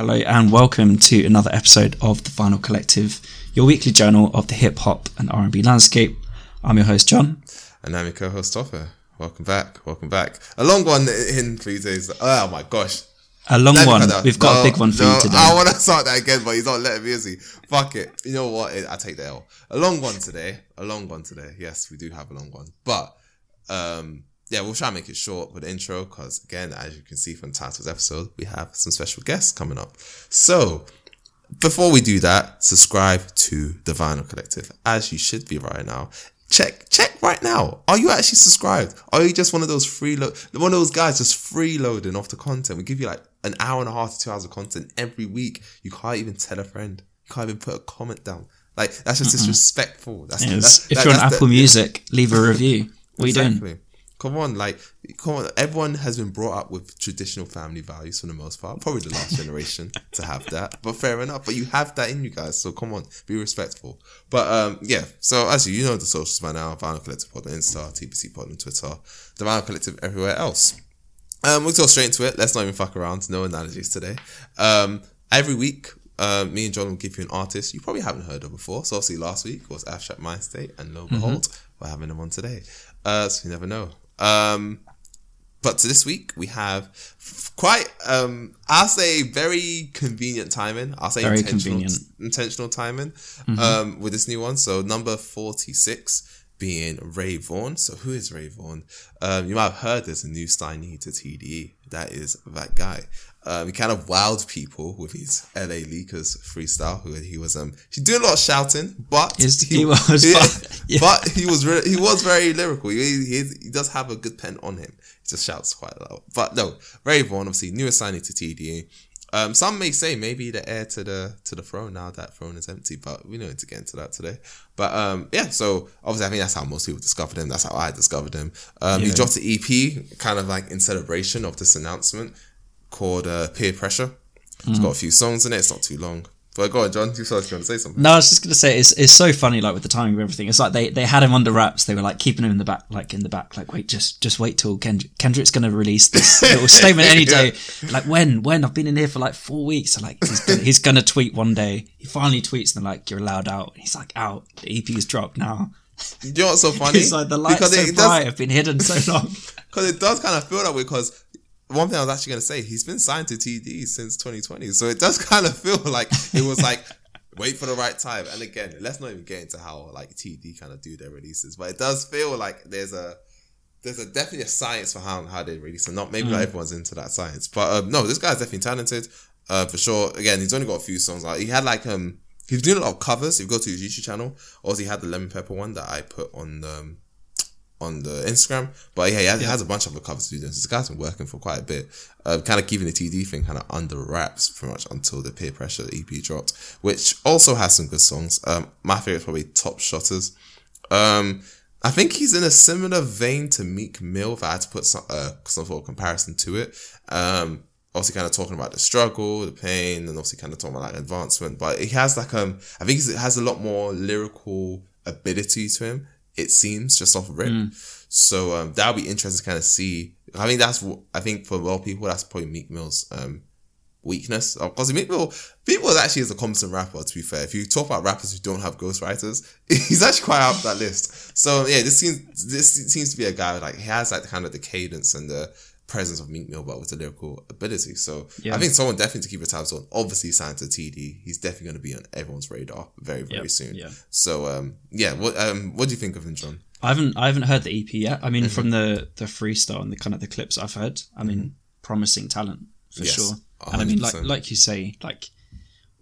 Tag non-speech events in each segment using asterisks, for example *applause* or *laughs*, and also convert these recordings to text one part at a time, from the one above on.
Hello and welcome to another episode of the Vinyl Collective, your weekly journal of the hip hop and R&B landscape. I'm your host John, and I'm your co-host Topper. Welcome back, welcome back. A long one in three days. Oh my gosh, a long one. We've got no, a big one for no, you today. I want to start that again, but he's not letting me. Is he? Fuck it. You know what? I take the L. A long one today. A long one today. Yes, we do have a long one, but um, yeah, we'll try and make it short with the intro because, again, as you can see from the title's episode, we have some special guests coming up. So, before we do that, subscribe to the Vinyl Collective as you should be right now. Check, check right now. Are you actually subscribed? Are you just one of those freeload, one of those guys just freeloading off the content? We give you like an hour and a half to two hours of content every week. You can't even tell a friend. You can't even put a comment down. Like that's just Mm-mm. disrespectful. That's, that's if that, you're on Apple the, Music, leave a *laughs* review. What exactly. are you doing? Come on, like, come on. Everyone has been brought up with traditional family values for the most part. Probably the last generation *laughs* to have that, but fair enough. But you have that in you guys, so come on, be respectful. But um, yeah. So as you, you know the socials by now: Vinyl Collective Pod on Insta, TVC Pod on Twitter, the Vinyl Collective everywhere else. Um, we'll go straight into it. Let's not even fuck around. No analogies today. Um, every week, uh, me and John will give you an artist you probably haven't heard of before. So obviously last week was Abstract Mindstate, and lo and behold, mm-hmm. we're having them on today. Uh, so you never know. Um, but to this week we have quite, um, I'll say very convenient timing. I'll say very intentional, convenient. intentional timing mm-hmm. um, with this new one. So number 46 being Ray Vaughn. So who is Ray Vaughn? Um, you might have heard there's a new signee to TDE. That is that guy. Um, he kind of wowed people with his LA Leakers freestyle. Who he was, um, he's doing a lot of shouting, but he, he, *laughs* was, but, yeah. but, he was, re- he was very lyrical. He, he, he, does have a good pen on him. He just shouts quite a lot. But no, Ray Vaughn, obviously, newest signing to TDE. Um, some may say maybe the heir to the to the throne now that throne is empty, but we don't need to get into that today. But um, yeah, so obviously I think that's how most people discovered him. That's how I discovered him. Um, yeah. He dropped an EP, kind of like in celebration of this announcement called uh, Peer Pressure. It's mm. got a few songs in it. It's not too long. But go on, John. You started trying to say something. No, I was just gonna say it's it's so funny, like with the timing of everything. It's like they, they had him under wraps. They were like keeping him in the back, like in the back. Like wait, just just wait till Kendrick, Kendrick's gonna release this *laughs* little statement any day. yeah. Like when when I've been in here for like four weeks. So like he's gonna, he's gonna tweet one day. He finally tweets and they're like you're allowed out. He's like out. The EP is dropped now. You know what's so *laughs* funny? It's like the lights because so it bright does, have been hidden so long. *laughs* Because it does kind of feel that way. Because one thing I was actually going to say, he's been signed to TD since 2020. So it does *laughs* kind of feel like it was like, wait for the right time. And again, let's not even get into how like TD kind of do their releases, but it does feel like there's a, there's a definitely a science for how, how they release and not maybe mm. not everyone's into that science, but um, no, this guy's definitely talented, uh, for sure. Again, he's only got a few songs. Like he had like, um, he's doing a lot of covers. If you go to his YouTube channel, also he had the lemon pepper one that I put on, um, on the Instagram. But yeah, he has, yeah. has a bunch of other cover students. This guy's been working for quite a bit, uh, kind of keeping the TD thing kind of under wraps pretty much until the peer pressure EP dropped, which also has some good songs. Um, my favorite probably Top Shotters. Um, I think he's in a similar vein to Meek Mill. If I had to put some, uh, some sort of comparison to it, um, obviously kind of talking about the struggle, the pain, and obviously kind of talking about like advancement. But he has like um, I think he has a lot more lyrical ability to him it seems just off rip. Mm. So um, that'll be interesting to kind of see. I think that's I think for a lot of people that's probably Meek Mill's um, weakness because Meek Mill people actually is a competent rapper. To be fair, if you talk about rappers who don't have ghostwriters, *laughs* he's actually quite up that list. So yeah, this seems this seems to be a guy like he has like kind of the cadence and the presence of Meek Mill, but with the lyrical ability. So yeah. I think someone definitely to keep a tabs on. Obviously signed to TD. He's definitely going to be on everyone's radar very, very yep. soon. Yeah. So um, yeah, what um, what do you think of him, John? I haven't I haven't heard the EP yet. I mean, mm-hmm. from the the freestyle and the kind of the clips I've heard, I mean, mm-hmm. promising talent for yes, sure. 100%. And I mean, like like you say, like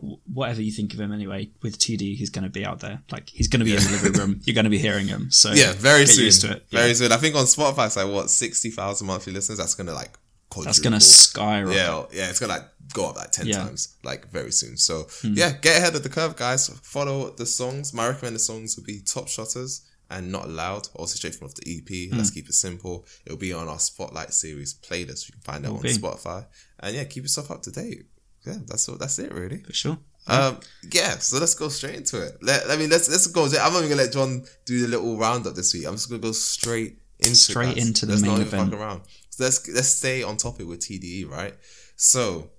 whatever you think of him anyway, with TD, he's going to be out there. Like he's going to be yeah. in the living room. *laughs* You're going to be hearing him. So yeah, very soon. Used to it. Very yeah. soon. I think on Spotify, it's like what sixty thousand monthly listeners. That's going to like that's going to skyrocket. Yeah, yeah, it's going to like go up like ten yeah. times like very soon. So hmm. yeah, get ahead of the curve, guys. Follow the songs. My recommended songs would be Top Shotters and Not Allowed. Also straight from off the EP. Let's keep it simple. It'll be on our Spotlight series playlist. You can find that on be. Spotify. And yeah, keep yourself up to date yeah, that's all. That's it, really. For sure. Um, yeah. So let's go straight into it. Let, I mean, let's let's go. I'm not even gonna let John do the little roundup this week. I'm just gonna go straight into straight into the let's main event. around. So let's let's stay on topic with TDE, right? So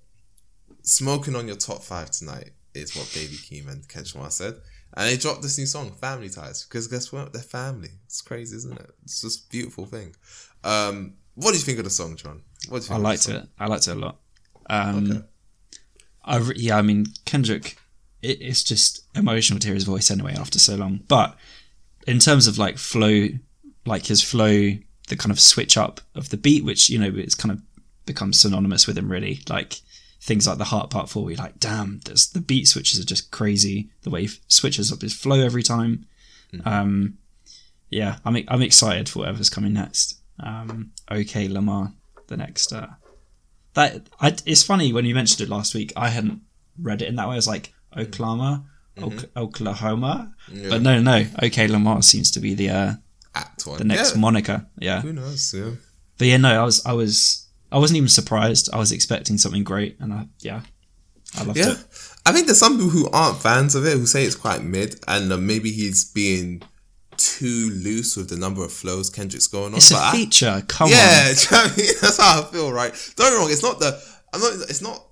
smoking on your top five tonight is what Baby Keem and Kendrick Lamar said. And they dropped this new song, Family Ties, because guess what? They're family. It's crazy, isn't it? It's just a beautiful thing. Um, what do you think of the song, John? What do you I liked it. I liked it a lot. Um, Okay. I yeah, I mean Kendrick, it, it's just emotional to hear his voice anyway after so long. But in terms of like flow, like his flow, the kind of switch up of the beat, which you know it's kind of become synonymous with him really. Like things like the Heart Part Four, you're like, damn, the beat switches are just crazy. The way he switches up his flow every time. Um, yeah, I'm I'm excited for whatever's coming next. Um, okay, Lamar, the next. Uh, that I, it's funny when you mentioned it last week. I hadn't read it in that way. I was like Oklahoma, Ok- Oklahoma, but no, no. Okay, Lamar seems to be the uh, Act one. the next yeah. moniker. Yeah, Who knows? Yeah. but yeah, no. I was, I was, I wasn't even surprised. I was expecting something great, and I, yeah, I loved Yeah. it. I think there's some people who aren't fans of it who say it's quite mid, and uh, maybe he's being too loose with the number of flows Kendrick's going on. It's a I- feature. Come on. *laughs* yeah, you know I mean? that's how I feel. Right? Don't get me wrong. It's not the. I'm not. It's not.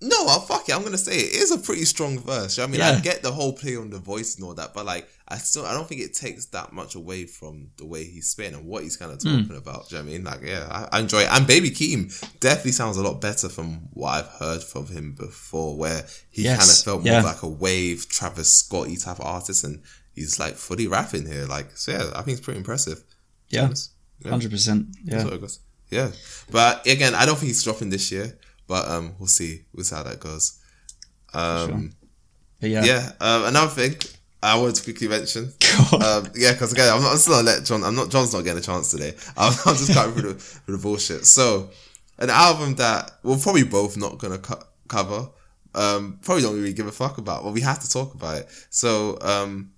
No, I'll fuck it. I'm gonna say it. it is a pretty strong verse. you know I mean, I get the whole play on the voice and all that, but like, I still, I don't think it takes that much away from the way he's spitting and what he's kind of Hmm. talking about. Do you know what I mean? Like, yeah, I, I enjoy it. And Baby Keem definitely sounds a lot better from what I've heard from him before, where he Yes, kind of felt more yeah. like a wave Travis Scotty type of artist, and he's like fully rapping here. Like, so yeah, I think it's pretty impressive. Yeah. Yeah. hundred percent. Yeah, goes. Yeah. But again, I don't think he's dropping this year. But um, we'll see. We'll see how that goes. Um, but yeah. yeah. Um, another thing I wanted to quickly mention. *laughs* Um, yeah, because again, I'm not I'm still gonna let John. I'm not. John's not getting a chance today. *laughs* I'm, I'm just cutting through the, through the bullshit. So, an album that we're probably both not gonna co- cover. Um, probably don't really give a fuck about, but we have to talk about it. So, um,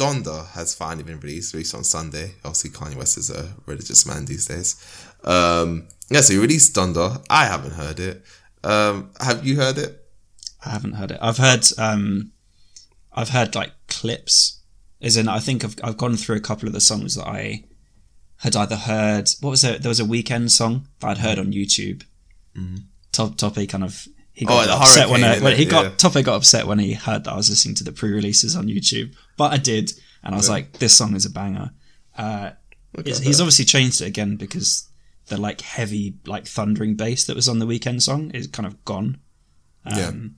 Donda has finally been released, released on Sunday. Obviously, Kanye West is a religious man these days. Um, yeah, so he released Donda. I haven't heard it. Um, have you heard it? I haven't heard it. I've heard um I've heard like clips. As in I think I've I've gone through a couple of the songs that I had either heard what was it? There was a Weeknd song that I'd heard on YouTube. Top Tope kind of he got Oh, upset when, I, when he got Yeah. Got upset when he heard that I was listening to the pre-releases on YouTube. But I did, and I was like, "This song is a banger." Uh, he's obviously changed it again because the like heavy, like thundering bass that was on the Weeknd song is kind of gone. yeah. Um,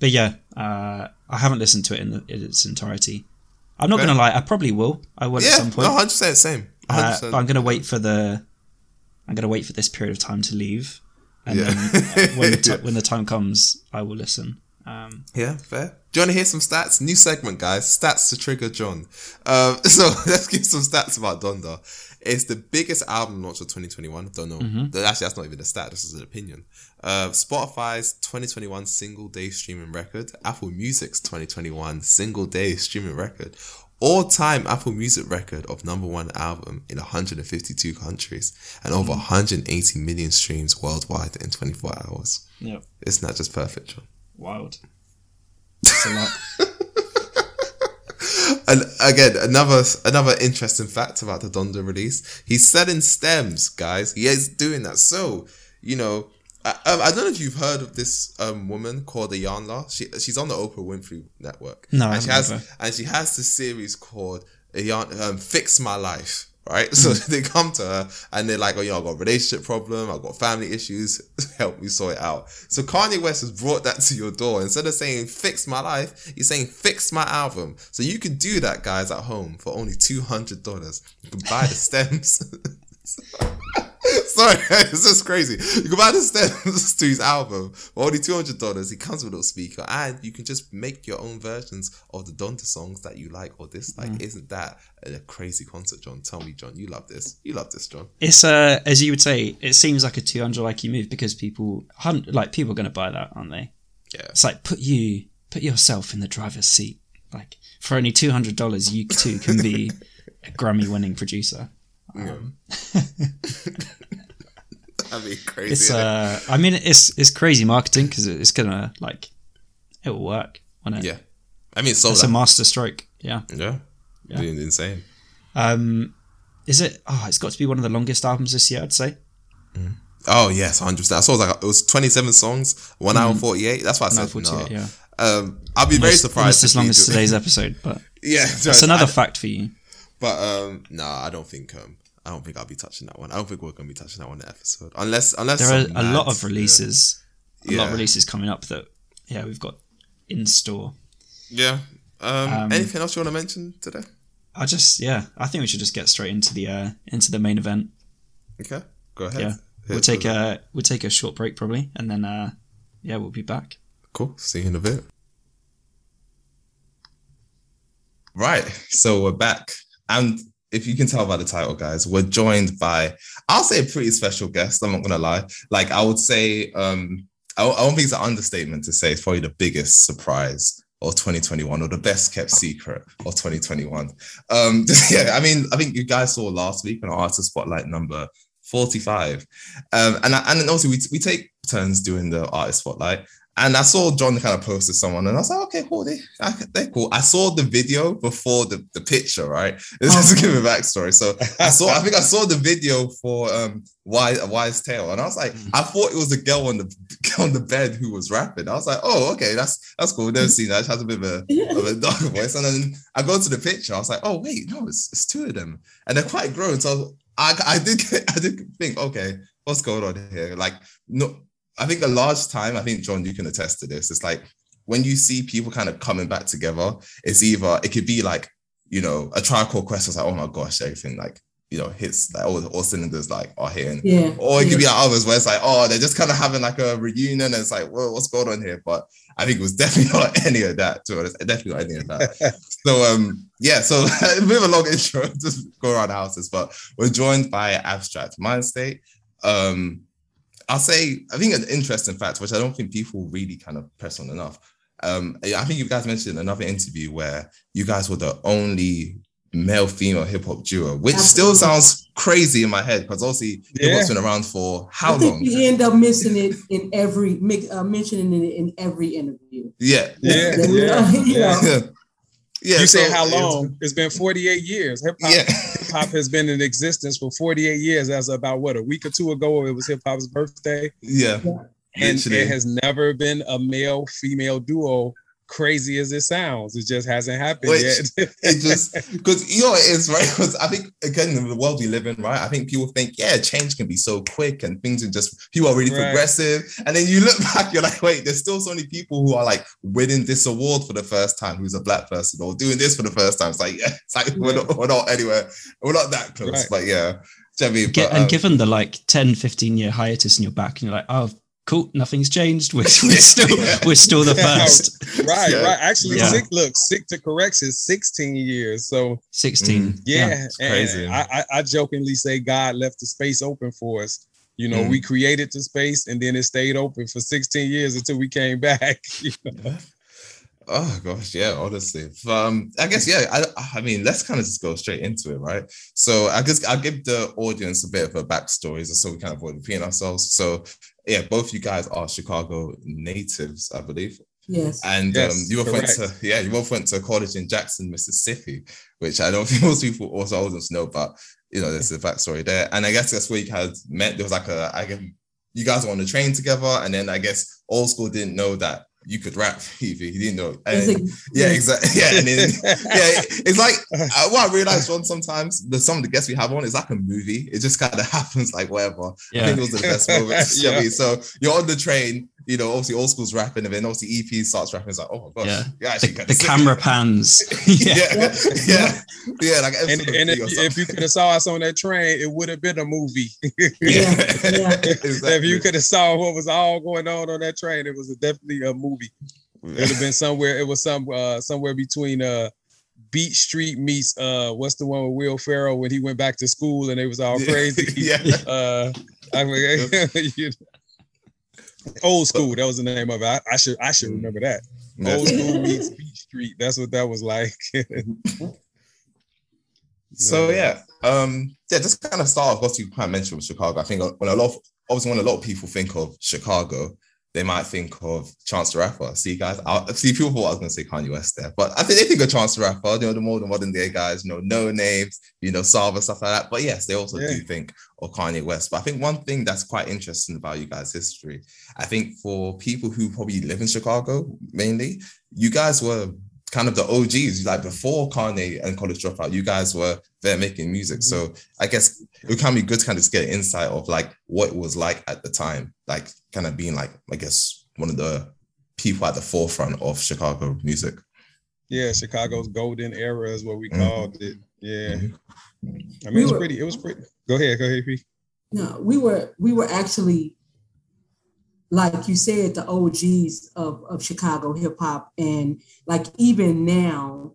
But yeah, uh, I haven't listened to it in, the, in its entirety. I'm not Fair. gonna lie, I probably will. I will Yeah, at some point. no, 100% same. 100%. Uh, but I'm gonna wait for the. I'm gonna wait for this period of time to leave, and Yeah. then uh, when the *laughs* ti- when the time comes, I will listen. Um, Yeah, fair. Do you want to hear some stats? New segment, guys. Stats to trigger John. Um, *laughs* so let's give some stats about Donda. It's the biggest album launch of 2021. Don't know. Actually, that's not even a stat. This is an opinion. Uh, Spotify's 2021 single day streaming record. Apple Music's 2021 single day streaming record. All time Apple Music record of number one album in 152 countries and over 180 million streams worldwide in 24 hours. yeah, Isn't that just perfect, John? wild. That's a lot. *laughs* And again, another another interesting fact about the Donda release: he's selling stems, guys. He is doing that. So you know, I, I don't know if you've heard of this um, woman called Iyanla. She she's on the Oprah Winfrey Network. No, I and she has and she has this series called Ayan, um, "Fix My Life." Right, *laughs* so Mm. they come to her and they're like, "Oh, yo, I've got a relationship problem. I've got family issues. *laughs* Help me sort it out." So Kanye West has brought that *laughs* to your door. Instead of saying "fix my life," he's saying "fix my album." So you can do that, guys, at home for only two hundred dollars. You can buy the stems. *laughs* Sorry, it's just crazy. You can buy the stems to his album for only two hundred dollars. He comes with a little speaker, and you can just make your own versions of the Donda songs that you like or dislike. Mm. Isn't that a crazy concert, John? Tell me, John, you love this. You love this, John. It's uh, as you would say, it seems like a 200 IQ move because people, like people, are going to buy that, aren't they? Yeah. It's like put you, put yourself in the driver's seat. Like for only 200 dollars, you too can be *laughs* a Grammy-winning producer. *laughs* That'd be crazy. It's uh, I mean, it's it's crazy marketing because it's gonna like, it will work. When it? yeah. I mean, so it's a master stroke. Yeah. yeah, Yeah. Insane. Um, is it? Oh, it's got to be one of the longest albums this year. I'd say. Oh yes, hundred percent. I saw it was like it was twenty seven songs, one hour Mm. forty eight. That's why I said 48, no. yeah. Um, I'll be very surprised almost as long as today's episode, but *laughs* yeah, that's another fact for you. But um, no, I don't think um, I don't think I'll be touching that one. I don't think we're gonna be touching that one in the episode unless unless There are a lot of releases, a lot of releases coming up that yeah we've got in store. Yeah. Um, Um, anything else you want to mention today? I just yeah, I think we should just get straight into the uh into the main event. Okay, go ahead. Yeah, we'll take a we'll take a short break probably, and then uh yeah we'll be back. Cool. See you in a bit. Right. So we're back. And if you can tell by the title, guys, we're joined by, I'll say a pretty special guest. I'm not going to lie. Like, I would say, um, I, I don't think it's an understatement to say it's probably the biggest surprise of 2021 or the best kept secret of 2021. Um, *laughs* yeah, I mean, I think you guys saw last week on Artist Spotlight number 45. Um, and, and also, we, we take turns doing the Artist Spotlight. And I saw John kind of posted someone, and I was like, okay, cool, they, they're cool. I saw the video before the, the picture, right? Just to give a backstory. So I saw, I think I saw the video for um Wise a Wise Tale, and I was like, I thought it was a girl on the on the bed who was rapping. I was like, oh, okay, that's that's cool. Never seen that. She has a bit of a, of a darker *laughs* voice. And then I go to the picture. I was like, oh wait, no, it's, it's two of them, and they're quite grown. So I I did *laughs* I did think, okay, what's going on here? Like, no. I think a large time, I think John, you can attest to this. It's like when you see people kind of coming back together, it's either it could be like, you know, a Tribe Called Quest was like, oh my gosh, everything like, you know, hits like all, all cylinders like are hitting. Yeah. Or it could yeah. be like others where it's like, oh, they're just kind of having like a reunion and it's like, whoa, what's going on here? But I think it was *laughs* definitely not any of that, to be honest. Definitely not any of that. *laughs* so um yeah, so *laughs* a bit of a long intro, just go around the houses, but we're joined by Abstract Mindstate. Um I'll say, I think an interesting fact, which I don't think people really kind of press on enough. Um, I think you guys mentioned in another interview where you guys were the only male female hip hop duo, which still sounds crazy in my head because obviously hip hop's been around for how I think long? you end up missing it in every mi- uh, mentioning it in every interview. Yeah, Yeah, *laughs* Yeah, yeah, you yeah. yeah. yeah you said so how long? It's been 48 years. Hip hop Yeah, hip hop has been in existence for 48 years. As about what a week or two ago, it was hip hop's birthday, yeah. and Literally. it has never been a male female duo. Crazy as it sounds, it just hasn't happened Which- yet. it just *laughs* because you know it is right because i think again in the world we live in right i think people think yeah change can be so quick and things are just people are really Right. progressive and then you look *laughs* back you're like wait there's still so many people who are like winning this award for the first time who's a black person or doing this for the first time it's like yeah it's like we're, not, we're not anywhere we're not that close Right. but yeah Do you know I mean? But, and um, given the like 10, 15 year hiatus in your back, and you're like, oh, cool, nothing's changed. *laughs* We're, we're still we're still the *laughs* first. right, Yeah. right. Actually, Yeah. sick. Look, sick to correct is 16 years. So 16. yeah, it's and crazy. I, I, I jokingly say God left the space open for us. You know, Mm. we created the space and then it stayed open for 16 years until we came *laughs* back. You know? Oh gosh, yeah, honestly. Um, I guess yeah. I, I mean, let's kind of just go straight into it, right? So I guess I'll give the audience a bit of a backstory, so we kind of avoid repeating ourselves. So yeah, both you guys are Chicago natives, I believe, Yes. and Yes, um, you both went to yeah, you both went to college in Jackson, Mississippi, which I don't *laughs* think most people also audience know, but you know, there's a backstory there. And I guess that's where you had met. There was like a, I guess you guys were on the train together, and then I guess Olskool didn't know that you could rap, EP. He didn't know. And- a- yeah, exactly. Yeah, and then, *laughs* yeah, it's like uh, what I realized, John. Sometimes the some of the guests we have on is like a movie. It just kind of *laughs* happens, like whatever. I Yeah. think it was the best moment. You know what I Yeah. So you're on the train, you know, obviously Olskool's rapping, and then obviously EP starts rapping. It's like, oh my gosh, Yeah. yeah, The, the camera pans. *laughs* *laughs* yeah. yeah, *laughs* yeah, yeah, like and, and if, if you could have saw us on that train, it would have been a movie. Yeah, yeah. Exactly. If you could have saw what was all going on on that train, it was definitely a movie. It would have been somewhere. It was some uh, somewhere between uh, Beat Street meets uh, what's the one with Will Ferrell when he went back to school and they was all crazy. yeah, Uh, I mean, you know. Old school. That was the name of it. I, I should I should remember that. Old school *laughs* meets Beat Street. That's what that was like. *laughs* So yeah, um, yeah, just kind of start off. What you kind of mentioned with Chicago. I think when a lot, of, obviously, when a lot of people think of Chicago, they might think of Chance the Rapper. See, guys, I see people thought I was going to say Kanye West there, but I think they think of Chance the Rapper. You know, the more the modern day guys, you know, no names, you know, Saba, stuff like that. But yes, they also Yeah. do think of Kanye West. But I think one thing that's quite interesting about you guys' history, I think for people who probably live in Chicago mainly, you guys were kind of the OGs. Like before Kanye and College Dropout, you guys were there making music. So I guess it can be good to kind of just get an insight of like what it was like at the time, like kind of being like, I guess, one of the people at the forefront of Chicago music. Yeah, Chicago's golden era is what we Mhm. called it. Yeah. Mhm. I mean, We it was were- pretty. It was pretty. Go ahead. Go ahead, P. No, we were we were actually like you said, the OGs of, of Chicago hip hop. And like even now,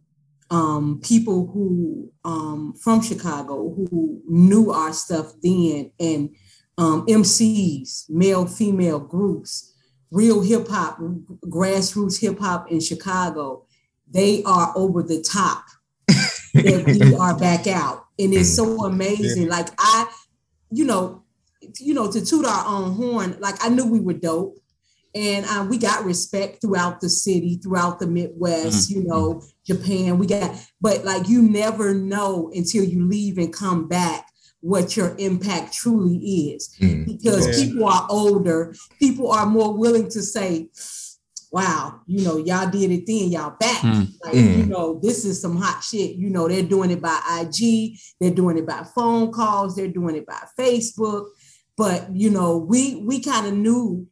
um, people who um from Chicago who knew our stuff then and um MCs, male, female groups, real hip hop, grassroots hip hop in Chicago, they are over the top *laughs* that we are back out. And it's so amazing. Like I, you know, you know, to toot our own horn, like I knew we were dope. And uh, we got respect throughout the city, throughout the Midwest, you know, Japan. We got, but like you never know until you leave and come back what your impact truly is. Mm. Because Yeah. people are older, people are more willing to say, wow, you know, y'all did it then, y'all back. Mm. Like, Mm. you know, this is some hot shit. You know, they're doing it by IG, they're doing it by phone calls, they're doing it by Facebook. But you know, we we kind of knew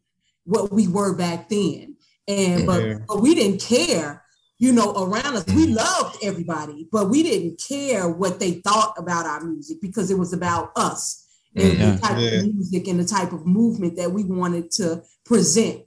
what we were back then. And but, Yeah. but we didn't care, you know, around us. We loved everybody, but we didn't care what they thought about our music because it was about us and Yeah. the type Yeah. of music and the type of movement that we wanted to present,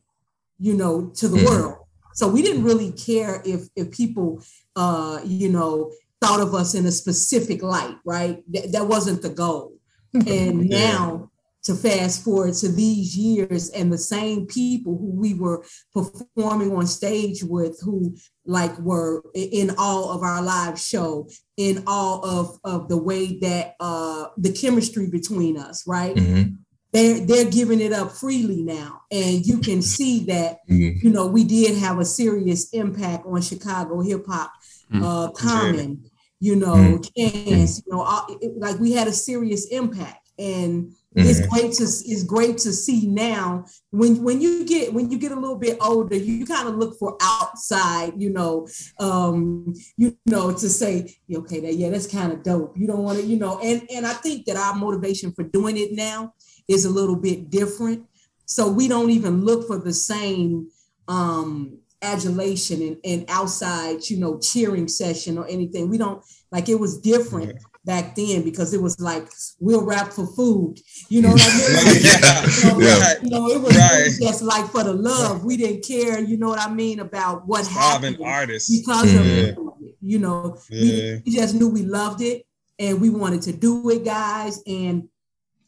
you know, to the Mhm. world. So we didn't really care if if people uh, you know, thought of us in a specific light, right? That, that wasn't the goal. *laughs* And now to fast forward to these years and the same people who we were performing on stage with who like were in all of our live show in all of of the way that uh the chemistry between us right Mhm. they're they're giving it up freely now and you can see that Mhm. you know we did have a serious impact on chicago hip-hop Mm. uh common you know Mm. chance you know all, it- like we had a serious impact and it's Mhm. great to it's great to see now when when you get when you get a little bit older you kind of look for outside you know um you know to say okay that yeah that's kind of dope. You don't want to you know and and i think that our motivation for doing it now is a little bit different. So we don't even look for the same um adulation and, and outside you know cheering session or anything. We don't like it was different back then because it was like we'll rap for food you know what i mean *laughs* Yeah. you know, Yeah. you know, it was Right. just like for the love. We didn't care, you know what I mean, about what Starving happened artists. because of it. You know, Yeah. we, we just knew we loved it and we wanted to do it, guys. And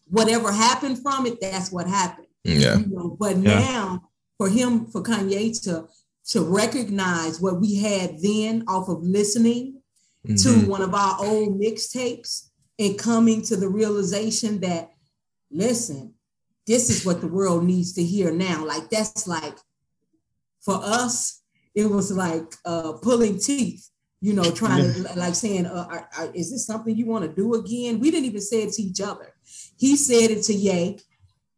whatever happened from it, that's what happened. Yeah. You know, but Yeah. now for him, for Kanye to to recognize what we had then off of listening Mhm. to one of our old mixtapes and coming to the realization that listen this is what the world needs to hear now. Like that's like for us it was like uh pulling teeth you know trying to like saying uh, are- are- is this something you want to do again? We didn't even say it to each other. He said it to Ye.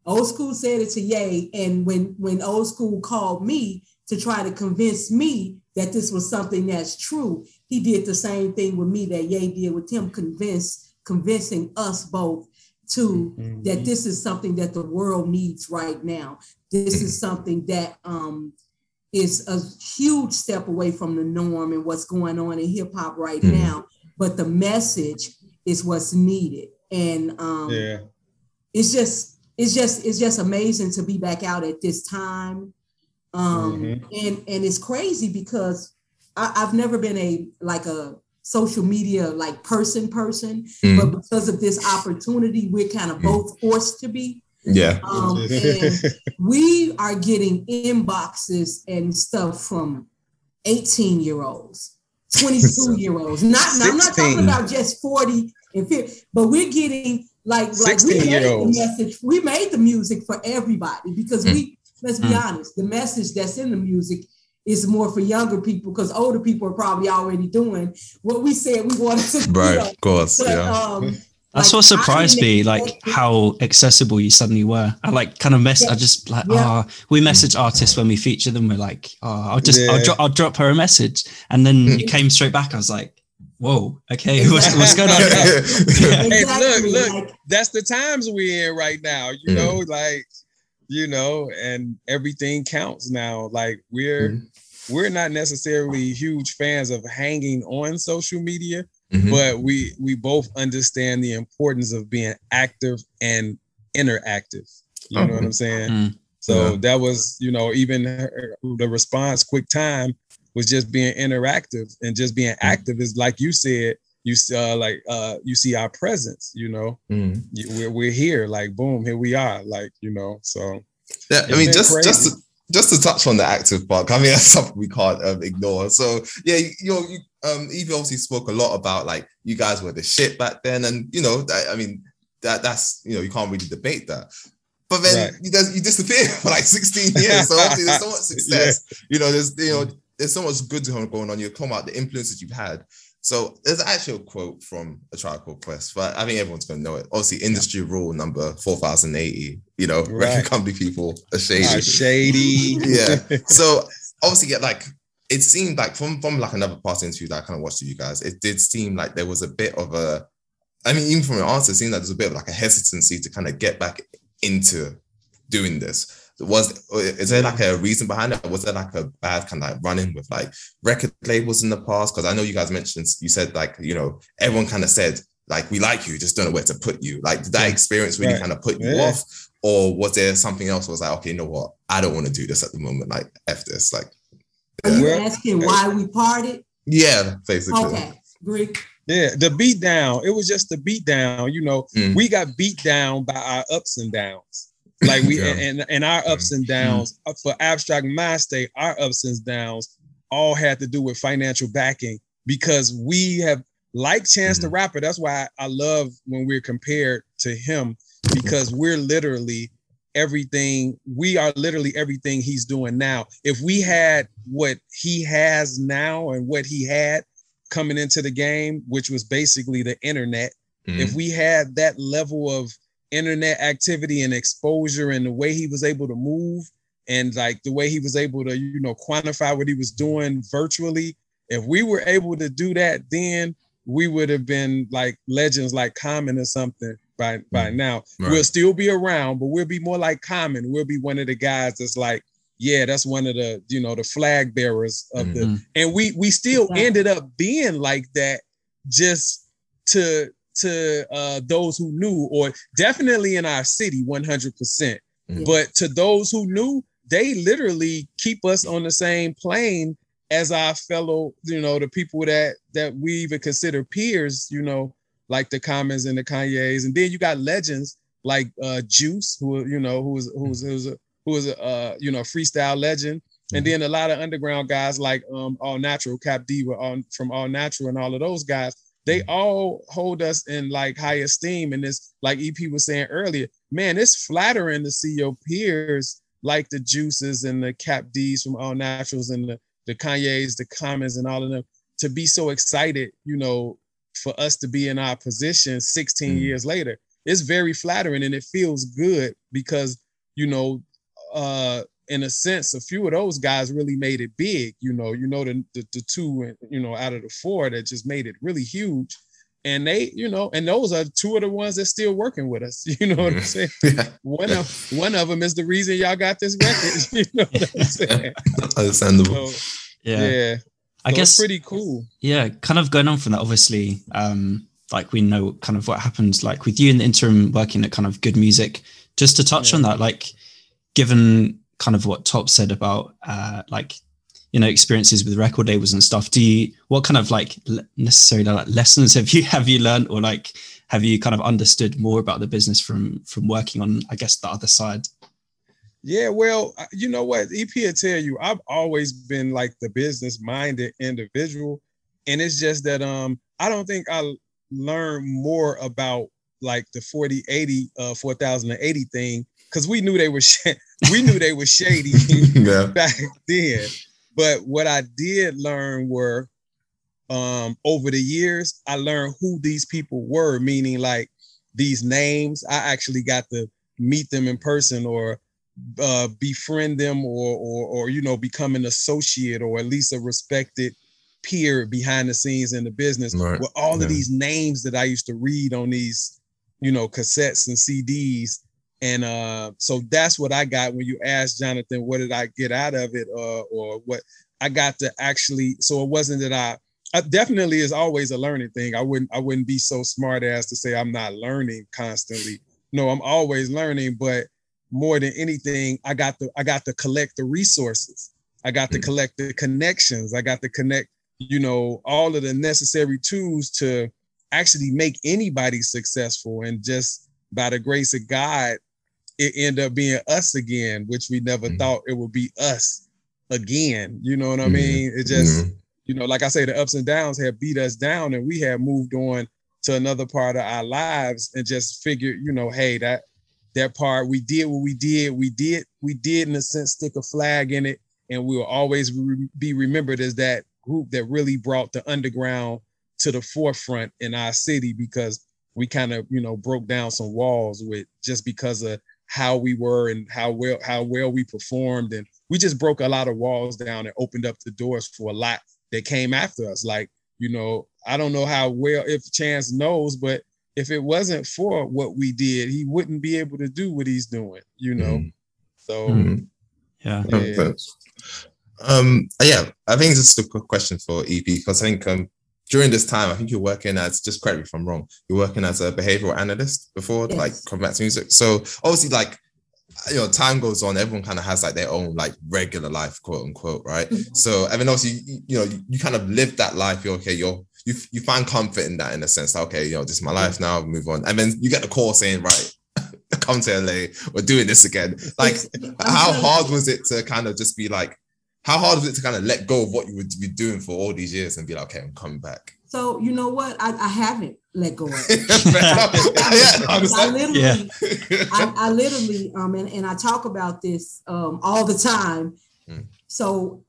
Olskool said it to Ye, and when when Olskool called me to try to convince me that this was something that's true, he did the same thing with me that Ye did with him, convince convincing us both to Mhm. that this is something that the world needs right now. This is something that um is a huge step away from the norm and what's going on in hip hop right Mhm. now. But the message is what's needed, and um, yeah. it's just it's just it's just amazing to be back out at this time um Mhm. and and it's crazy because I, i've never been a like a social media like person person Mhm. but because of this opportunity we're kind of Mm. both forced to be Yeah. um and *laughs* we are getting inboxes and stuff from 18 year olds 22 year olds not i'm not talking about just 40 and 50 but we're getting like like we made the message we made the music for everybody because we let's be mm. honest, the message that's in the music is more for younger people because older people are probably already doing what we said we wanted to. Right, of course, but, yeah. Um, that's like, what surprised me, like how accessible you suddenly were. I like kind of mess. Yeah. I just like, ah, yeah. oh, we message artists when we feature them. We're like, oh, I'll just, yeah. I'll, dro- I'll drop her a message, and then you came straight back. I was like, whoa, okay, what's, what's going on? *laughs* Exactly. Hey, look, look, that's the times we're in right now. You mm. know, like, you know, and everything counts now. Like we're, mm. we're not necessarily huge fans of hanging on social media Mm-hmm. But we we both understand the importance of being active and interactive. You know what I'm saying? Mm-hmm. So yeah. that was, you know, even her, the response, quick time, was just being interactive and just being mm-hmm. active. Is like you said, you uh, like uh, you see our presence. You know, mm. we're we're here. Like boom, here we are. Like you know, so yeah. I mean, just crazy. just. To, just to touch on the active part, I mean *laughs* that's something we can't um, ignore. So yeah, you, you know, you, um, EP obviously spoke a lot about like you guys were the shit back then, and you know, that, I mean, that that's you know, you can't really debate that. But then right. you, you disappear *laughs* for like 16 years. So obviously there's so much *laughs* success. Yeah. You know, there's you know, there's so much good going on. You're talking about the influences you've had. So there's actually a quote from a Tribe Called Quest, but I think everyone's gonna know it. Obviously, industry rule number 4080, you know, *laughs* right. record company people are shady. Are shady. *laughs* yeah. *laughs* So obviously, get like it seemed like from from like another past interview that I kind of watched with you guys, it did seem like there was a bit of a, I mean, even from your answer, it seemed like there's a bit of like a hesitancy to kind of get back into doing this. Was is there like a reason behind it? Was there like a bad kind of like running with like record labels in the past? Because I know you guys mentioned you said like you know everyone kind of said like we like you, just don't know where to put you. Like did that experience really right. kind of put you yeah. off, or was there something else? Was like okay, you know what? I don't want to do this at the moment. Like f this. Like are you asking why we parted? Yeah, basically. Okay, Greek. Yeah, the beat down. It was just the beat down. You know, mm. we got beat down by our ups and downs. Like we yeah. and, and our ups and downs mm. for Abstract Mindstate, our ups and downs all had to do with financial backing because we have like Chance mm. the Rapper. That's why I love when we're compared to him because we're literally everything we are literally everything he's doing now if we had what he has now and what he had coming into the game which was basically the internet mm-hmm. if we had that level of internet activity and exposure and the way he was able to move and like the way he was able to you know quantify what he was doing virtually if we were able to do that then we would have been like legends like common or something by by mm-hmm. now. Right. We'll still be around, but we'll be more like Common. We'll be one of the guys that's like, yeah, that's one of the you know the flag bearers of mm-hmm. the, and we we still ended up being like that, just to to uh, those who knew, or definitely in our city, one hundred percent. Mm-hmm. But to those who knew, they literally keep us on the same plane as our fellow, you know, the people that that we even consider peers, you know, like the Commons and the Kanyes, and then you got legends like uh, Juice, who you know who's who's who's a, who is a uh, you know freestyle legend, and then a lot of underground guys like um, All Natural, Cap D, all, from All Natural, and all of those guys. They all hold us in like high esteem, and this like EP was saying earlier, man, it's flattering to see your peers like the Juices and the Cap D's from All Naturals and the the Kanye's, the Commons, and all of them to be so excited, you know, for us to be in our position 16 mm. years later. It's very flattering and it feels good because, you know, uh, in a sense, a few of those guys really made it big. You know, you know the, the, the two, you know, out of the four that just made it really huge. And they, you know, and those are two of the ones that's still working with us. *laughs* You know what I'm saying? Yeah. One of one of them is the reason y'all got this record. *laughs* You know what I'm saying? *laughs* Understandable. So, yeah. yeah. I guess pretty cool. Yeah, kind of going on from that. Obviously, um, like we know kind of what happened, like with you in the interim working at kind of G.O.O.D. Music. Just to touch yeah. on that, like given kind of what Top said about uh, like you know experiences with record labels and stuff. Do you what kind of like necessarily like lessons have you *laughs* have you learned or like have you kind of understood more about the business from from working on I guess the other side? Yeah, well, you know what? EP will tell you, I've always been like the business minded individual. And it's just that um I don't think I learned more about like the 4080 uh 4080 thing because we knew they were *laughs* sh- we knew they were shady *laughs* yeah. back then. But what I did learn were um over the years, I learned who these people were, meaning like these names. I actually got to meet them in person or uh, befriend them or, or or you know become an associate or at least a respected peer behind the scenes in the business Right. with all Yeah. of these names that I used to read on these you know cassettes and CDs and uh so that's what I got when you asked Jonathan what did I get out of it uh, or what I got to actually so it wasn't that I I definitely is always a learning thing. I wouldn't I wouldn't be so smart as to say I'm not learning constantly. No, I'm always learning, but more than anything, I got to I got to collect the resources. I got to Mm. collect the connections. I got to connect, you know, all of the necessary tools to actually make anybody successful. And just by the grace of God, it ended up being us again, which we never Mhm. thought it would be us again. You know what I Mhm. mean? It just Mhm. you know, like I say, the ups and downs have beat us down and we have moved on to another part of our lives and just figured, you know, hey, that that part we did what we did, we did, we did in a sense stick a flag in it, and we will always re- be remembered as that group that really brought the underground to the forefront in our city because we kind of, you know, broke down some walls with just because of how we were and how well how well we performed and we just broke a lot of walls down and opened up the doors for a lot that came after us. Like, you know, I don't know how well if Chance knows, but if it wasn't for what we did, he wouldn't be able to do what he's doing, you know. Mhm. So Mhm. Yeah. Yeah. Um, yeah, I think it's just a quick question for EP because I think um, during this time, I think you're working as just correct me if I'm wrong. You're working as a behavioral analyst before, Yes. like to music. So obviously, like you know, time goes on. Everyone kind of has like their own like regular life, quote unquote, right? Mhm. So I mean, obviously, you, you know, you, you kind of live that life. You're okay. You're you you find comfort in that in a sense. like, Okay, you know, this is my life now. Move on, and then you get the call saying, right. *laughs* Come to LA. We're doing this again. Like, how *laughs* hard was it to kind of just be like how hard was it to kind of let go of what you would be doing for all these years and be like okay i'm coming back So you know what? I, I haven't let go of it. *laughs* yeah, I I understand. literally, Yeah. I, I literally, um, and, and I talk about this um all the time. Mm. So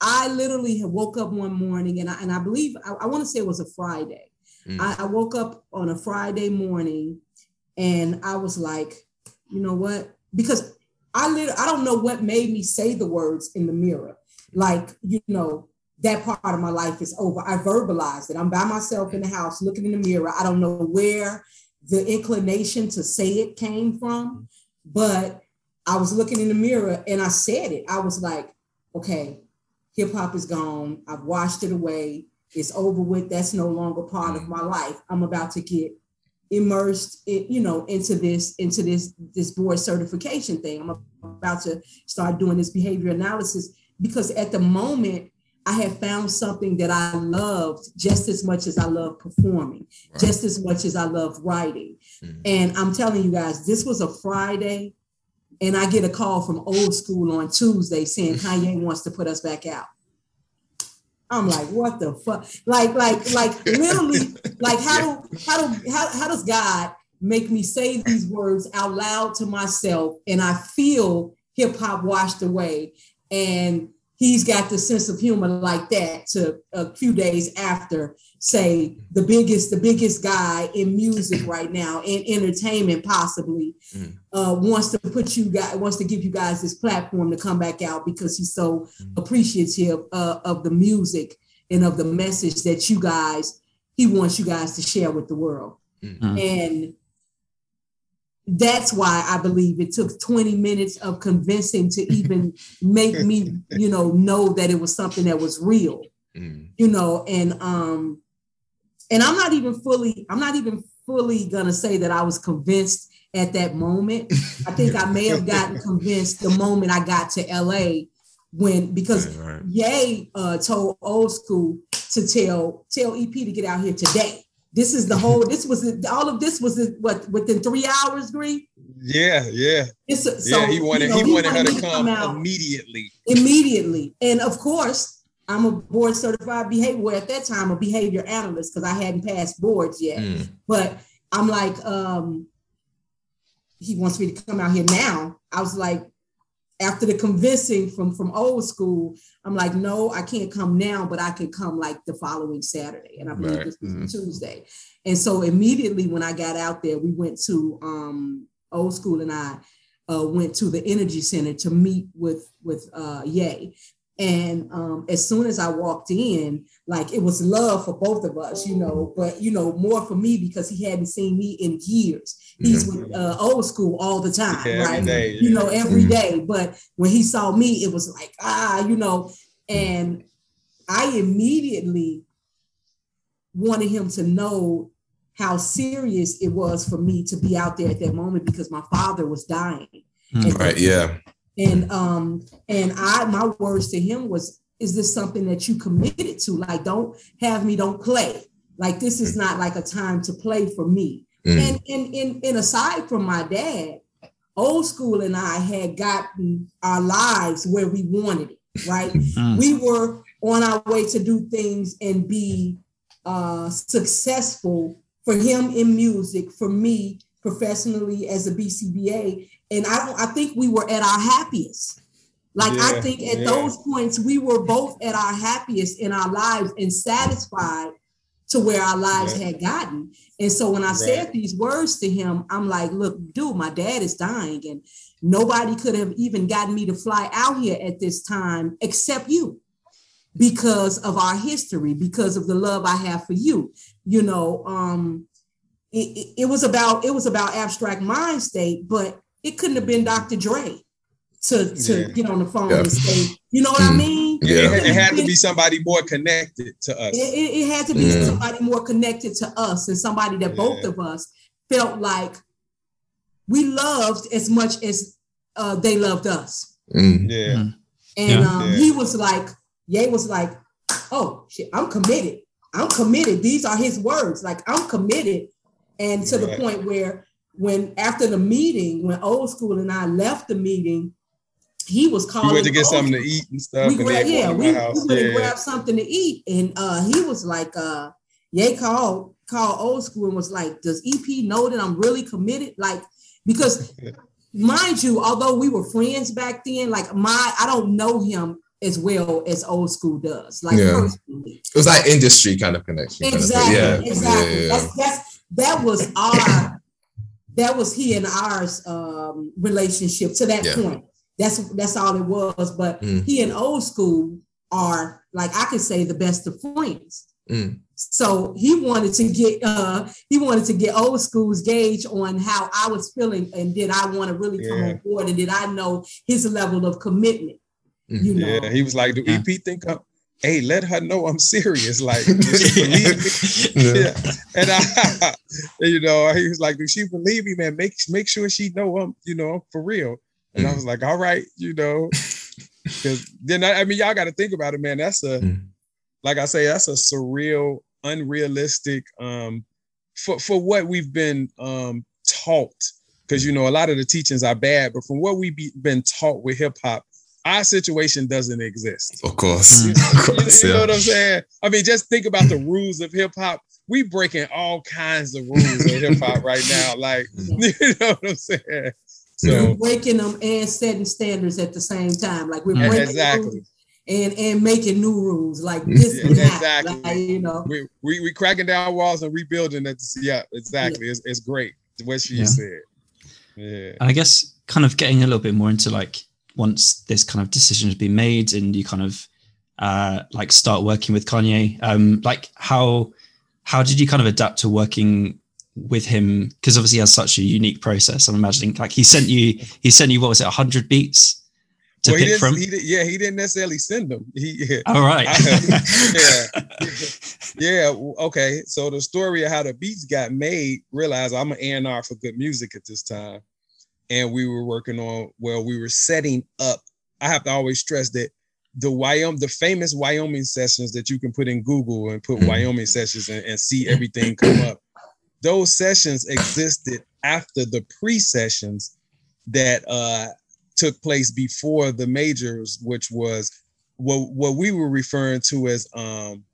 I literally had woke up one morning, and I and I believe I, I want to say it was a Friday. Mm. I, I woke up on a Friday morning, and I was like, you know what? Because I lit- I don't know what made me say the words in the mirror, like you know that part of my life is over. I verbalized it. I'm by myself in the house looking in the mirror. I don't know where the inclination to say it came from, but I was looking in the mirror and I said it. I was like, okay, hip hop is gone. I've washed it away. It's over with. That's no longer part of mm. my life. I'm about to get immersed in, you know, into this, into this, this board certification thing. I'm about to start doing this behavior analysis because at the moment I had found something that I loved just as much as I love performing, Right. just as much as I love writing. Mhm. And I'm telling you guys, this was a Friday, and I get a call from Olskool on Tuesday saying *laughs* Kanye wants to put us back out. I'm like, what the fuck? Like, like, like literally, *laughs* like how do how do how, how does God make me say these words out loud to myself and I feel hip hop washed away and he's got the sense of humor like that to a few days after say the biggest the biggest guy in music *clears throat* right now in entertainment possibly Mm. uh, wants to put you guys wants to give you guys this platform to come back out because he's so Mm. appreciative uh, of the music and of the message that you guys he wants you guys to share with the world Mm. and that's why I believe it took 20 minutes of convincing to even *laughs* make me, you know, know that it was something that was real, Mm. you know, and um and I'm not even fully I'm not even fully going to say that I was convinced at that moment. I think I may have gotten *laughs* convinced the moment I got to LA when because Right, right. Ye uh, told Olskool to tell tell EP to get out here today. This is the whole. *laughs* This was all of this was what within three hours. Green. yeah, yeah, It's, so, yeah. He wanted you know, he wanted her me to come out immediately. immediately, and of course, I'm a board certified behavior. Well, at that time, a behavior analyst because I hadn't passed boards yet. Mm. But I'm like, um, he wants me to come out here now. I was like, after the convincing from from Olskool, I'm like, no, I can't come now, but I can come like the following Saturday, and I believe Right. this was Mhm. Tuesday. And so immediately when I got out there, we went to um, Olskool, and I uh, went to the Energy Center to meet with with uh, Ye. And um, as soon as I walked in, like it was love for both of us, you know, but you know more for me because he hadn't seen me in years. He's with uh, old school all the time, Yeah, right? day, You know, every Mhm. But when he saw me, it was like ah, you know, and I immediately wanted him to know how serious it was for me to be out there at that moment because my father was dying. Mm. Right. Yeah. And um and I my words to him was, is this something that you committed to? Like, don't have me, don't play. Like this is not like a time to play for me. Mm. And and and, and aside from my dad, old school and I had gotten our lives where we wanted it, right? *laughs* Mm. we were on our way to do things and be uh, successful for him in music, for me professionally as a BCBA. And I don't, I think we were at our happiest. Like I think at yeah. those points we were both at our happiest in our lives and satisfied to where our lives Yeah. had gotten. And so when I said these words to him, I'm like, look, dude, my dad is dying and nobody could have even gotten me to fly out here at this time except you because of our history because of the love i have for you you know um it, it, it was about it was about Abstract Mindstate but it couldn't have been dr dre to to Yeah. get on the phone Yeah. and say you know what i Mm. mean Yeah. It, it had to be somebody more connected to us. it, it, it had to be Mm. somebody more connected to us and somebody that both of us felt like we loved as much as uh, they loved us Mm. Yeah. And Yeah. um, Yeah. he was like, Ye was like, oh shit, I'm committed. I'm committed. These are his words. Like, I'm committed. And to the point where when after the meeting, when old school and I left the meeting, he was We calling. went to get Old something to eat and stuff. We and grabbed, then yeah, to we, we went and Yeah. grabbed something to eat. And uh, he was like, uh, Ye called, called old school and was like, does EP know that I'm really committed? Like, because *laughs* mind you, although we were friends back then, like my I don't know him as well as old school does, like Yeah. personally. It was like industry kind of connection. kind of thing. Exactly, yeah. exactly. Yeah, yeah, That's that's that was our that was he and ours um relationship to that Yeah. point. That's that's all it was. But Mm. he and old school are like I could say the best of friends. Mm. So he wanted to get uh he wanted to get old school's gauge on how I was feeling and did I want to really come Yeah. on board and did I know his level of commitment? You know. Yeah, he was like, "Do Yeah. EP think I'm? Hey, let her know I'm serious. Like, *laughs* does she believe me? Yeah. Yeah. And I, *laughs* you know, he was like, "Does she believe me, man? Make make sure she know I'm, you know, I'm for real." And I Mm. was like, "All right, you know," *laughs* because then I, I mean, y'all got to think about it, man. That's a, Mm. like I say, that's a surreal, unrealistic, um, for for what we've been um taught. Because you know, a lot of the teachings are bad, but from what we've be, been taught with hip hop, our situation doesn't exist. Of course. Mm. You, *laughs* Of course. you know Yeah. what I'm saying? I mean, just think about the rules of hip hop. We breaking all kinds of rules of hip hop right now. Like, *laughs* you know what I'm saying? We're So breaking them and setting standards at the same time. Like we're breaking exactly. and and making new rules like this Yeah, and that. exactly. Like, you know. We, we we cracking down walls and rebuilding it. Yeah, exactly. It's, it's great. What she Yeah. said. Yeah. And I guess kind of getting a little bit more into like once this kind of decision has been made and you kind of uh like start working with Kanye, um, like how how did you kind of adapt to working with him? Because obviously he has such a unique process. I'm imagining like he sent you he sent you what was it, hundred beats to Well, pick from? he did, yeah, he didn't necessarily send them. He *laughs* yeah. All right. *laughs* yeah. *laughs* Yeah. Okay. So the story of how the beats got made, realize I'm an A&R for G.O.O.D. Music at this time. And we were working on, well, we were setting up. I have to always stress that the Wyoming, the famous Wyoming sessions that you can put in Google and put Mhm. Wyoming sessions and, and see everything come up. Those sessions existed after the pre-sessions that uh took place before the majors, which was what what we were referring to as um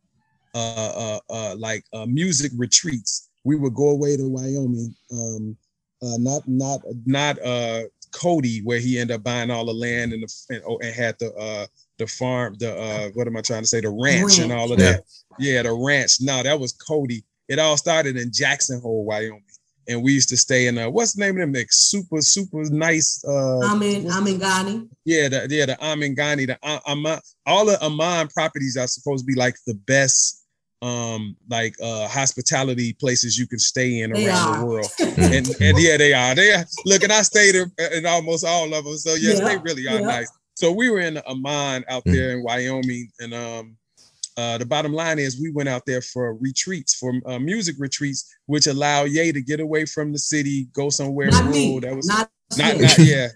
uh uh, uh like uh music retreats we would go away to Wyoming. Um, uh, not not not uh Cody, where he ended up buying all the land and the and, oh, and had the uh the farm, the uh what am I trying to say, the ranch, and all of Yeah. that. Yeah, the ranch. No, that was Cody. It all started in Jackson Hole, Wyoming. And we used to stay in uh what's the name of them? Like super, super nice uh I'm in Amangani. yeah, the yeah, the Amangani, the A- all the Aman properties are supposed to be like the best um like uh hospitality places you can stay in They around are. the world. *laughs* And, and yeah, they are. They are. Look, and I stayed in, in almost all of them. So yes, Yeah, they really are yeah. nice. So we were in Aman out Mm. there in Wyoming, and um, uh, the bottom line is we went out there for retreats, for uh, music retreats, which allow Ye to get away from the city, go somewhere Not me. rural. That was Not, not, not *laughs* yeah,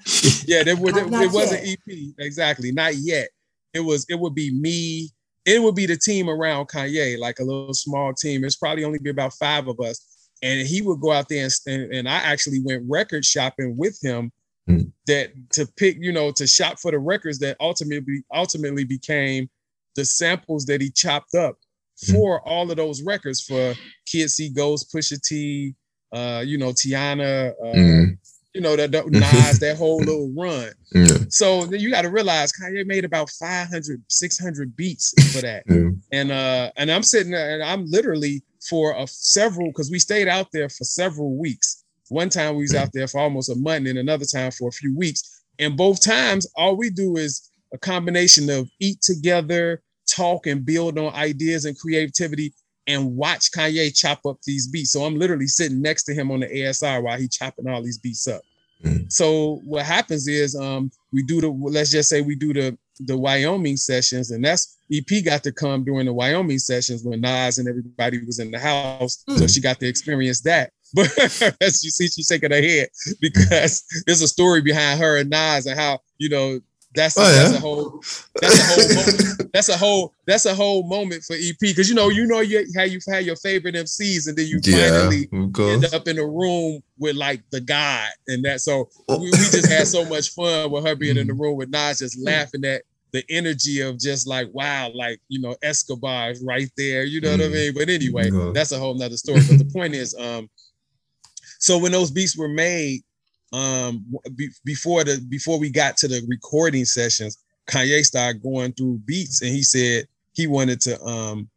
yeah. There would Not- it, wasn't yet. EP exactly, not yet. It was it would be me. It would be the team around Kanye, like a little small team. It's probably only be about five of us, and he would go out there and and I actually went record shopping with him. Mm. That to pick, you know, to shop for the records that ultimately ultimately became the samples that he chopped up Mm. for all of those records for Kid See Ghost, Pusha T, uh, you know, Teyana, uh, Mm. You know, that that *laughs* Nas, that whole little run. Yeah. So then you got to realize Kanye made about 500, 600 beats for that. Yeah. And uh and I'm sitting there and I'm literally for a several because we stayed out there for several weeks. One time we was out there for almost a month and another time for a few weeks. And both times all we do is a combination of eat together, talk and build on ideas and creativity and watch Kanye chop up these beats. So I'm literally sitting next to him on the ASR while he chopping all these beats up. Mm. So what happens is um we do the let's just say we do the the Wyoming sessions, and that's EP got to come during the Wyoming sessions when Nas and everybody was in the house, so Mm. she got to experience that. But *laughs* as you see, she's shaking her head because there's a story behind her and Nas and how you know that's Oh, that's a whole that's a whole moment. that's a whole that's a whole moment for EP because you know you know you how you've had your favorite MCs and then you yeah, finally end up in a room with like the God and that. So we, we just had so much fun with her being in the room with Nas, just laughing at the energy of just like wow, like you know Escobar is right there. You know what I Mm. mean? But anyway, that's a whole nother story. But the point is, um, so when those beats were made, um, be, before the before we got to the recording sessions, Kanye started going through beats, and he said he wanted to um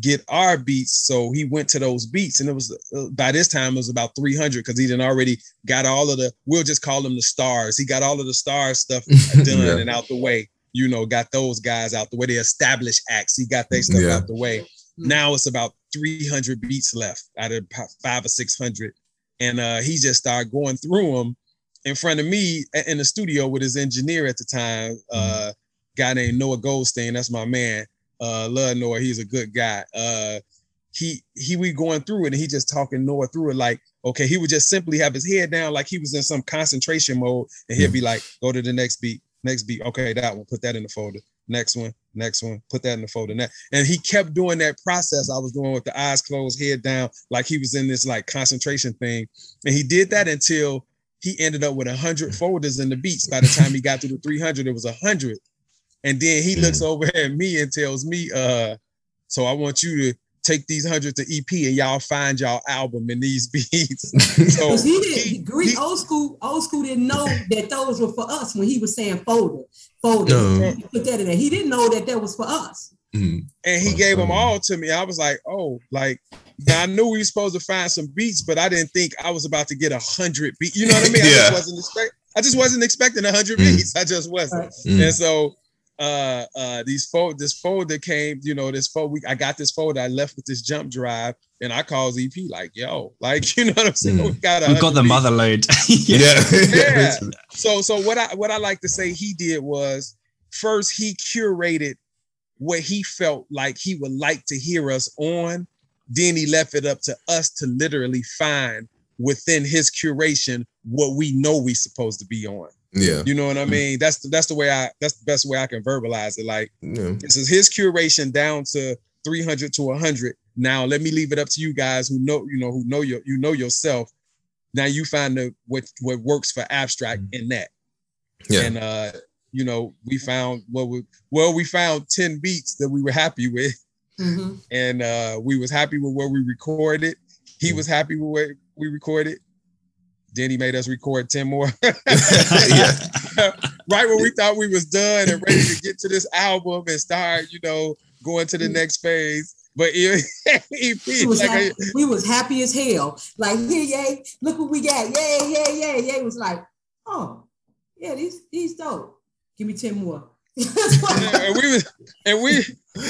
get our beats. So he went to those beats, and it was uh, by this time it was about 300 because he didn't already got all of the. We'll just call them the stars. He got all of the star stuff *laughs* done Yeah. and out the way. You know, got those guys out the way. The established acts. He got their stuff Yeah. out the way. Now it's about 300 beats left out of po- five or 600, and uh, he just started going through them in front of me in the studio with his engineer at the time, uh, guy named Noah Goldstein. That's my man. Uh, love Noah. He's a good guy. Uh, he he we going through it and he just talking Noah through it like okay. He would just simply have his head down like he was in some concentration mode, and he'd be like, go to the next beat, next beat. Okay, that one. Put that in the folder. Next one, next one. Put that in the folder. Ne- And he kept doing that process I was doing with the eyes closed, head down, like he was in this like concentration thing. And he did that until he ended up with a hundred folders in the beats. By the time he got to the 300, it was a hundred. And then he looks over at me and tells me, uh, so I want you to take these hundred to EP and y'all find y'all album in these *laughs* beats. *laughs* So Because he didn't, he- Greek he- old school, old school didn't know that those were for us when he was saying folder, folder. No. Put that in there. He didn't know that that was for us. Mm. and he gave them all to me. I was like, oh, like now I knew we were supposed to find some beats, but I didn't think I was about to get a hundred beats. You know what I mean? I Yeah. just wasn't expect. I just wasn't expecting a hundred Mm. beats. I just wasn't. Right. Mm. And so uh uh these fold this folder came, you know, this folder we I got this folder, I left with this jump drive, and I called EP like, yo, like *laughs* you know what I'm saying? Mm. We got We've got the 100 mother load. *laughs* Yeah. Yeah. *laughs* So so what I what I like to say he did was first he curated what he felt like he would like to hear us on. Then he left it up to us to literally find within his curation what we know we supposed to be on. Yeah. You know what I mean? That's the, that's the way I that's the best way I can verbalize it. Like Yeah. this is his curation down to 300 to 100. Now let me leave it up to you guys who know you know who know your you know yourself. Now you find the what what works for abstract in that. Yeah. And uh, you know, we found what we well, we found 10 beats that we were happy with, Mhm. and uh we was happy with where we recorded. He was happy with what we recorded. Then he made us record 10 more. *laughs* *laughs* yeah. right when we thought we was done and ready to get to this album and start, you know, going to the next phase. But he, *laughs* We was, like happy, a- we was happy as hell. Like, here, yay, look what we got. Yay, yay, yay. Yay was like, oh, yeah, these these dope. Give me 10 more. Yeah, and we was and we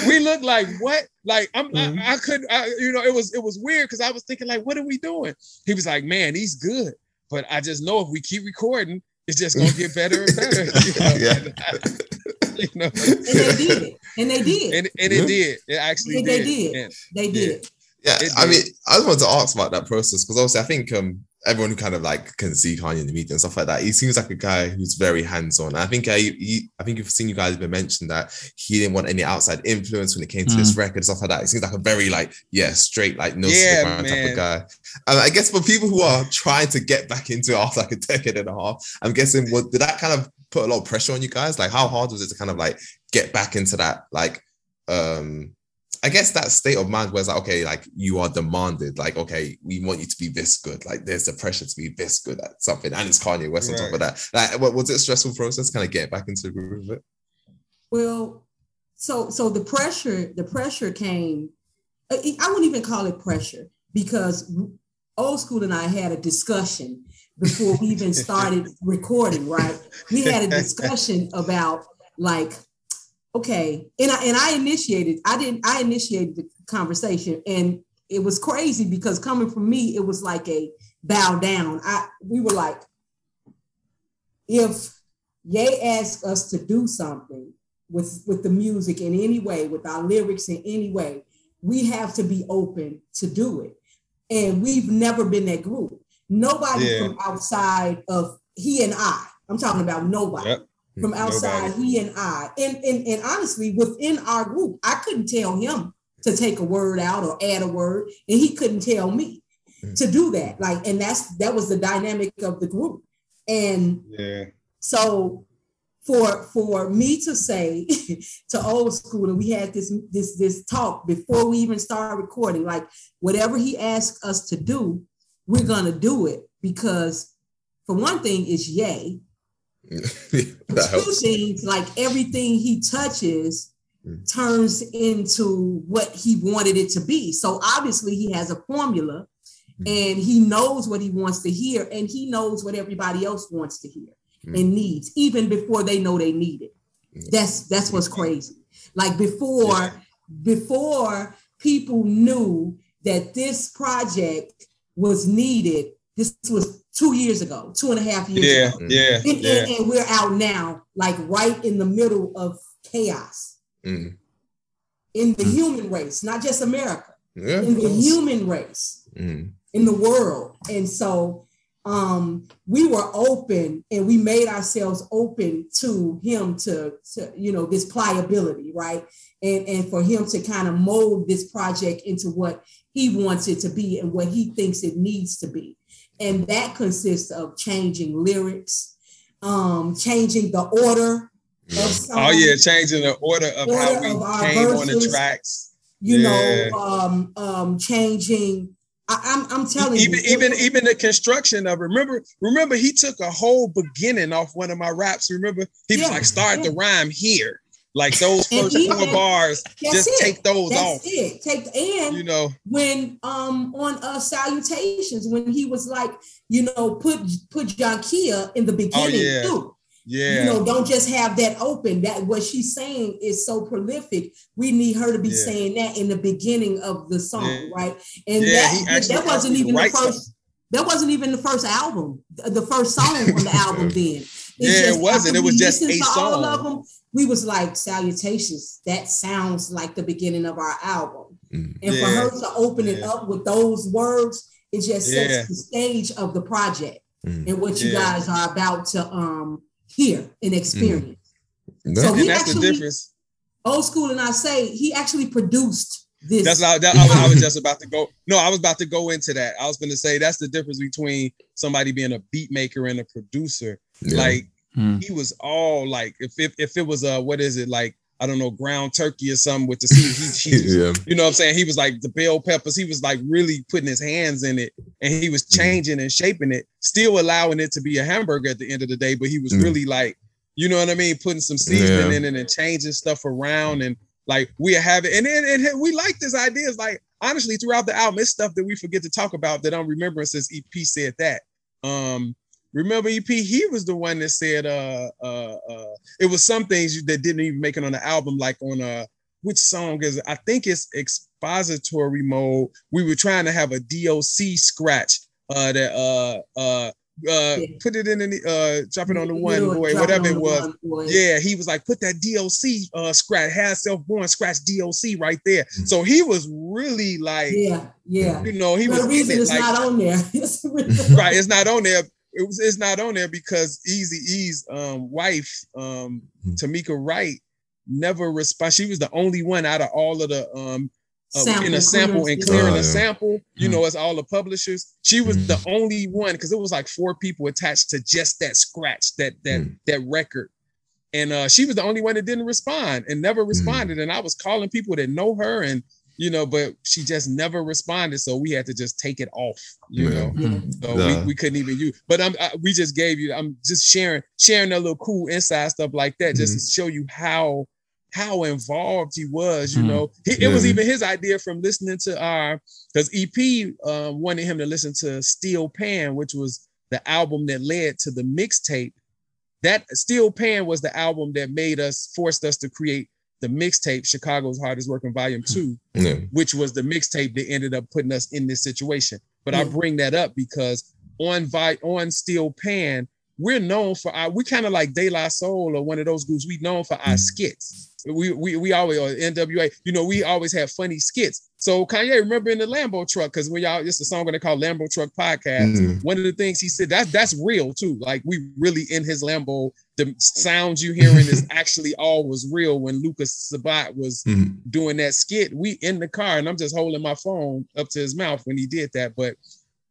we looked like what like I'm Mm-hmm. I, I couldn't I, you know it was it was weird because I was thinking like what are we doing he was like man he's good but I just know if we keep recording it's just gonna get better and better *laughs* you know, Yeah. and, *laughs* you know and they did. And they did. and, and it did it actually And they did, did. And- they did. Yeah, It I mean, I just wanted to ask about that process because obviously I think um everyone who kind of like can see Kanye in the media and stuff like that, he seems like a guy who's very hands-on. I think I he, I think you've seen you guys been mentioned that he didn't want any outside influence when it came to this record stuff like that. It seems like a very like yeah, straight like no yeah, type of guy. And I guess for people who are trying to get back into it after like a decade and a half, I'm guessing what did that kind of put a lot of pressure on you guys? Like how hard was it to kind of like get back into that like um I guess that state of mind where it's like, okay, like you are demanded, like, okay, we want you to be this good. Like there's the pressure to be this good at something. And it's Kanye West on top of that. Like, what was it a stressful process? Kind of get back into the groove of it? Well, so so the pressure, the pressure came. I uh, I wouldn't even call it pressure because old school and I had a discussion before we even *laughs* started recording. Right, we had a discussion about like, okay, and I and I initiated. I didn't. I initiated the conversation, and it was crazy because coming from me, it was like a bow down. I we were like, if Ye asked us to do something with with the music in any way, with our lyrics in any way, we have to be open to do it. And we've never been that group. Nobody Yeah. from outside of he and I. I'm talking about nobody. Yep. From outside, he and I. And, and and honestly, within our group, I couldn't tell him to take a word out or add a word, and he couldn't tell me Mm. to do that. Like, and that's that was the dynamic of the group. And yeah so for for me to say *laughs* to old school and we had this this this talk before we even started recording like whatever he asked us to do we're gonna do it because for one thing it's yay *laughs* that two helps. things like everything he touches Mm. turns into what he wanted it to be so obviously he has a formula Mm. and he knows what he wants to hear and he knows what everybody else wants to hear Mm. and needs even before they know they need it that's that's what's crazy like before Yeah. before people knew that this project was needed this was two years ago two and a half years yeah ago yeah and, yeah and, and we're out now like right in the middle of chaos Mm. in the Mm. human race not just america Yeah. in the human race Mm. in the world. And so um we were open and we made ourselves open to him to, to you know this pliability, right? And and for him to kind of mold this project into what he wants it to be and what he thinks it needs to be. And that consists of changing lyrics, um, changing the order of songs oh yeah changing the order of how we of came on the tracks. You Yeah. know, um, um, changing. I, I'm, I'm telling even you, even even the construction of remember remember he took a whole beginning off one of my raps. Remember he was like start the rhyme here like those first even- four bars just it. take those That's off it. Take and you know when um on uh salutations when he was like, you know, put put Jankia in the beginning Oh, yeah. too. yeah You know, don't just have that open. That what she's saying is so prolific. We need her to be Yeah. saying that in the beginning of the song, Yeah. right? And Yeah, that that wasn't even the first. That wasn't even the first album, the first song on the *laughs* album. Then It's Yeah, it wasn't. It was just a to All song. of them, we was like salutations. That sounds like the beginning of our album. Mm. And for her to open it Yeah. up with those words, it just sets Yeah. the stage of the project Mm. and what you Yeah. guys are about to um hear and experience. Yeah. So and he that's the actually- difference Old school and I say he actually produced this. That's how that, I, I was just about to go. No, I was about to go into that. I was going to say that's the difference between somebody being a beat maker and a producer. Yeah. Like Mm. he was all like, if, if if it was a what is it like I don't know, ground turkey or something with the seed. He, *laughs* he, yeah. you know what I'm saying? He was like the bell peppers. He was like really putting his hands in it and he was Mhm. changing and shaping it, still allowing it to be a hamburger at the end of the day. But he was Mhm. really like, you know what I mean? Putting some seasoning Yeah. in it and changing stuff around. And like we have it. And then and we like this idea. It's like, honestly, throughout the album, it's stuff that we forget to talk about that I'm remembering since EP said that. Um, remember EP, he was the one that said uh uh uh it was some things that didn't even make it on the album, like on uh which song is it? I think it's expository mode. We were trying to have a DOC scratch uh that uh uh uh put it in the uh drop it on the You one know, boy, whatever on it was. Yeah, he was like, put that DOC uh scratch, has self-born scratch DOC right there. So he was really like, yeah, yeah. you know, he For was the in reason it, it's like- not on there. *laughs* It's the reason- *laughs* right. It's not on there. It was. It's not on there because Easy E's um, wife, um, Hmm. Tomica Wright, never respond. She was the only one out of all of the um, uh, in a sample and clearance. clearing Oh, a sample. You Hmm. know, as all the publishers, she was Hmm. the only one because it was like four people attached to just that scratch, that that Hmm. that record. And uh, she was the only one that didn't respond and never responded. And I was calling people that know her and you know, but she just never responded. So we had to just take it off, you Yeah. know. Yeah. So Nah. we, we couldn't even use. But I'm I, we just gave you. I'm just sharing sharing a little cool inside stuff like that, just to show you how how involved he was. You Mhm. know, he, it was even his idea from listening to our because EP um, wanted him to listen to Steel Pan, which was the album that led to the mixtape. That Steel Pan was the album that made us forced us to create the mixtape Chicago's Hardest Working Volume Two Yeah. which was the mixtape that ended up putting us in this situation. But I bring that up because on Vi- on Steel Pan, we're known for our we kind of like De La Soul or one of those groups. We known for our Mm. skits. We we we always or NWA, you know, we always have funny skits. So Kanye, remember in the Lambo truck, because when y'all it's a song they call Lambo Truck Podcast. Mm. One of the things he said that's that's real too. Like we really in his Lambo, the sounds you hearing is *laughs* actually all was real when Lucas Sabat was Mm. doing that skit. We in the car, and I'm just holding my phone up to his mouth when he did that. But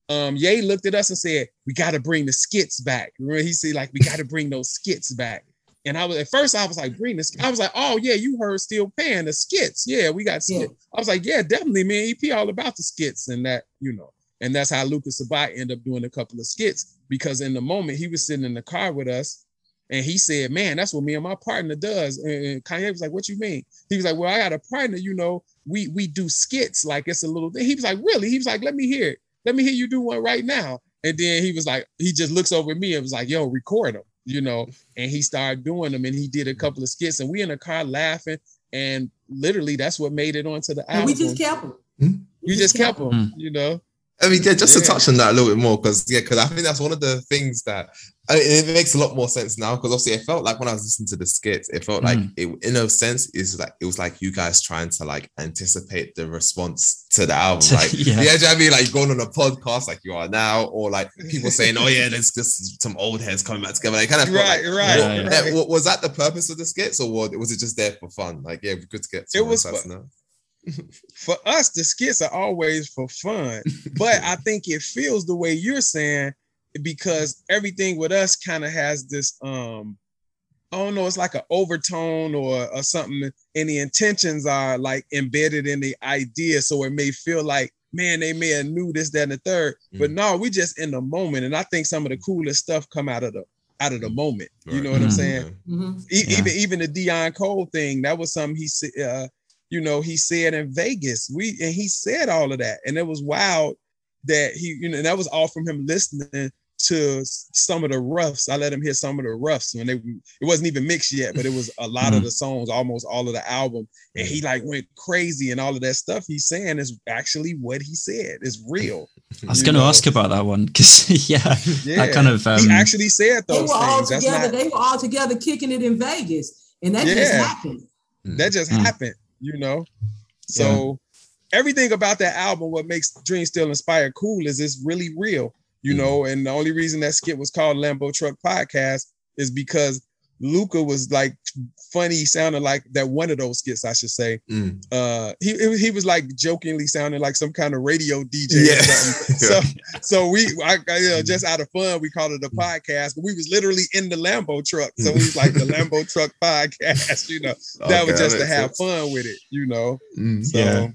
um, Ye looked at us and said, "We got to bring the skits back." Remember, he said, "Like we got to bring those skits back." And I was at first, I was like, "Bring this." I was like, "Oh yeah, you heard Steel Pan the skits? Yeah, we got skits." I was like, "Yeah, definitely, man. EP all about the skits and that, you know." And that's how Lucas Sabat ended up doing a couple of skits because in the moment he was sitting in the car with us. And he said, Man, that's what me and my partner does. And and Kanye was like, What you mean? He was like, Well, I got a partner, you know, we we do skits like it's a little thing. He was like, Really? He was like, Let me hear it. Let me hear you do one right now. And then he was like, he just looks over at me and was like, Yo, record them, you know. And he started doing them and he did a couple of skits. And we in the car laughing. And literally that's what made it onto the And album. we just kept them. Hmm? you just kept them, you know. I mean, yeah, just Yeah. to touch on that a little bit more, because yeah, because I think that's one of the things that I mean, it makes a lot more sense now. Because obviously, it felt like when I was listening to the skits, it felt like mm. it, in a sense, is like it was like you guys trying to like anticipate the response to the album. *laughs* Like, Yeah. yeah, do you know what I mean? Like going on a podcast like you are now, or like people saying, "Oh yeah, there's just some old heads coming back together." Like, kind of Right, like, right, wa- was that the purpose of the skits, or was was it just there for fun? Like, yeah, good to get. some was insights fu- now. For us, the skits are always for fun. But I *laughs* think it feels the way you're saying because everything with us kind of has this um I don't know, it's like an overtone or, or something, and the intentions are like embedded in the idea. So it may feel like, man, they may have knew this, that, and the third. But Mm. no, we just in the moment. And I think some of the coolest stuff come out of the out of the moment. You know what I'm Right. saying? Mhm. E- Yeah. even even the Deon Cole thing, that was something he said. Uh, you know, he said in Vegas. We and he said all of that, and it was wild that he, you know, and that was all from him listening to some of the roughs. I let him hear some of the roughs when they it wasn't even mixed yet, but it was a lot of the songs, almost all of the album, and he like went crazy and all of that stuff he's saying is actually what he said. It's real. *laughs* I was going to know. ask about that one because yeah, *laughs* Yeah, that kind of um, he actually said those. They were all things. That's together. not They were all together kicking it in Vegas, and that just happened. that just Mm. happened, you know. So everything about that album, what makes Dreams Still Inspire cool is it's really real, you Mm. know. And the only reason that skit was called Lambo Truck Podcast is because Luca was like funny, sounding like that one of those skits, I should say. Mm. Uh, he he was like jokingly sounding like some kind of radio DJ. Yeah. Or something. *laughs* So so we, I, I, you know, just out of fun, we called it a podcast, but we was literally in the Lambo truck. So we was like the Lambo truck *laughs* podcast, you know. That was Okay, just to have sense. fun with it, you know. Mm. So Yeah.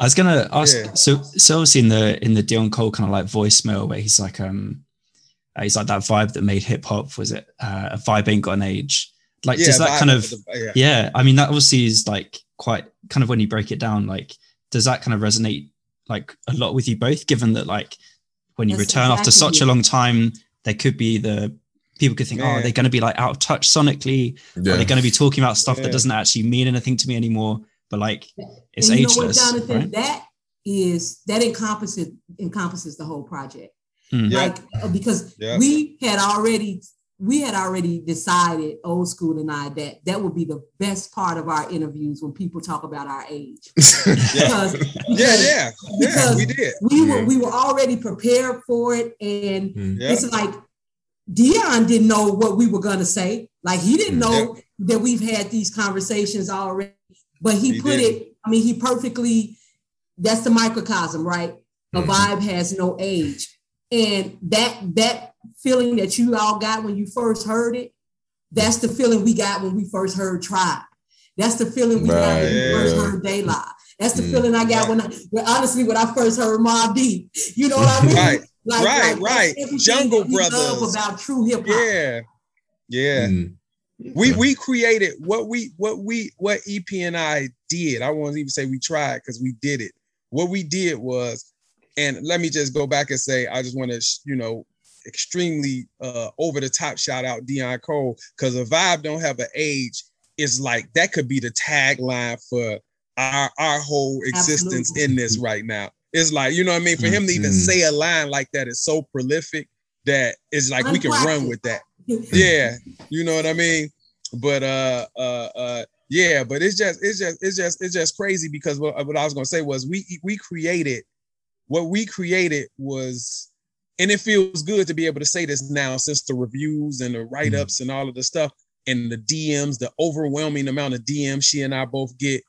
I was gonna ask. Yeah. So, so obviously in the in the Deon Cole kind of like voicemail where he's like, um, uh, he's like that vibe that made hip hop. Was it uh, a vibe ain't got an age? Like, does that kind of yeah. yeah? I mean, that obviously is like quite kind of when you break it down. Like, does that kind of resonate like a lot with you both? Given that like when you That's return after such a long time, there could be the people could think, oh, they're going to be like out of touch sonically. Or Yeah. they're going to be talking about stuff Yeah. that doesn't actually mean anything to me anymore. But like, it's and you know what, ageless, Jonathan? right? That is that encompasses encompasses the whole project. Mm. Yeah. Like uh, because Yeah. we had already we had already decided, old school and I, that that would be the best part of our interviews when people talk about our age. *laughs* Because, Yeah, yeah, yeah, Because- we did. we were Yeah. we were already prepared for it, and Mm. Yeah. it's like Deon didn't know what we were gonna say. Like he didn't know that we've had these conversations already, but he, He put didn't. it. I mean, he perfectly. That's the microcosm, right? A Mhm. vibe has no age, and that that feeling that you all got when you first heard it, that's the feeling we got when we first heard Tribe. That's the feeling we got when we first heard Daylight. That's the Mm. feeling I got when, I, when honestly when I first heard Mobb Deep. You know what I mean? Right, *laughs* Like, right, that's right. Jungle that we love Brothers. about true hip hop. Yeah, yeah. Mm. We we created what we what we what EP and I did. I won't even say we tried because we did it. What we did was, and let me just go back and say, I just want to you know extremely uh over the top shout out Deon Cole because a vibe don't have an age is like that could be the tagline for our our whole existence Absolutely. in this right now. It's like you know what I mean. For him to even Mhm. say a line like that is so prolific that it's like we can run with that *laughs* yeah you know what i mean but uh uh uh yeah but it's just it's just it's just it's just crazy because what, what i was gonna say was we we created what we created was and it feels good to be able to say this now since the reviews and the write-ups and all of the stuff and the dms the overwhelming amount of dms she and i both get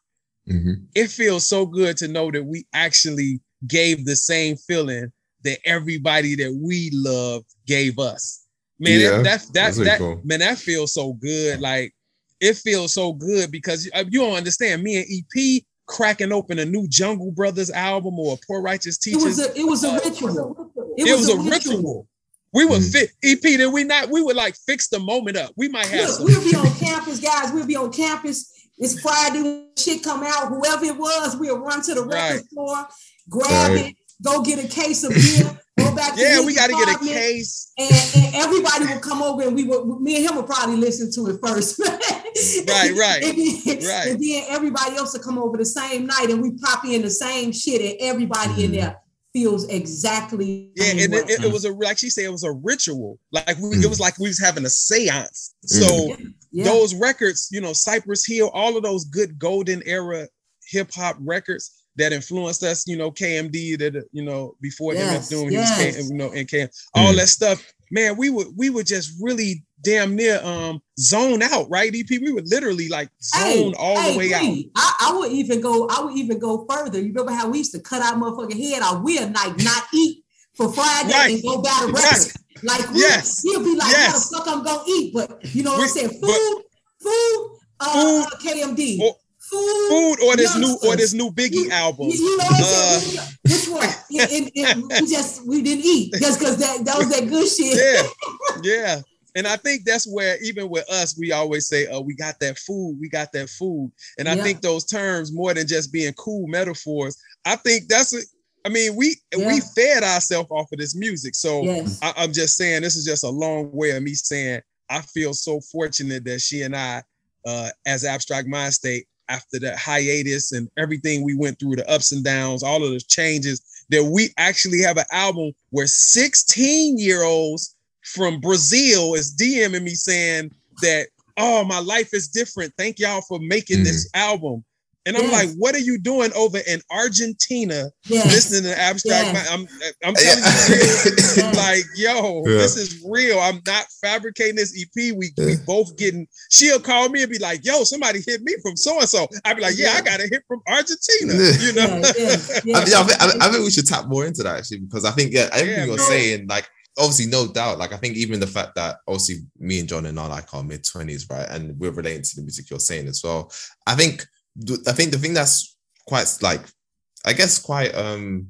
Mhm. it feels so good to know that we actually gave the same feeling that everybody that we love gave us. Man, Yeah, that that that, that's that cool. man, that feels so good. Like it feels so good because uh, you don't understand. Me and EP cracking open a new Jungle Brothers album or a Poor Righteous It was Teachers. a it was a ritual. It, was, a ritual. We would Mm. fit EP. Did we not? We would like fix the moment up. We might have Look, some. we'll be on campus, guys. We'll be on campus. It's Friday when shit come out. Whoever it was, we'll run to the record Right. store, grab Right. it, go get a case of beer, go back to Yeah, we got to get a case. And, and everybody will come over and we will me and him will probably listen to it first. *laughs* Right, right, and then, right. And then everybody else will come over the same night and we pop in the same shit and everybody in Mhm. there feels exactly Yeah, and it, it, it was a like she said, it was a ritual. Like we, Mm. it was like we was having a séance. So yeah. those records, you know, Cypress Hill, all of those good golden era hip hop records that influenced us, you know, KMD that you know before Yes, MF Doom, he was K, you know, and KM, all Mm. that stuff. Man, we would we would just really damn near um zone out, right? EP, we would literally like zone all the way out. I, I would even go. I would even go further. You remember how we used to cut our motherfucking head out? We'll like not *laughs* eat for Friday Right. and go buy the Right. Like we, Yes. we'll be like, Yes. "How the fuck I'm gonna eat?" But you know what I'm We- saying? but- Food, food, uh, Food, uh, KMD, or- food, Food or this new or this new Biggie You- album. You, know Uh? Which one? *laughs* We just we didn't eat just because that that was that good shit. yeah, *laughs* yeah. And I think that's where even with us, we always say, "Oh, we got that food, we got that food." And I think those terms, more than just being cool metaphors, I think that's it. I mean, we Yeah. we fed ourselves off of this music. So Yes. I, I'm just saying, this is just a long way of me saying I feel so fortunate that she and I, uh, as Abstract Mindstate, after that hiatus and everything we went through, the ups and downs, all of the changes, that we actually have an album where 16 year olds from Brazil is DMing me saying that, oh, my life is different. Thank y'all for making this mm. album. And I'm Yes. like, what are you doing over in Argentina Yes. listening to abstract? Yes. I'm I'm telling you, Yes. *laughs* like, yo, Yeah. this is real. I'm not fabricating this EP. We we both getting. She'll call me and be like, "Yo, somebody hit me from so and so." I'd be like, "Yeah, I got a hit from Argentina." Yeah. You know? Yeah, yeah, *laughs* yeah. I, yeah, I, think, I, think- I think we should tap more into that actually because I think yeah, everything Yeah, you're bro. saying, like obviously no doubt, like I think even the fact that obviously me and John are now like our mid twenties, right, and we're relating to the music you're saying as well. I think th- I think the thing that's quite like I guess quite um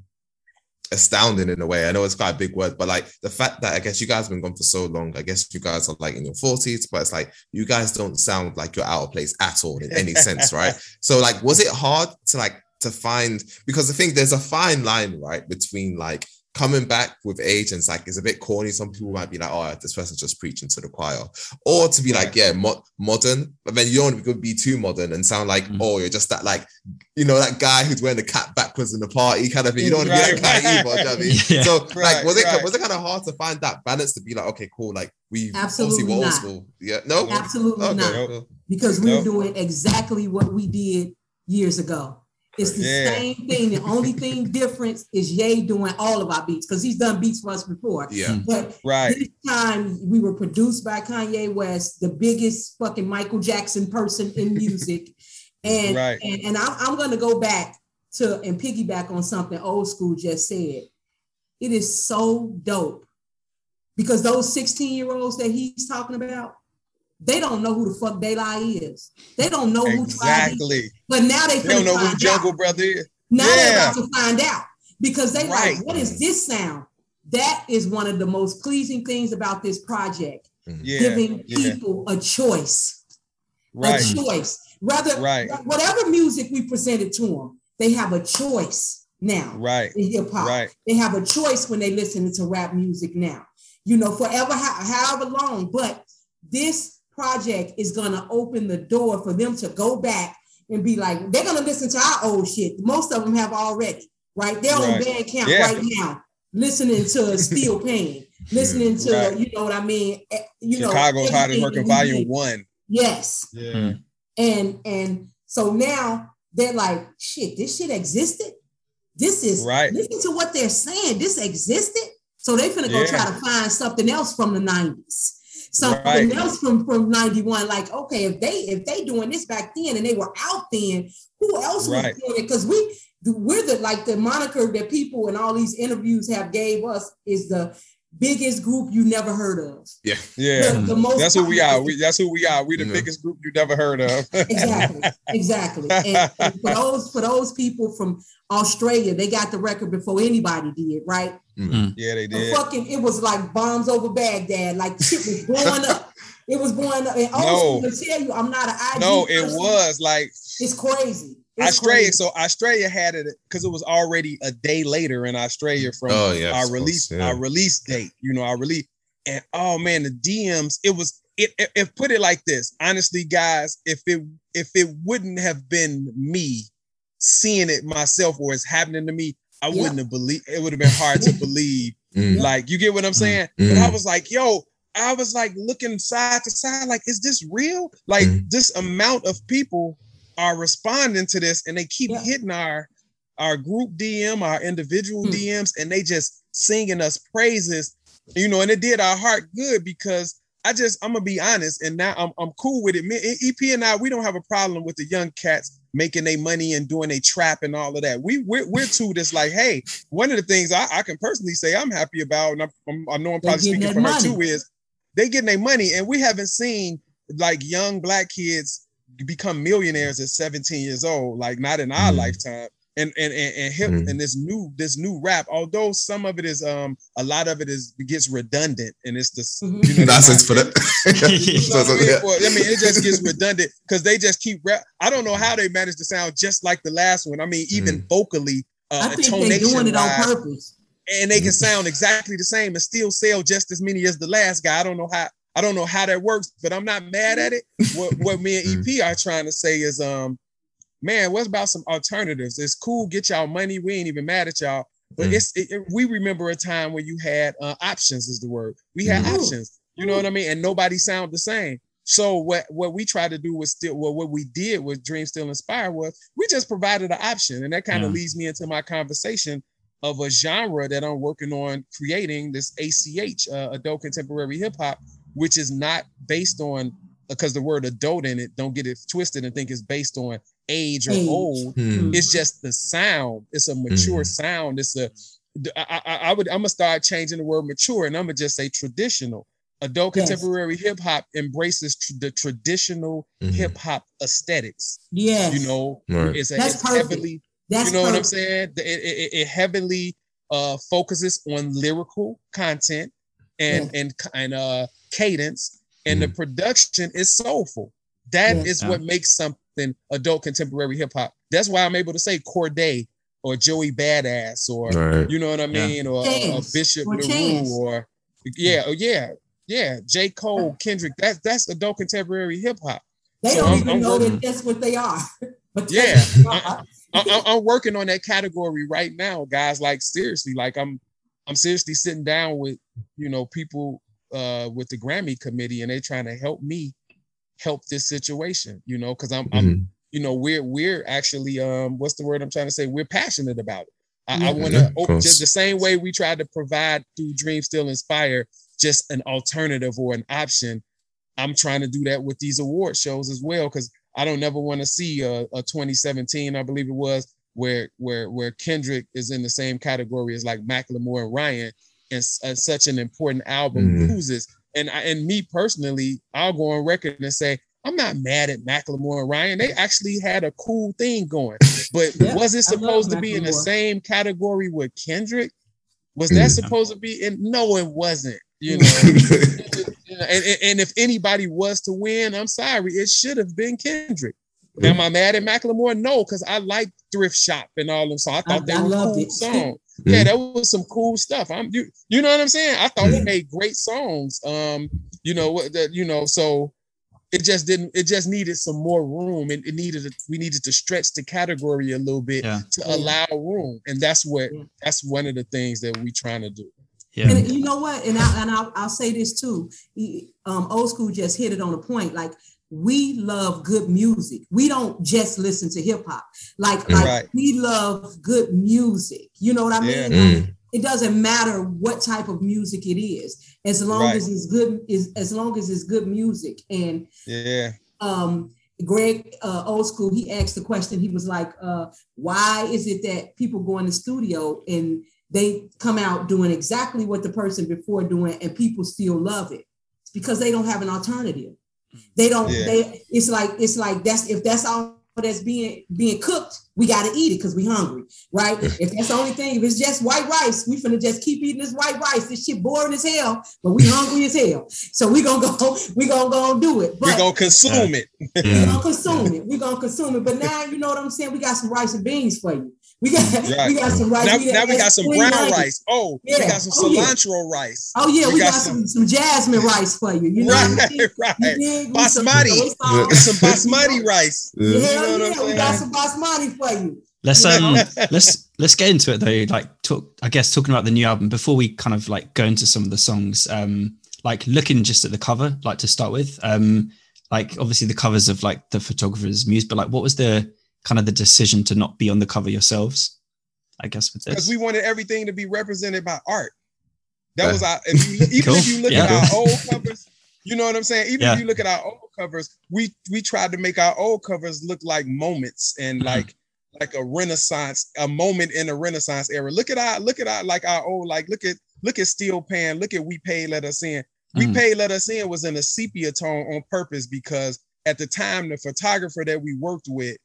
astounding in a way. I know it's quite a big word, but like the fact that I guess you guys have been gone for so long, I guess you guys are like in your 40s, but it's like you guys don't sound like you're out of place at all in any sense, right? *laughs* So like was it hard to like to find because I think there's a fine line, right, between like coming back with age and it's like it's a bit corny. Some people might be like, oh, this person's just preaching to the choir. Or to be like, yeah, mo- modern, but then you don't want to be too modern and sound like, Mm. oh, you're just that like, you know, that guy who's wearing the cap backwards in the party kind of thing. You don't want to Right, be that guy right. either. you know what I mean? *laughs* Yeah. So Right, like was it right. was it kind of hard to find that balance to be like, okay, cool, like we Absolutely obviously we're old not. school. Yeah. No? Absolutely Okay, not. cool. because we're Nope. doing exactly what we did years ago. It's the Yeah. same thing. The only thing difference is Ye doing all of our beats because he's done beats for us before. Yeah. Mm-hmm. But Right. this time we were produced by Kanye West, the biggest fucking Michael Jackson person in music. *laughs* and, Right. and and I'm, I'm gonna go back to and piggyback on something old school just said. It is so dope because those 16 year olds that he's talking about, they don't know who the fuck Daylight is. They don't know who tried it, Exactly. but now they, They don't know who Jungle out. Brother is. Now they're about to find out because they Right. like, what is this sound? That is one of the most pleasing things about this project, mm-hmm. Yeah. giving yeah. people a choice, Right. a choice. Rather, Right. whatever music we presented to them, they have a choice now Right. in hip hop. Right. They have a choice when they listen to rap music now. You know, forever, however long. But this project is gonna open the door for them to go back and be like, they're gonna listen to our old shit. Most of them have already, right? They're on Right. Bandcamp Yeah. right now, listening to *laughs* Steel Pan, listening to, Right. you know what I mean? Eh, You know, Chicago's hardest everything working volume did. one. Yes. Yeah. And and so now they're like, shit, this shit existed. This is Right. Listen to what they're saying. This existed. So they finna go Yeah. try to find something else from the 90s. Something Right. else from, from 91. Like, okay, if they if they doing this back then and they were out then, who else Right. was doing it? Because we we're the like the moniker that people in all these interviews have gave us is the biggest group you never heard of. Yeah. Yeah. The, the mm-hmm. most That's who we are. We that's who we are. We the Yeah. biggest group you never heard of. exactly exactly and, and for *laughs* those for those people from australia they got the record before anybody did right mm-hmm. mm. yeah, they The did. fucking it was like bombs over baghdad like shit was blowing up it was blowing up and No. old school to tell you i'm not an IG No, it person. was like it's crazy It's Australia. crazy. So Australia had it because it was already a day later in Australia from Oh, yeah, our release course, yeah. our release date. You know, our release. And oh man, the DMs. It was it. If if put it like this, honestly, guys, if it if it wouldn't have been me seeing it myself or it's happening to me, I Yeah. wouldn't have believed. It would have been hard to *laughs* believe. Mm. Like you get what I'm saying? Mm. But I was like, yo, I was like looking side to side, like, is this real? Like Mm. this amount of people are responding to this and they keep Yeah. hitting our our group DM, our individual Hmm. DMs, and they just singing us praises, you know, and it did our heart good because I just I'm gonna be honest, and now I'm I'm cool with it. Me, EP and I, we don't have a problem with the young cats making their money and doing a trap and all of that. We we're, we're two that's like, hey, one of the things I, I can personally say I'm happy about, and I'm, I know I'm probably speaking for her too, is they getting their money, and we haven't seen like young black kids become millionaires at 17 years old, like not in our Mm. lifetime. And and and, and hip Mm. and this new this new rap, although some of it is um a lot of it is gets redundant, and it's this Mhm. you know, That's for not- that. *laughs* you know So- so, I mean? *laughs* yeah. I mean, it just gets redundant because they just keep rap. I don't know how they manage to sound just like the last one. I mean, even vocally, uh, i think they're doing it on purpose and they can Mhm. sound exactly the same and still sell just as many as the last guy. I don't know how. I don't know how that works, but I'm not mad at it. What what me and EP are trying to say is, um, man, what about some alternatives? It's cool, get y'all money. We ain't even mad at y'all. But Mm. it's it, it- we remember a time when you had uh, options is the word. We had Mhm. options. You know what I mean? And nobody sound the same. So what what we tried to do was still well, what we did with Dreams Still Inspire was we just provided an option, and that kind of Yeah. leads me into my conversation of a genre that I'm working on creating this ACH, uh, adult contemporary hip hop, which is not based on because the word adult in it, don't get it twisted and think it's based on age or Age. old. Hmm. It's just the sound. It's a mature sound. It's a. I, I, I would. I'm gonna start changing the word mature, and I'm gonna just say traditional. Adult Yes. contemporary hip hop embraces tr- the traditional Mhm. hip hop aesthetics. Yeah, You know, Right. it's, a, That's it's perfect. heavily. That's you know what I'm saying? It, it, it heavily uh, focuses on lyrical content and and and uh, cadence, and the mm. production is soulful. That is Yeah. what makes something adult contemporary hip hop. That's why I'm able to say Cordae or Joey Badass or Right. you know what I mean, or, uh, or, or Bishop Nehru or yeah, oh yeah, yeah, J. Cole, Kendrick. That's that's adult contemporary hip hop. They So don't I'm- even I'm know working- that that's what they are. *laughs* But Yeah. that's what they are. I, I, I'm working on that category right now, guys. Like seriously, like I'm I'm seriously sitting down with you know people uh with the Grammy committee, and they're trying to help me help this situation. You know, because I'm I'm Mhm. you know we're we're actually um what's the word I'm trying to say? We're passionate about it. I, I want to open just the same way we tried to provide through Dream Still Inspire just an alternative or an option. I'm trying to do that with these award shows as well because I don't never want to see a, a 2017, I believe it was, where where where Kendrick is in the same category as like Macklemore and Ryan, and, s- and such an important album Mhm. loses. And I, and me personally, I'll go on record and say I'm not mad at Macklemore and Ryan. They actually had a cool thing going, but Yeah, was it supposed to be in the same category with Kendrick? Was that Mhm. supposed to be in? No, it wasn't. You know, you *laughs* know, and, and- and if anybody was to win, I'm sorry, it should have been Kendrick. Am I mad at Macklemore? No, because I like Thrift Shop and all them. So I thought I- they I were loved cool it. songs. Yeah, that was some cool stuff. I'm you, you know what I'm saying? I thought he Mhm. made great songs. Um, you know what that you know, so it just didn't it just needed some more room and it needed we needed to stretch the category a little bit Yeah. to Yeah. allow room. And that's what that's one of the things that we're trying to do. Yeah. And you know what? And I and I'll, I'll say this too. He- Um, Olskool just hit it on the point. Like we love good music. We don't just listen to hip hop. Like, like Right. we love good music. You know what I Yeah. mean? Mm. It doesn't matter what type of music it is, as long Right. as it's good. Is as long as it's good music. And Yeah. um Greg uh, Olskool, he asked the question, he was like, uh, why is it that people go in the studio and they come out doing exactly what the person before doing and people still love it? It's because they don't have an alternative. They don't, Yeah. they it's like it's like that's if that's all that's being being cooked, we gotta eat it because we hungry, right? if that's the only thing, if it's just white rice, we finna just keep eating this white rice. This shit boring as hell, but we hungry as hell. So we gonna go, *laughs* we gonna go and do it. But We're gonna consume it. we're Mm. gonna consume it. We're gonna consume it. But now you know what I'm saying. We got some rice and beans for you. We got Right. we got some rice. Now, now we got some brown 390. rice. Oh, we got some Oh, yeah. cilantro rice. Oh yeah, we, We got got, some, some jasmine rice for you. You know what I right, mean? You right. dig? We some- Basmati. it's some basmati rice. Yeah, *laughs* Yeah. You know yeah, we got some basmati for you. Let's um *laughs* let's let's get into it though. Like talk I guess talking about the new album before we kind of like go into some of the songs. Um like looking just at the cover, like to start with. Um like obviously the covers of like the photographer's muse, but like what was the kind of the decision to not be on the cover yourselves? I guess with Because we wanted everything to be represented by art. That Yeah. was our if you, even Cool. if you look Yeah. at our old covers, you know what I'm saying? Even Yeah. if you look at our old covers, we we tried to make our old covers look like moments and Mhm. like like a renaissance, a moment in a renaissance era. Look at our look at our like our old like look at look at Steel Pan, look at We Paid Let Us In. We Mhm. Paid Let Us In was in a sepia tone on purpose because at the time the photographer that we worked with,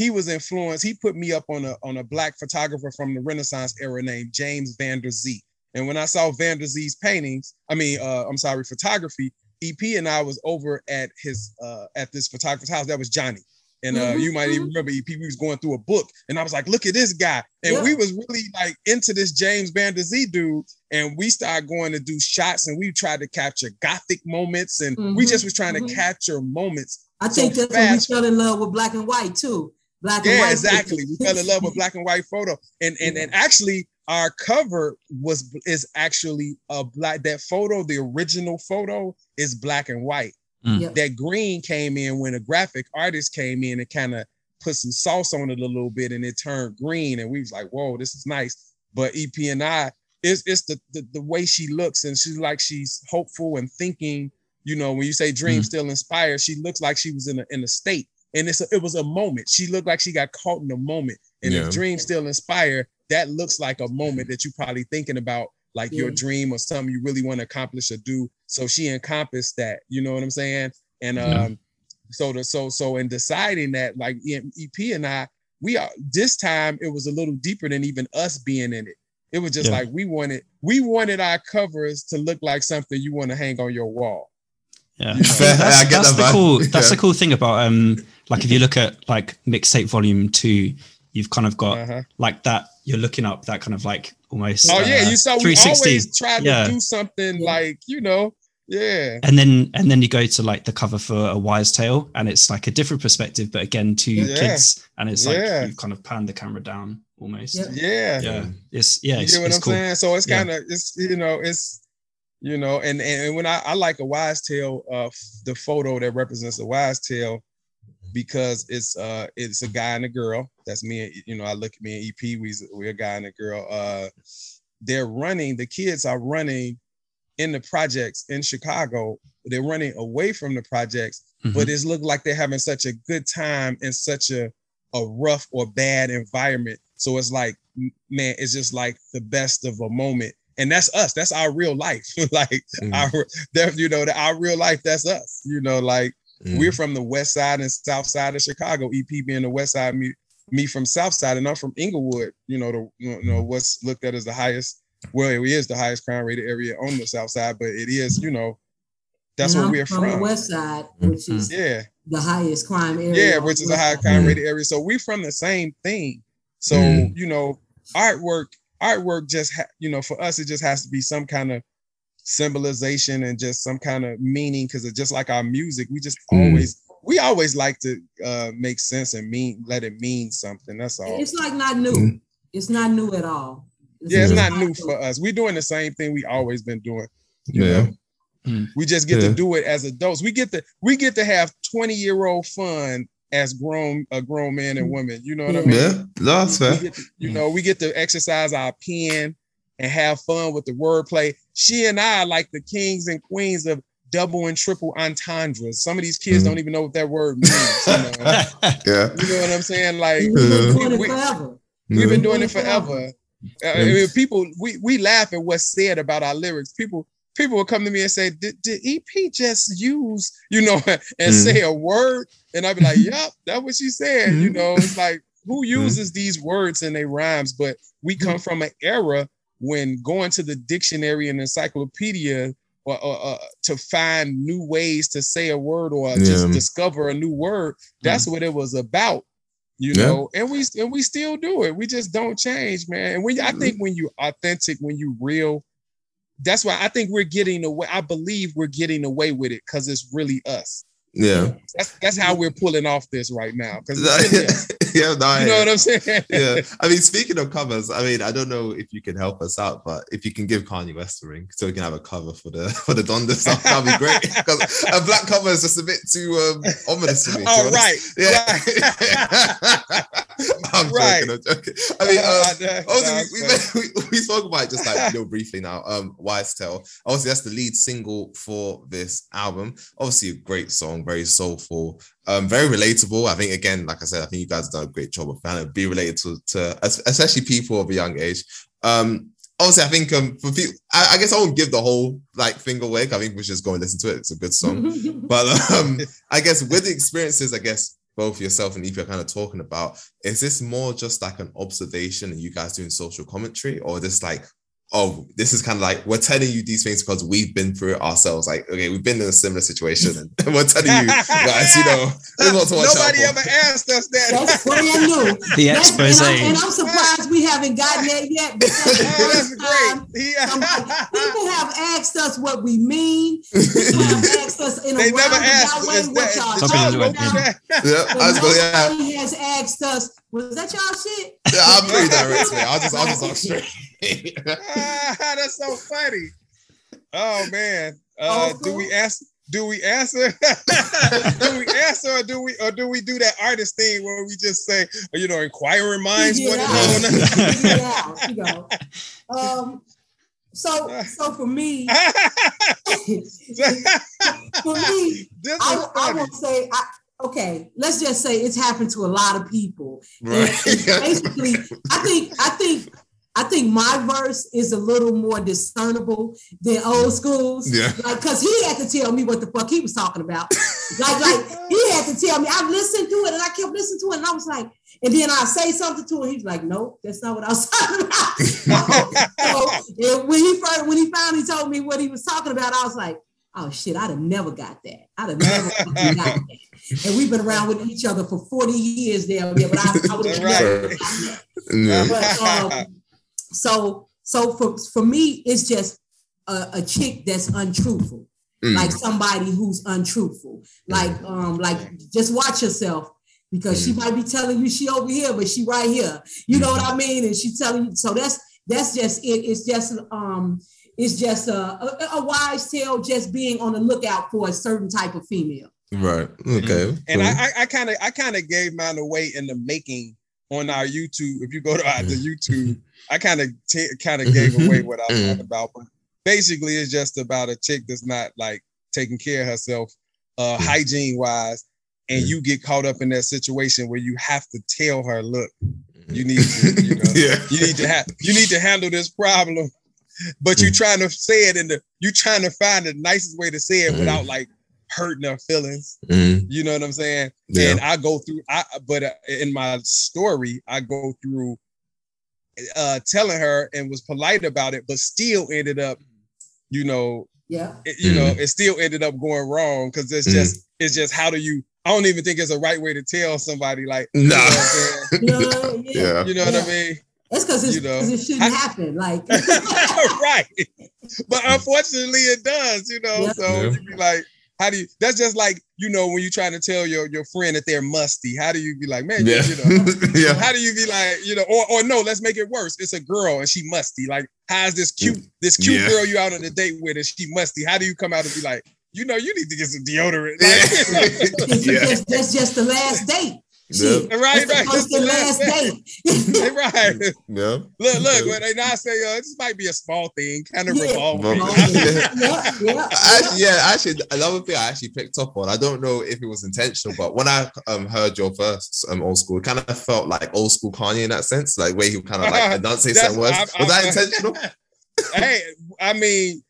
he was influenced. He put me up on a on a black photographer from the Renaissance era named James Van Der Zee. And when I saw Van Der Zee's paintings, I mean, uh, I'm sorry, photography. EP and I was over at his uh, at this photographer's house. That was Johnny. And uh, Mhm, you might even remember EP. We was going through a book, and I was like, "Look at this guy!" And Yeah. we was really like into this James Van Der Zee dude. And we started going to do shots, and we tried to capture gothic moments, and we Mhm, just was trying mhm. to capture moments. I So think that's when we fell in love with black and white too. Black and Yeah, white. exactly. We fell in love with black and white photo, and and and actually, our cover was is actually a black. That photo, the original photo, is black and white. Mm. Yep. That green came in when a graphic artist came in and kind of put some sauce on it a little bit, and it turned green. And we was like, "Whoa, this is nice." But EP and I, it's it's the, the the way she looks, and she's like she's hopeful and thinking. You know, when you say dream Mm. still inspired, she looks like she was in a in a state, and it's a, it was a moment. She looked like she got caught in a moment, and Yeah. if dream still inspired, that looks like a moment that you're probably thinking about, like your dream or something you really want to accomplish or do. So she encompassed that. You know what I'm saying? And Yeah. um, so the so so in deciding that, like EP and I, we are this time it was a little deeper than even us being in it. It was just Yeah. like we wanted we wanted our covers to look like something you want to hang on your wall. Yeah, You know? Fair, that's, *laughs* I get that's the cool. *laughs* That's Yeah. the cool thing about um, like if you look at like mixtape volume two, you've kind of got Uh-huh. like that. You're looking up that kind of like almost. Oh yeah, uh, you saw we always try to Yeah. do something like you know, yeah. and then and then you go to like the cover for a wise tale and it's like a different perspective but again two Yeah. kids and it's like Yeah. you've kind of panned the camera down almost Yep. Yeah. yeah it's yeah You it's, get what it's I'm cool saying? So it's kind of it's you know it's you know and and when I, I like a wise tale uh the photo that represents a wise tale because it's uh it's a guy and a girl that's me and you know I look at me and EP we we're a guy and a girl uh they're running the kids are running in the projects in Chicago they're running away from the projects Mhm. but it's looked like they're having such a good time in such a a rough or bad environment. So it's like, man, it's just like the best of a moment. And that's us. That's our real life. *laughs* like Mm. our, that, you know, that our real life. That's us. You know, like Mm. we're from the west side and south side of Chicago. EP being the west side, me, me from south side, and I'm from Englewood. You know, the you know what's looked at as the highest. Well, it is the highest crime rated area on the south side, but it is, you know, that's And where I'm we're from. from. the west side, which is Yeah. the highest crime area. Yeah, which is a west high crime rated area. So we're from the same thing. So Mm. you know, artwork, artwork just ha- you know, for us, it just has to be some kind of symbolization and just some kind of meaning because it's just like our music. We just Mm. always we always like to uh make sense and mean let it mean something. That's all. It's like not new. Mm. It's not new at all. yeah, it's not new for us. We're doing the same thing we always been doing. you Yeah. know? Mm. We just get Yeah. to do it as adults. We get to we get to have 20 year old fun as grown a grown man and woman. You know what I mean? Yeah, no, that's fair. to, you know, we get to exercise our pen and have fun with the wordplay. She and I are like the kings and queens of double and triple entendres. Some of these kids Mhm. don't even know what that word means. You know, *laughs* Yeah. You know what I'm saying? Like We've been doing it we- forever. we've been doing it forever. Uh, I mean, people, we we laugh at what's said about our lyrics. People people will come to me and say, "Did, did EP just use you know *laughs* and Mm. say a word?" And I'd be like, "Yep, that's what she said." You Mm. know, it's like who uses these words in their rhymes? But we come from an era when going to the dictionary and encyclopedia. Or, or, uh, to find new ways to say a word or just discover a new word that's what it was about you Yeah. know? And we and we still do it. We just don't change man. And when i think when you're authentic when you real that's why i think we're getting away i believe we're getting away with it because it's really us Yeah. that's that's how we're pulling off this right now because *laughs* *laughs* yeah, no, you know what i'm saying yeah. *laughs* I mean, speaking of covers, I mean, I don't know if you can help us out, but if you can give Kanye West a ring so we can have a cover for the for the Donda stuff, that'd be great. Because a black cover is just a bit too um, ominous for me. to be all honest. right Yeah. I'm Right. joking. I'm joking. I mean, uh, That- Obviously, that's we, we, we, we spoke about it just like real briefly now. Um, Wise Tale. Obviously, that's the lead single for this album. Obviously, a great song, very soulful, um, very relatable. I think again, like I said, I think you guys have done a great job of trying to be related to, to especially people of a young age. Um, obviously, I think um, for people, I, I guess I won't give the whole like thing away. I think we should just go and listen to it. It's a good song. *laughs* But um, I guess with the experiences, I guess both yourself and Eve are kind of talking about, is this more just like an observation and you guys doing social commentary, or this like, oh, this is kind of like we're telling you these things because we've been through it ourselves. Like, okay, we've been in a similar situation, and *laughs* we're telling you guys, you know, *laughs* there's not to watch nobody out ever for. asked us that That's brand new. *laughs* the That's- expose and, I'm, and I'm surprised we haven't gotten that yet. Because oh, that's great somebody- He- people have asked us what we mean. People have asked us in a they never asked roundabout way what that- y'all did Something y'all is know what- that? Yeah, I was going, yeah, nobody has asked us, was that y'all shit? yeah, I'm pretty direct, man. I'll just, I'll just talk straight. Ah, that's so funny. Oh man. Uh, do we ask do we answer? *laughs* do we answer or do we or do we do that artist thing where we just say, you know, inquiring minds Yeah, want to know? yeah, you know. *laughs* Um, so so for me, *laughs* for me, I, is I funny. will say, I, okay, let's just say it's happened to a lot of people. Right. *laughs* Basically, I think, I think, I think my verse is a little more discernible than Olskool's. Yeah. Like, cause he had to tell me what the fuck he was talking about. like, like he had to tell me. I listened to it and I kept listening to it, and I was like, and then I say something to him. He's like, "Nope, that's not what I was *laughs* talking about." *laughs* so when he first, when he finally told me what he was talking about, I was like, "Oh shit, I'd have never got that. I'd have never *laughs* got that." And we've been around with each other for forty years now, yeah, but I, I would have Right. never. *laughs* Yeah. But, um, so, so for for me, it's just a, a chick that's untruthful Mm. like somebody who's untruthful. Like, um, like just watch yourself because she might be telling you she over here, but she right here. You know what I mean? And she telling you. So that's that's just it. It's just um, it's just a, a, a wise tale. Just being on the lookout for a certain type of female. Right. Okay. Mm-hmm. And cool. I, I kind of, I kind of gave mine away in the making on our YouTube. If you go to our, the *laughs* YouTube, I kind of, t- kind of mm-hmm. gave away what I mm-hmm. was talking about. But basically, it's just about a chick that's not like taking care of herself, uh, hygiene wise, and you get caught up in that situation where you have to tell her, look, you need to, you *laughs* know, yeah. you need to have, you need to handle this problem. But you're trying to say it in the, you're trying to find the nicest way to say it Mhm. without like hurting her feelings. Mm. You know what I'm saying? Yeah. And I go through, I but uh, in my story, I go through uh telling her and was polite about it, but still ended up, you know, Yeah. it, you know, it still ended up going wrong because it's Mhm. just, it's just how do you? I don't even think it's a right way to tell somebody like, you Nah. know what I'm saying? *laughs* You know, yeah. Yeah. You know what I mean? That's because You know, it shouldn't I- happen. Like, *laughs* right. But unfortunately, it does. You know, Yeah. so Yeah. you be like, how do you? That's just like you know when you're trying to tell your your friend that they're musty. How do you be like, man? Yeah. You know, *laughs* yeah. how do you be like, you know, or or no, let's make it worse. It's a girl and she musty. Like, how's this cute, mm. this cute Yeah. girl you out on a date with and she musty? How do you come out and be like, you know, you need to get some deodorant? Yeah. Like, *laughs* it's Yeah. just, that's just the last date. Yeah. Shit. Right, That's *laughs* right. the last date. right. Yeah. Look, look, when they not say, uh, this might be a small thing, kind of Yeah. revolve. Well, *laughs* yeah, yeah, yeah. Actually, yeah, actually, another thing I actually picked up on. I don't know if it was intentional, but when I um heard your first um Olskool, it kind of felt like old school Kanye in that sense, like where he kind of like *laughs* enunciate That's- certain words. I'm- was that I'm- intentional? hey, I mean,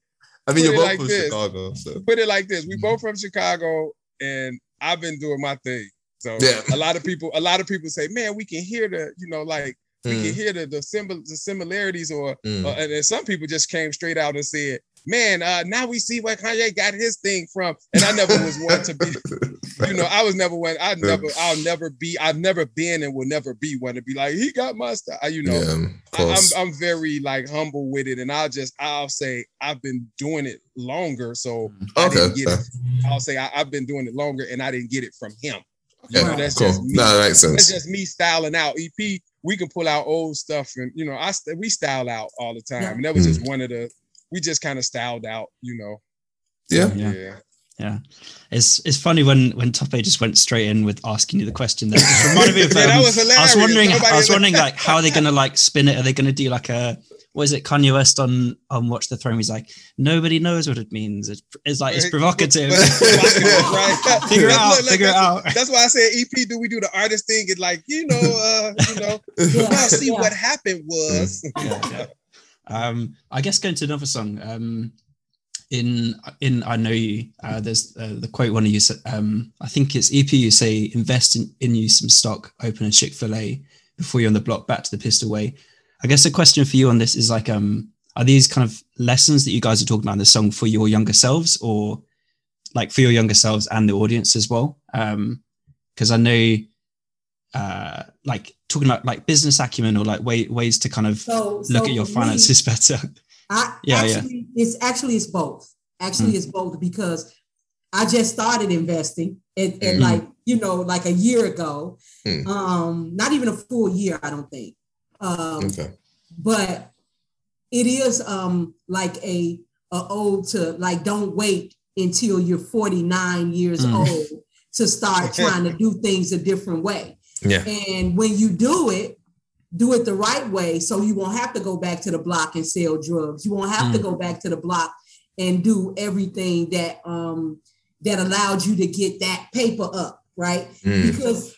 I mean, you're both like from this. Chicago, so put it like this: we Mhm. both from Chicago, and I've been doing my thing. So Yeah. a lot of people, a lot of people say, "Man, we can hear the, you know, like we can Mm, hear the the, symbol, the similarities," or mm. uh, and then some people just came straight out and said, "Man, uh, now we see where Kanye got his thing from." And I never was one to be, *laughs* you know, I was never one. I never, I'll never be. I've never been and will never be one to be like he got my style. I- You know, yeah, I, I'm. I'm very like humble with it, and I'll just I'll say I've been doing it longer, so I okay, didn't get it. I'll say I, have been doing it longer, and I didn't get it from him. Okay, know, that's cool. just me. No, that makes That's sense. just me styling out. EP, we can pull out old stuff, and you know, I st- we style out all the time, Yeah. and that was Mm. just one of the. We just kind of styled out, you know. Yeah. Yeah. yeah. Yeah, it's it's funny when when Tope just went straight in with asking you the question. There it reminded me of. *laughs* Yeah, that um, was I was wondering. Nobody I was wondering like how are they going to like spin it? Are they going to do like a what is it? Kanye West on on Watch the Throne. He's like nobody knows what it means. It's, it's like it's provocative. *laughs* right? *laughs* figure it out. look, figure it out. That's why I said, EP, do we do the artist thing? And like, you know, uh, you know, *laughs* Yeah, now see yeah. what happened was. yeah, yeah. Um, I guess going to another song. Um, in in I know you. Uh, there's uh, the quote one of you said. Um, I think it's EP. You say invest in, in you some stock, open a Chick Fil A before you're on the block. Back to the pistol way. I guess the question for you on this is like, um, are these kind of lessons that you guys are talking about in the song for your younger selves, or like for your younger selves and the audience as well? Um, because I know, uh, like talking about like business acumen or like way, ways to kind of So, look so at your for me, finances *laughs* better. I Yeah, yeah. it's actually it's both. Actually, Mm. it's both because I just started investing and, and Mm. like you know, like a year ago. Mm. Um, not even a full year, I don't think. Um, Okay. but it is um like a a ode to like don't wait until you're 49 years Mm. old to start *laughs* trying to do things a different way. Yeah. And when you do it, do it the right way so you won't have to go back to the block and sell drugs. You won't have to Mm. go back to the block and do everything that um that allowed you to get that paper up, right? Mm. Because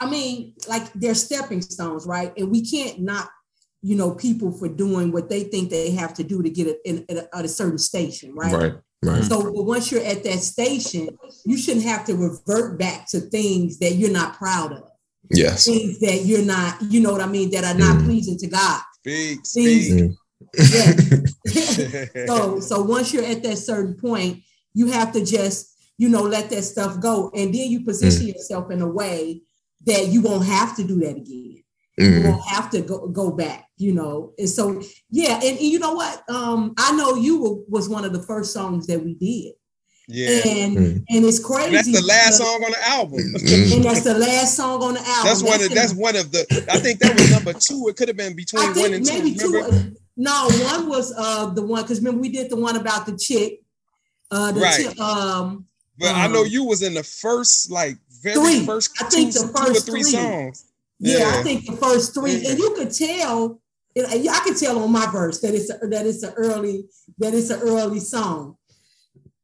I mean, like they're stepping stones, right? And we can't knock, you know, people for doing what they think they have to do to get it in, at, a, at a certain station, right? Right. Right. So but once you're at that station, you shouldn't have to revert back to things that you're not proud of, Yes. things that you're not, you know what I mean, that are not Mm. pleasing to God. Speak, Things- speak. Yeah. *laughs* so so once you're at that certain point, you have to just, you know, let that stuff go. And then you position yourself in a way that you won't have to do that again. You Mm. won't have to go, go back, you know. And so yeah, and, and you know what? Um, I know you were, was one of the first songs that we did. yeah. And Mm. and it's crazy. And that's the last because- song on the album. Mm. and that's the last song on the album. That's one of that's the- one of the I think that was number two. It could have been between I one and two. maybe two. Remember? No, one was uh the one because remember we did the one about the chick. Uh, the Right. chick, um, But I know um, you was in the first like very Three. first I think two, the two or first three three. songs. yeah, Yeah. I think the first three, Yeah. and you could tell. it- I could tell on my verse that it's a, that it's an early that it's an early song.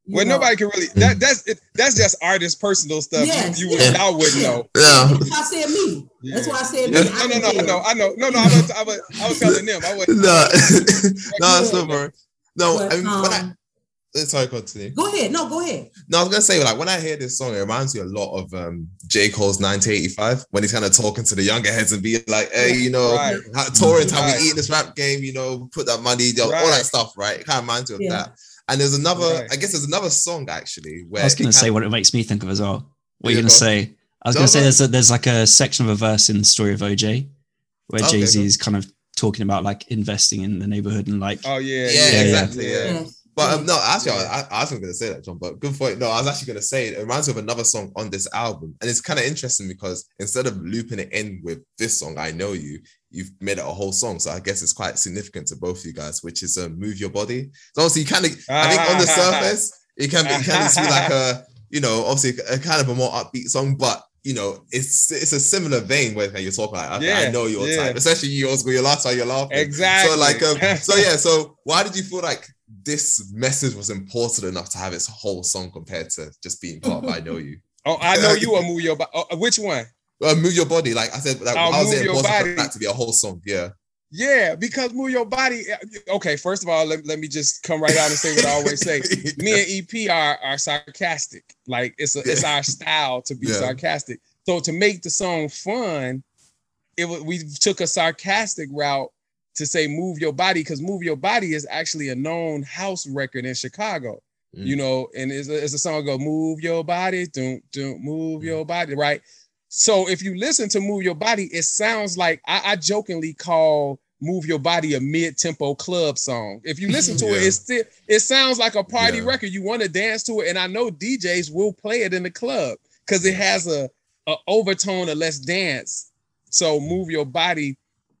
You Well, know? nobody can really that that's it, that's just artist personal stuff. Yes, you, you yeah. would I wouldn't know. Yeah. That's why I said me. That's why I said me. No, I no, can no, I tell. know, I know, no, no. I was, I was, I was telling them. I was. No. no, it's Yeah. not bro. No, But, I mean, when I um, sorry, continue. go ahead. No, go ahead. No, I was gonna say like when I hear this song, it reminds me a lot of um J. Cole's 1985 when he's kind of talking to the younger heads and being like, "Hey, you know, Right. how, touring time Right. we eat this rap game, you know, put that money, all that stuff, right?" It kind of reminds me of Yeah. that. And there's another, Right. I guess there's another song actually where I was gonna say kind what it makes me think of as well. What Yeah, are you gonna on. say? I was No, going to say there's a, there's like a section of a verse in the story of OJ where Okay, Jay Z is kind of talking about like investing in the neighborhood and like Oh yeah, Yeah, Yeah, yeah. exactly. Yeah. But um, no, actually, I, I wasn't going to say that, John. But good point. No, I was actually going to say it reminds me of another song on this album, and it's kind of interesting because instead of looping it in with this song, "I Know You," you've made it a whole song. So I guess it's quite significant to both of you guys, which is uh, "Move Your Body." So obviously, you kind of, I think, on the surface, it can be, it can be like *laughs* a, you know, obviously a kind of a more upbeat song, but. You know, it's it's a similar vein where you're talking like, okay, I know your yeah. type, especially you, Oscar, your last time you're laughing. exactly. So like, um, so yeah. So why did you feel like this message was important enough to have its whole song compared to just being part of "I Know You"? *laughs* oh, I know you will move your. bo- Oh, which one? Uh, move your body, like I said. Like, Oh, how was Move it important Body. for that to be a whole song? Yeah, Yeah, because move your body. Okay, first of all, let, let me just come right out and say what I always say. *laughs* Me and EP are are sarcastic. Like it's a, it's our style to be Yeah. sarcastic. So to make the song fun, it we took a sarcastic route to say "Move Your Body" because "Move Your Body" is actually a known house record in Chicago. Mm. You know, and it's a, it's a song go "Move Your Body," don't don't move your body, right? So if you listen to "Move Your Body," it sounds like I, I jokingly call "Move Your Body" a mid-tempo club song. If you listen *laughs* to it, Yeah. it's still it sounds like a party Yeah. record. You want to dance to it, and I know DJs will play it in the club because it has a, a overtone of let's dance. So move your body,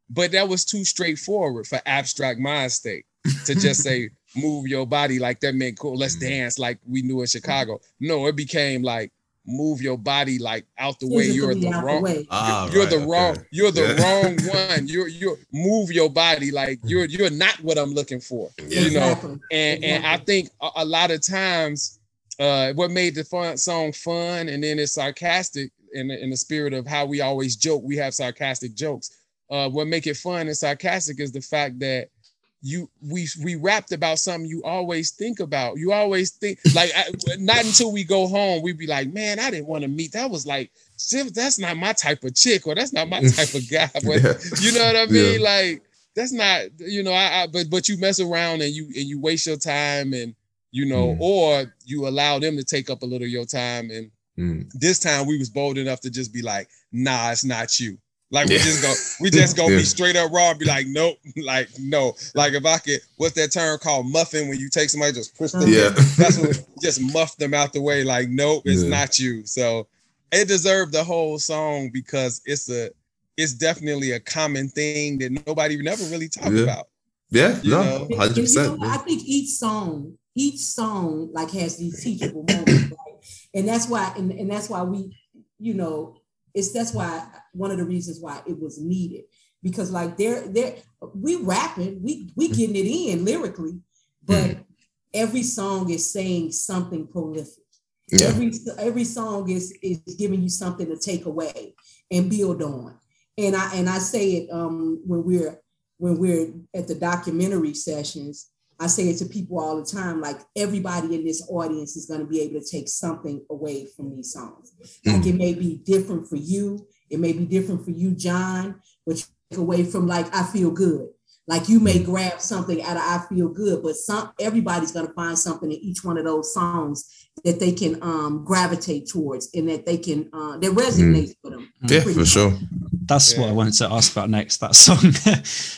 but that was too straightforward for Abstract Mindstate to just say *laughs* move your body like that meant cool. Let's Mhm. dance like we knew in Chicago. No, it became like move your body like out the way. You're the out the wrong. ah, you're right, the okay. wrong. You're the wrong *laughs* one. You're you're move your body like you're you're not what I'm looking for. Yeah. You know, Exactly. and and I think a, a lot of times, uh, what made the fun song fun, and then it's sarcastic in the, in the spirit of how we always joke. We have sarcastic jokes. Uh, what make it fun and sarcastic is the fact that you we we rapped about something you always think about. You always think like I, not until we go home we'd be like, man, I didn't want to meet. That was like, that's not my type of chick, or that's not my *laughs* type of guy. But Yeah. you know what I mean? Yeah. Like that's not, you know, I, I but but you mess around and you and you waste your time and you know, Mm. or you allow them to take up a little of your time. And Mm. this time we was bold enough to just be like, nah, it's not you. Like we Yeah. just go, we just gonna Yeah. be straight up raw and be like, nope, *laughs* like no. Like if I could, what's that term called muffin when you take somebody just push them Yeah. that's what just muff them out the way like nope it's Yeah. not you so it deserved the whole song because it's a it's definitely a common thing that nobody never really talked Yeah. about Yeah, You no, hundred and you know percent. I think each song, each song like has these teachable moments, right? And that's why, and, and that's why we, you know, it's that's why one of the reasons why it was needed. Because like they're they're we rapping, we we getting it in lyrically, but every song is saying something prolific. Yeah, Every every song is is giving you something to take away and build on. And I and I say it um when we're when we're at the documentary sessions, I say it to people all the time. Like everybody in this audience is going to be able to take something away from these songs. Like it may be different for you, it may be different for you, John, but you take away from like I feel good. Like you may grab something out of I feel good, but some everybody's going to find something in each one of those songs that they can um gravitate towards and that they can uh that resonates with them. yeah, for much. sure. That's what I wanted to ask about next. That song.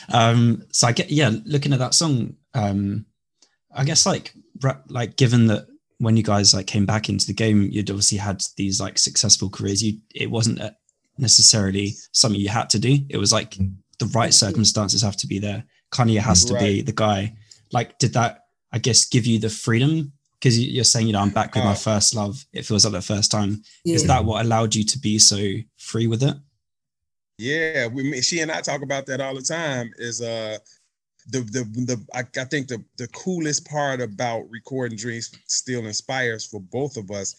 *laughs* um, so I get yeah, looking at that song. Um, I guess like like given that when you guys like came back into the game, you'd obviously had these like successful careers. You it wasn't uh, necessarily something you had to do. It was like the right circumstances have to be there. Kanye has to be the guy. Like, did that I guess give you the freedom? Because you're saying, you know, I'm back with my Oh. first love. It feels like the first time. Yeah. Is that what allowed you to be so free with it? Yeah, we she and I talk about that all the time. Is uh the the the I, I think the the coolest part about recording Dreams Still Inspires for both of us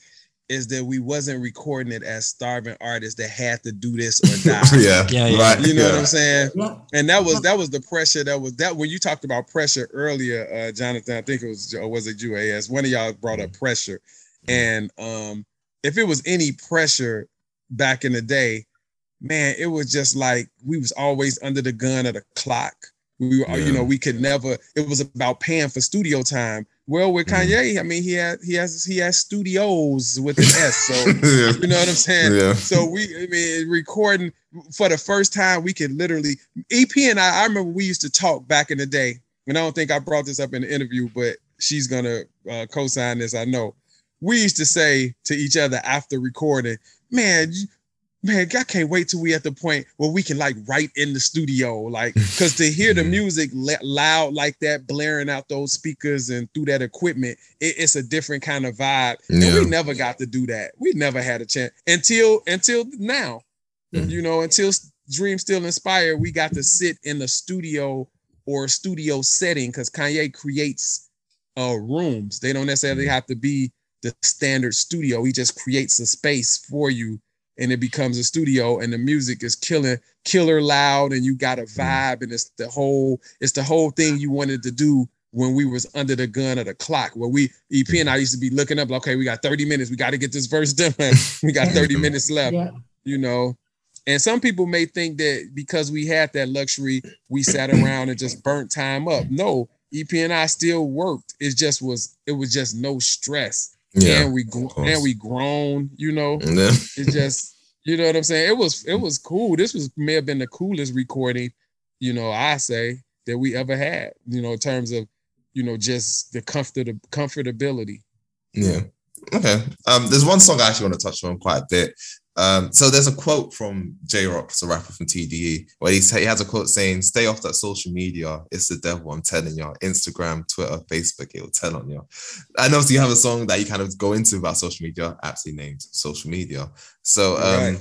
is that we wasn't recording it as starving artists that had to do this or *laughs* die. yeah, Yeah, yeah. right. You know yeah. what I'm saying? And that was that was the pressure that was that when you talked about pressure earlier, uh, Jonathan. I think it was or was it you? As one of y'all brought up pressure, and um, if it was any pressure back in the day, man, it was just like we was always under the gun of the clock. We were, you know, we could never. It was about paying for studio time. Well, with Mhm. Kanye, I mean, he had he has he has studios with an S, so *laughs* yeah. you know what I'm saying. Yeah. So we, I mean, recording for the first time, we could literally EP and I. I remember we used to talk back in the day, and I don't think I brought this up in the interview, but she's gonna uh, co-sign this. I know. We used to say to each other after recording, "Man, man, I can't wait till we at the point where we can like write in the studio, like, *laughs* because to hear the music loud like that, blaring out those speakers and through that equipment, it- it's a different kind of vibe. And we never got to do that. We never had a chance until until now. Mhm. You know, until Dream Still Inspire, we got to sit in the studio or studio setting because Kanye creates uh rooms. They don't necessarily have to be the standard studio. He just creates a space for you and it becomes a studio and the music is killing killer loud and you got a mm. vibe and it's the whole it's the whole thing you wanted to do when we was under the gun of the clock. Where we EP and I used to be looking up like, okay we got 30 minutes we got to get this verse done. *laughs* We got 30 *laughs* minutes left Yeah. you know? And some people may think that because we had that luxury we sat around and just burnt time up. No EP and I still worked. It just was it was just no stress Yeah. and we and we grown you know Yeah. it just you know what I'm saying. It was it was cool. This was may have been the coolest recording, you know, I say that we ever had. You know, in terms of you know just the comfort of comfortability. Yeah. Okay. Um, there's one song I actually want to touch on quite a bit. Um, so there's a quote from Jay Rock, the rapper from TDE, where he, he has a quote saying, "Stay off that social media. It's the devil. I'm telling you. Instagram, Twitter, Facebook. It will tell on you." And obviously, you have a song that you kind of go into about social media, aptly named "Social Media." So, um, Right.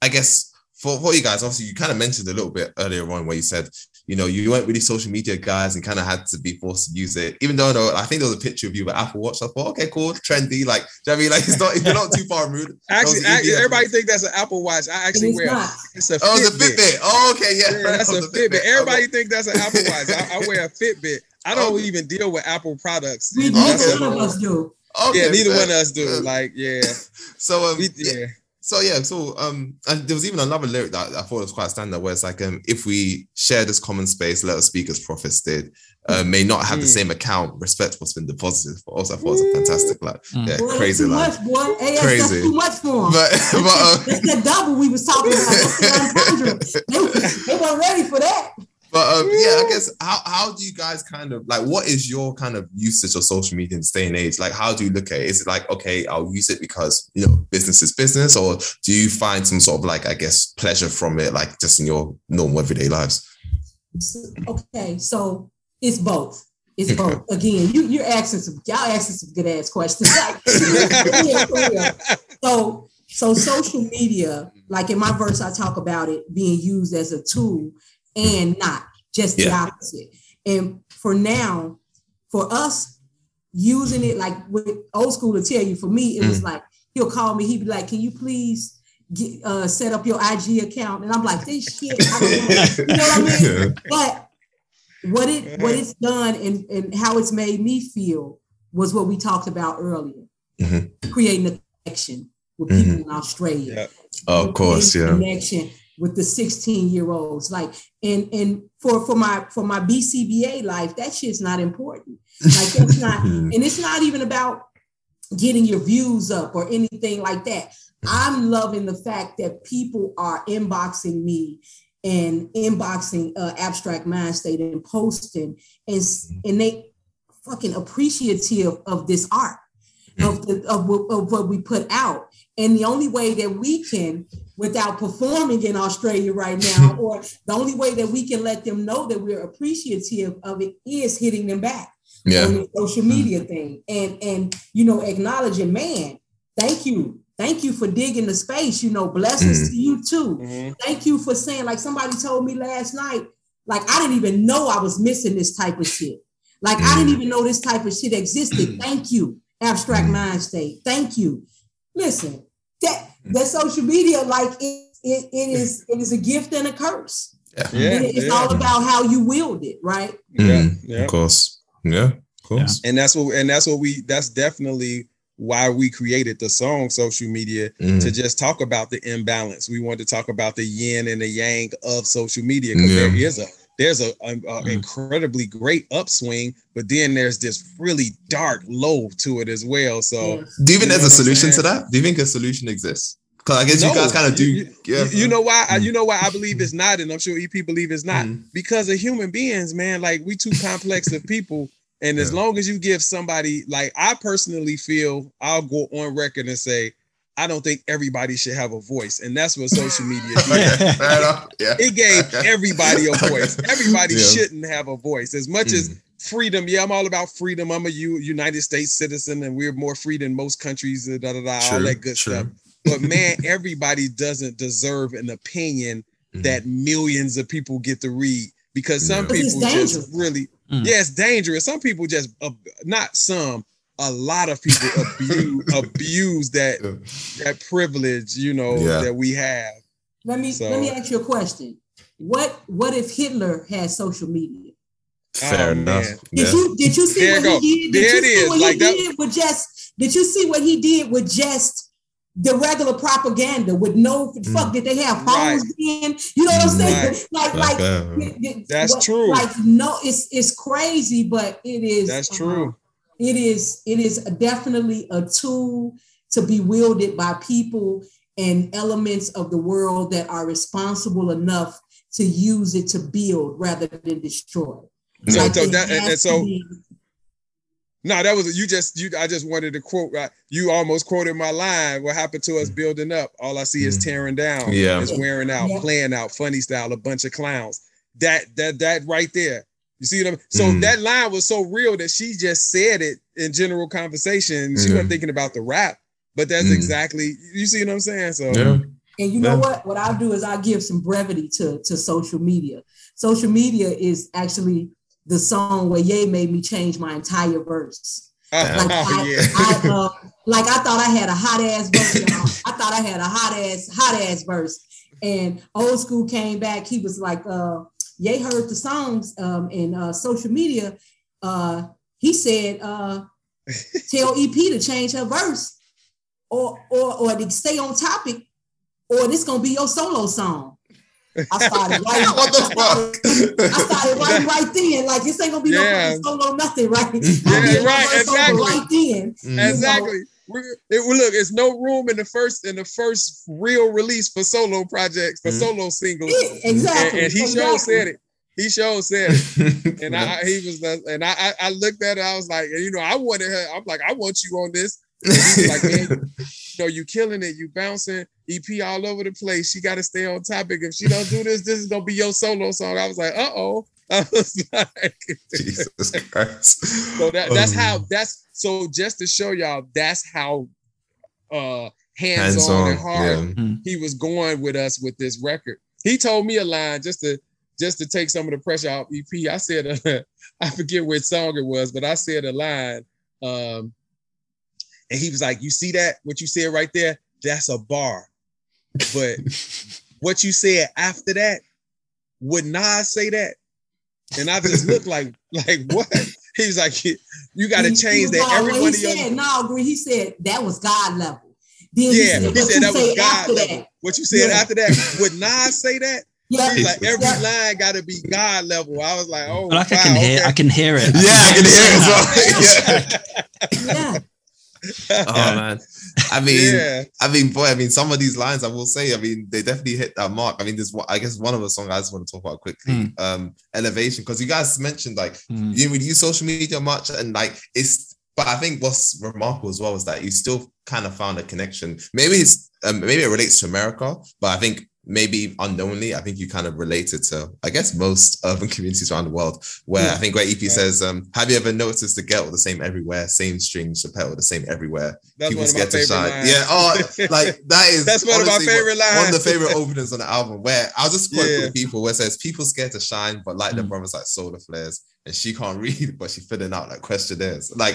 I guess for, for you guys, obviously, you kind of mentioned a little bit earlier on where you said, you know, you weren't really social media guys and kind of had to be forced to use it. Even though I, I think there was a picture of you with Apple Watch. I thought, okay, cool, trendy. Like, do you know what I mean? Like, it's not, you're not too far removed. *laughs* Actually, Those actually everybody think that's an Apple Watch. I actually it's wear not. it's a Oh, the Fitbit. Fitbit. Oh, okay, yeah. Yeah, that's a Fitbit. Fitbit. Everybody think that's an Apple Watch. I, I wear a Fitbit. I don't Oh. even deal with Apple products. We, You know, Okay. that's neither one of us do. Okay, yeah, neither fair. one of us do. Like, yeah, *laughs* So, um, we, yeah. yeah. So yeah, so um, and there was even another lyric that I thought was quite standard, where it's like, um, if we share this common space, let us speak as prophets did. Uh, may not have the Mm. same account. Respect what's been deposited. for us. I thought it was a fantastic, like, Mm. yeah, Boy, that's crazy too line. much, boy. Hey, Crazy. that's too much for them. But but um, That's that double we was talking about. That's the *laughs* 100. They, they weren't ready for that. But um, yeah, I guess how how do you guys kind of like what is your kind of usage of social media in this day and age? Like, how do you look at it? Is it like okay, I'll use it because you know business is business, or do you find some sort of like I guess pleasure from it, like just in your normal everyday lives? okay, so it's both. It's *laughs* both. Again, you you're asking some y'all asking some good ass questions. *laughs* Like, *laughs* so so social media, like in my verse, I talk about it being used as a tool and not just the opposite. And for now, for us using it like with Olskool to tell you, for me, it mm. was like he'll call me, he'd be like, Can you please get, uh, set up your IG account? And I'm like, this shit, I don't know. you know what I mean? *laughs* But what it what it's done and, and how it's made me feel was what we talked about earlier. Mm-hmm. Creating a connection with people mm-hmm. in Australia. Yeah. Of course, yeah. Connection with the 16 year olds. Like and and for for my for my BCBA life, that shit's not important. Like that's *laughs* not, and it's not even about getting your views up or anything like that. I'm loving the fact that people are inboxing me and inboxing uh, Abstract Mindstate and posting and and they fucking appreciative of this art of the of, of what we put out and the only way that we can without performing in australia right now *laughs* or the only way that we can let them know that we're appreciative of it is hitting them back yeah. on the social media mm-hmm. thing and and you know acknowledging man thank you Thank you for digging the space. You know, blessings mm. to you too. Mm-hmm. Thank you for saying, like somebody told me last night, like I didn't even know I was missing this type of shit. Like mm. I didn't mm. even know this type of shit existed. *clears throat* Thank you, Abstract Mindstate. Thank you. Listen, that that social media, like it, it, it is it is a gift and a curse. Yeah. yeah it's yeah. all about how you wield it, right? Yeah, yeah. Of course. Yeah, of course. And that's what and that's what we that's definitely why we created the song social media mm. to just talk about the imbalance. We wanted to talk about the yin and the yang of social media because yeah. there is a there's a, a, a mm. incredibly great upswing, but then there's this really dark low to it as well. So, do you think there's a solution to that? Do you think a solution exists? Because I guess no, you guys kind of do. You, yeah. you, know why? Mm. You know why I believe it's not, and I'm sure EP believe it's not mm. because of human beings, man. Like we too complex of people and as long as you give somebody, like I personally feel, I'll go on record and say, I don't think everybody should have a voice, and that's what social media *laughs* did. yeah. It gave everybody a voice. Everybody yeah. shouldn't have a voice. As much mm. as freedom, yeah, I'm all about freedom. I'm a U- United States citizen, and we're more free than most countries. Da, da, da, all that good true. stuff. But man, everybody doesn't deserve an opinion mm. that millions of people get to read because some yeah. people just really Mm. Yeah, it's dangerous. Some people just uh, not some, a lot of people abuse *laughs* abuse that yeah. that privilege, you know, yeah. that we have. Let me so. let me ask you a question. What what if Hitler had social media? Fair oh, enough. Did yeah. you did you see there what he did? Did there you see what like he that. did with just did you see what he did with just the regular propaganda with no mm. fuck did they have phones right. in you know what i'm saying right. like like it, that's what, true like no it's it's crazy but it is that's uh, true it is it is definitely a tool to be wielded by people and elements of the world that are responsible enough to use it to build rather than destroy so, like so that, and, and so be, no, that was you just you. I just wanted to quote. Right, you almost quoted my line. What happened to us mm. building up? All I see is mm. tearing down. Yeah, it's wearing out, yeah. playing out, funny style, a bunch of clowns. That that that right there. You see what I mean? So mm. that line was so real that she just said it in general conversation. She wasn't thinking about the rap, but that's mm. exactly you see what I'm saying. So yeah. And you know yeah. what? What I'll do is I'll give some brevity to, to social media. Social media is actually the song where Ye made me change my entire verse. *laughs* Like I, yeah. I uh, like I thought I had a hot ass verse. I thought I had a hot ass, hot ass verse. And Olskool came back. He was like, uh, Ye heard the songs um, in uh, social media. Uh, he said, uh, *laughs* tell EP to change her verse or or or to stay on topic, or this gonna be your solo song. I started *laughs* writing. what the fuck? I started writing right then. Like this ain't gonna be yeah. no solo nothing, right? Yeah, right. Exactly. Right then. Mm. Exactly. It, look, it's no room in the first in the first real release for solo projects for mm. solo singles. Yeah, exactly. And, and he exactly. sure said it. He sure said it. *laughs* and I, he was and I, I looked at it. I was like, you know, I wanted her. I'm like, I want you on this. And like, man, *laughs* know, you killing it, you bouncing EP all over the place. She got to stay on topic. If she don't do this, this is gonna be your solo song. I was like, uh oh. *laughs* I was like, *laughs* Jesus Christ. so that that's Um, how that's so just to show y'all that's how uh hands, hands on on. and hard Yeah. he was going with us with this record. He told me a line just to just to take some of the pressure off EP. I said uh, *laughs* I forget which song it was, but I said a line, um, and he was like, "You see that? What you said right there? That's a bar." But what you said after that, would Nas say that? And I just looked like, like what? He was like, "You got to change that." all- Every one he of your said, no, agree. He said that was God level. Then yeah, he he said, said, what you that was God level. that. What you said Yeah. after that, would Nas say that? *laughs* Yeah, He's like every Yeah. line got to be God level. I was like, oh, But like I wow, can hear, okay. I can hear it. Yeah, I can hear it as *laughs* well. Yeah. yeah. Oh *laughs* man. I mean, yeah, I mean, boy, I mean, some of these lines, I will say, I mean, they definitely hit that mark. I mean, there's I guess one of the songs I just want to talk about quickly, um, Elevation, because you guys mentioned like Mm. you really use social media much, and like it's. But I think what's remarkable as well is that you still kind of found a connection. Maybe it's um, maybe it relates to America, but I think maybe unknowingly, I think you kind of related to, I guess, most urban *laughs* communities around the world. Where I think where EP says, um, "Have you ever noticed the ghetto the same everywhere, same strings, Chappelle the same everywhere? that's People one of my scared to shine." Yeah, oh, like *laughs* that is That's one of my favorite One of the favorite openings on the album. Where I'll just quote Yeah. people where it says, "People scared to shine, but like the Mm. brothers like solar flares." And she can't *laughs* read, but she's filling out like questionnaires. Like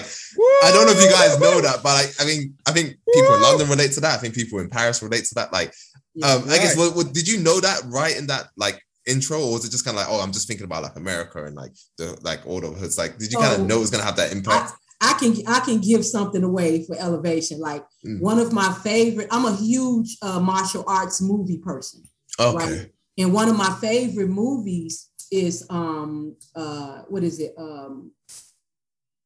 I don't know if you guys know that, but like I mean, I think people in London relate to that. I think people in Paris relate to that. Like, um, I guess what, what did you know that right in that like intro, or was it just kind of like, oh, I'm just thinking about like America and like the like all the hoods? Like, did you kind Oh. of know it was gonna have that impact? I can I can give something away for elevation. Like Mm. one of my favorite. I'm a huge uh, martial arts movie person, okay, and one of my favorite movies is um uh what is it um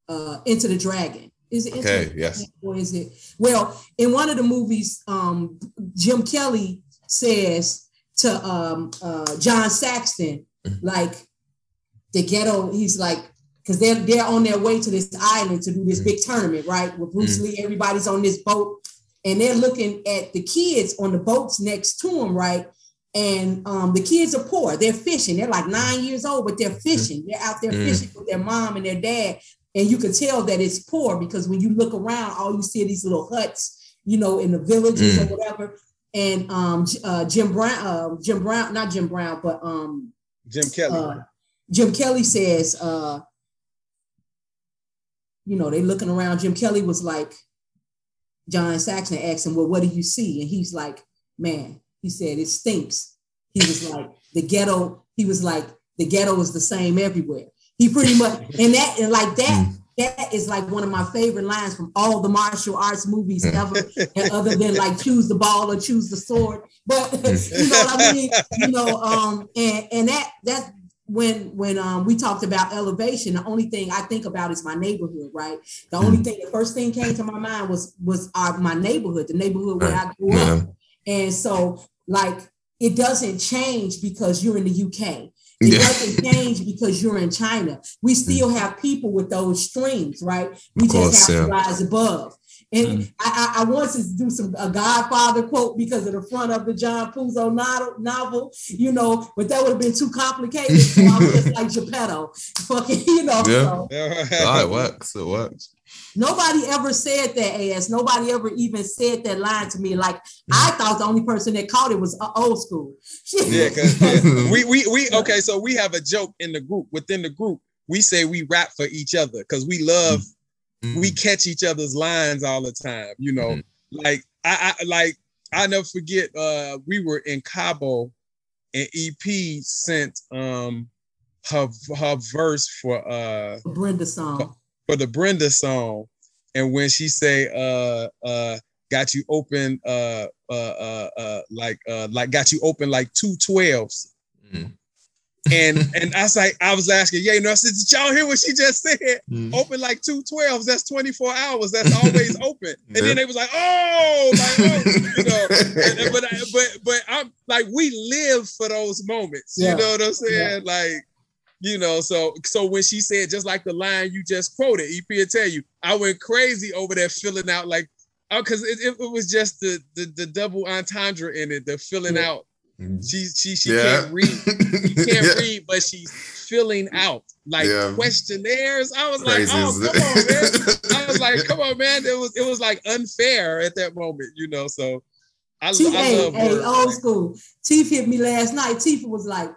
uh Enter the Dragon. Is it okay, yes, or is it well in one of the movies um jim kelly says to um uh john saxon like the ghetto he's like because they're they're on their way to this island to do this big tournament right with bruce lee everybody's on this boat and they're looking at the kids on the boats next to them right and um, the kids are poor. They're fishing. They're like nine years old, but they're fishing. They're out there Mm. fishing with their mom and their dad. And you can tell that it's poor because when you look around, all you see are these little huts, you know, in the villages or whatever. And um, uh, Jim Brown, uh, Jim Brown, not Jim Brown, but um, Jim Kelly. uh, Jim Kelly says, uh, you know, they looking around. Jim Kelly was like, John Saxon asked him, well, what do you see? And he's like, man, he said, it stinks. He was like, the ghetto, he was like, the ghetto is the same everywhere. He pretty much, *laughs* and that, and like that, that is like one of my favorite lines from all the martial arts movies ever, and other than like choose the ball or choose the sword. But *laughs* you know what I mean? You know, um, and and that that when when um we talked about elevation, the only thing I think about is my neighborhood, right? The only thing, the first thing came to my mind was was our my neighborhood, the neighborhood where I grew up. And so, like, it doesn't change because you're in the UK. *laughs* It Yeah. doesn't change because you're in China. We mm. still have people with those strings, right? We just course, have to rise above. And mm. I, I, I wanted to do some a Godfather quote because of the front of the John Puzo novel, novel, you know, but that would have been too complicated. So I was just like *laughs* Geppetto, fucking, you know. Yeah. So *laughs* oh, it works, it works. Nobody ever said that ass. Nobody ever even said that line to me. Like I thought the only person that caught it was uh, Olskool. Yeah, because *laughs* we we we okay. So we have a joke in the group. Within the group, we say we rap for each other because we love Mm. we catch each other's lines all the time. You know, like I, I like I never forget. Uh, we were in Cabo, and EP sent um her her verse for uh Brenda song. for the Brenda song, and when she say uh uh got you open uh uh uh, uh like uh like got you open like two twelves. Mm. And and I was like, I was asking, yeah, you know, I said, did y'all hear what she just said? Mm. Open like two twelves, that's 24 hours, that's always *laughs* open. And Yeah. then they was like, oh, like, oh, you know, *laughs* and- and- but but but I'm like, we live for those moments. Yeah. You know what I'm saying? Like, you know, so so when she said just like the line you just quoted, EP will tell you, I went crazy over there filling out like Oh, because it, it, it was just the, the the double entendre in it, the filling Yeah. out. Mhm. She she she Yeah. can't read, she *laughs* can't Yeah. read, but she's filling out like Yeah. questionnaires. I was like, oh isn't come on, man. *laughs* I was like, come on, man. It was it was like unfair at that moment, you know. So I, Chief, I hey, love hey, Olskool. Chief hit me last night. Chief was like,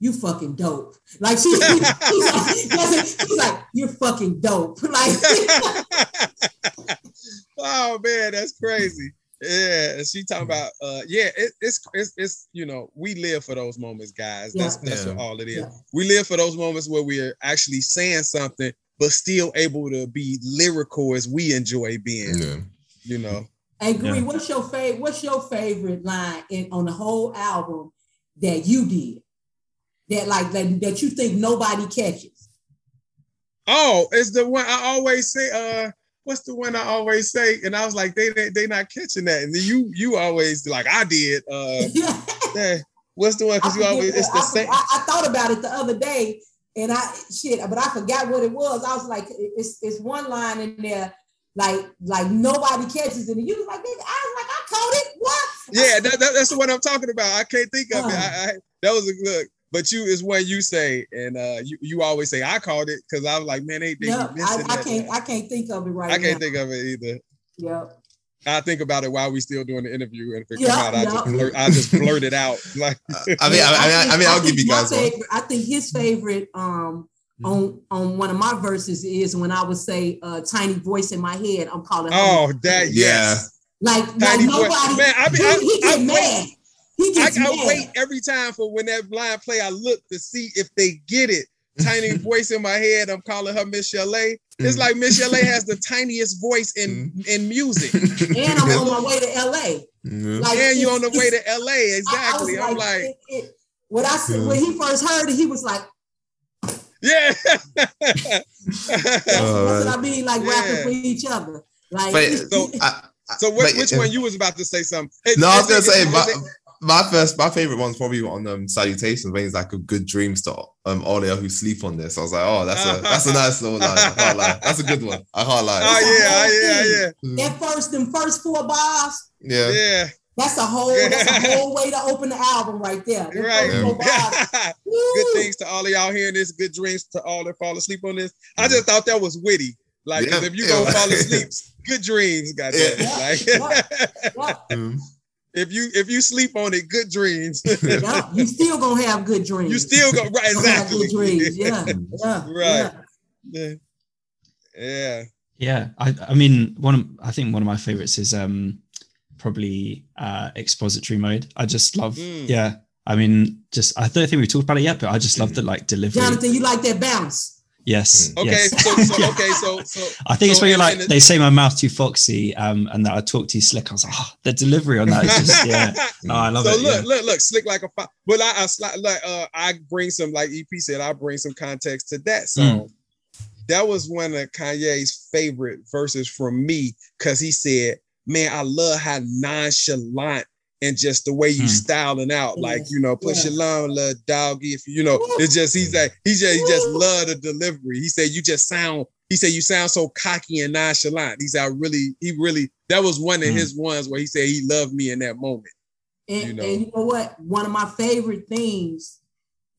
"You fucking dope." Like she, he's like, he's like, "You're fucking dope." *laughs* Like, *laughs* oh man, that's crazy. Yeah, she talking about uh yeah, it, it's it's it's you know, we live for those moments, guys. That's Yeah. that's Yeah. what all it is. Yeah. We live for those moments where we're actually saying something, but still able to be lyrical as we enjoy being, Yeah. you know. hey, Green, Yeah. what's your favorite? What's your favorite line in on the whole album that you did? That like that, that you think nobody catches? Oh, it's the one I always say, uh, what's the one I always say? And I was like, they they, they not catching that. And then you you always like I did. Uh *laughs* yeah. What's the one? Because you always it's the I, same. I, I thought about it the other day, and I shit, but I forgot what it was. I was like, it's it's one line in there, like like nobody catches it, and you was like, I was like, I caught it. What? Yeah, that, that- that's the one I'm talking about. I can't think of it. Oh. I, I, that was a good. But you is what you say, and uh, you you always say I called it because I was like, man, they they No, be I, I that. can't I can't think of it right I can't think of it either. Yep. I think about it while we still doing the interview, and if it Yeah, come out, I just blurt, I just blurt it out. *laughs* Like, I mean, I mean, I, I mean, I'll give you my guys one. *laughs* favorite- I think his favorite um on on one of my verses is when I would say uh tiny voice in my head. I'm calling her oh, that Yeah. yes. like like Tiny voice. nobody. Man, I mean, *laughs* he, I- he I get wait. Mad. He I, gets I mad. wait every time for when that blind play. I look to see if they get it. Tiny *laughs* voice in my head. I'm calling her Michel'le. It's Mm. like Michel'le has the *laughs* tiniest voice in in music. *laughs* and I'm on my way to LA. Yeah. Like and you it's- on the way to LA. I- I Exactly. I'm like, it- it- when I said when he first heard it, he was like, yeah. that's, what I mean, like Yeah. rapping for each other. Like But- So- I- so which, But- which one you was about to say something? Hey, No, I was gonna say is my, it- my first, my favorite one's probably on um, salutations when he's like a good dreams to um all the who sleep on this. I was like, oh, that's a that's a nice little line. I can't lie. That's a good one. I can't lie. Oh yeah, oh, yeah, yeah, that first, them first four bars, yeah. yeah. that's a whole that's a *laughs* whole way to open the album right there. Them Right. first four bars, *laughs* good things to all of y'all hearing this. Good dreams to all that fall asleep on this. I just thought that was witty. Like 'cause Yeah. if you gonna Yeah. fall *laughs* asleep, good dreams, goddamn. Yeah. Like Yeah. Mm. If you if you sleep on it, good dreams. *laughs* Yeah, you still gonna have good dreams. you still go right Gonna have exactly. good dreams. Yeah, *laughs* yeah, Right. yeah. yeah. Yeah. Yeah, I, I mean, one of, I think one of my favorites is um probably uh expository mode. I just love, Mm. yeah. I mean, just I don't think we've talked about it yet, but I just love the like delivery. Jonathan, you like that bounce? Yes. Okay. yes. So, so *laughs* okay. So so I think it's so where you're like they say my mouth too foxy, um, and that I talk too slick. I was like, oh, the delivery on that is just yeah. No, *laughs* I love so it. look, yeah. look, look, slick like a fire. But I, I like, uh, I bring some, like EP said, I bring some context to that song. That was one of Kanye's favorite verses from me because he said, "Man, I love how nonchalant and just the way you Mm. styling out, like you know, push Yeah. your long little doggy. If you know, it's just he's like he just he just love the delivery. He said you just sound. He said you sound so cocky and nonchalant. He said I really, he really. That was one of Mm. his ones where he said he loved me in that moment. And You you know. know, and you know what? One of my favorite things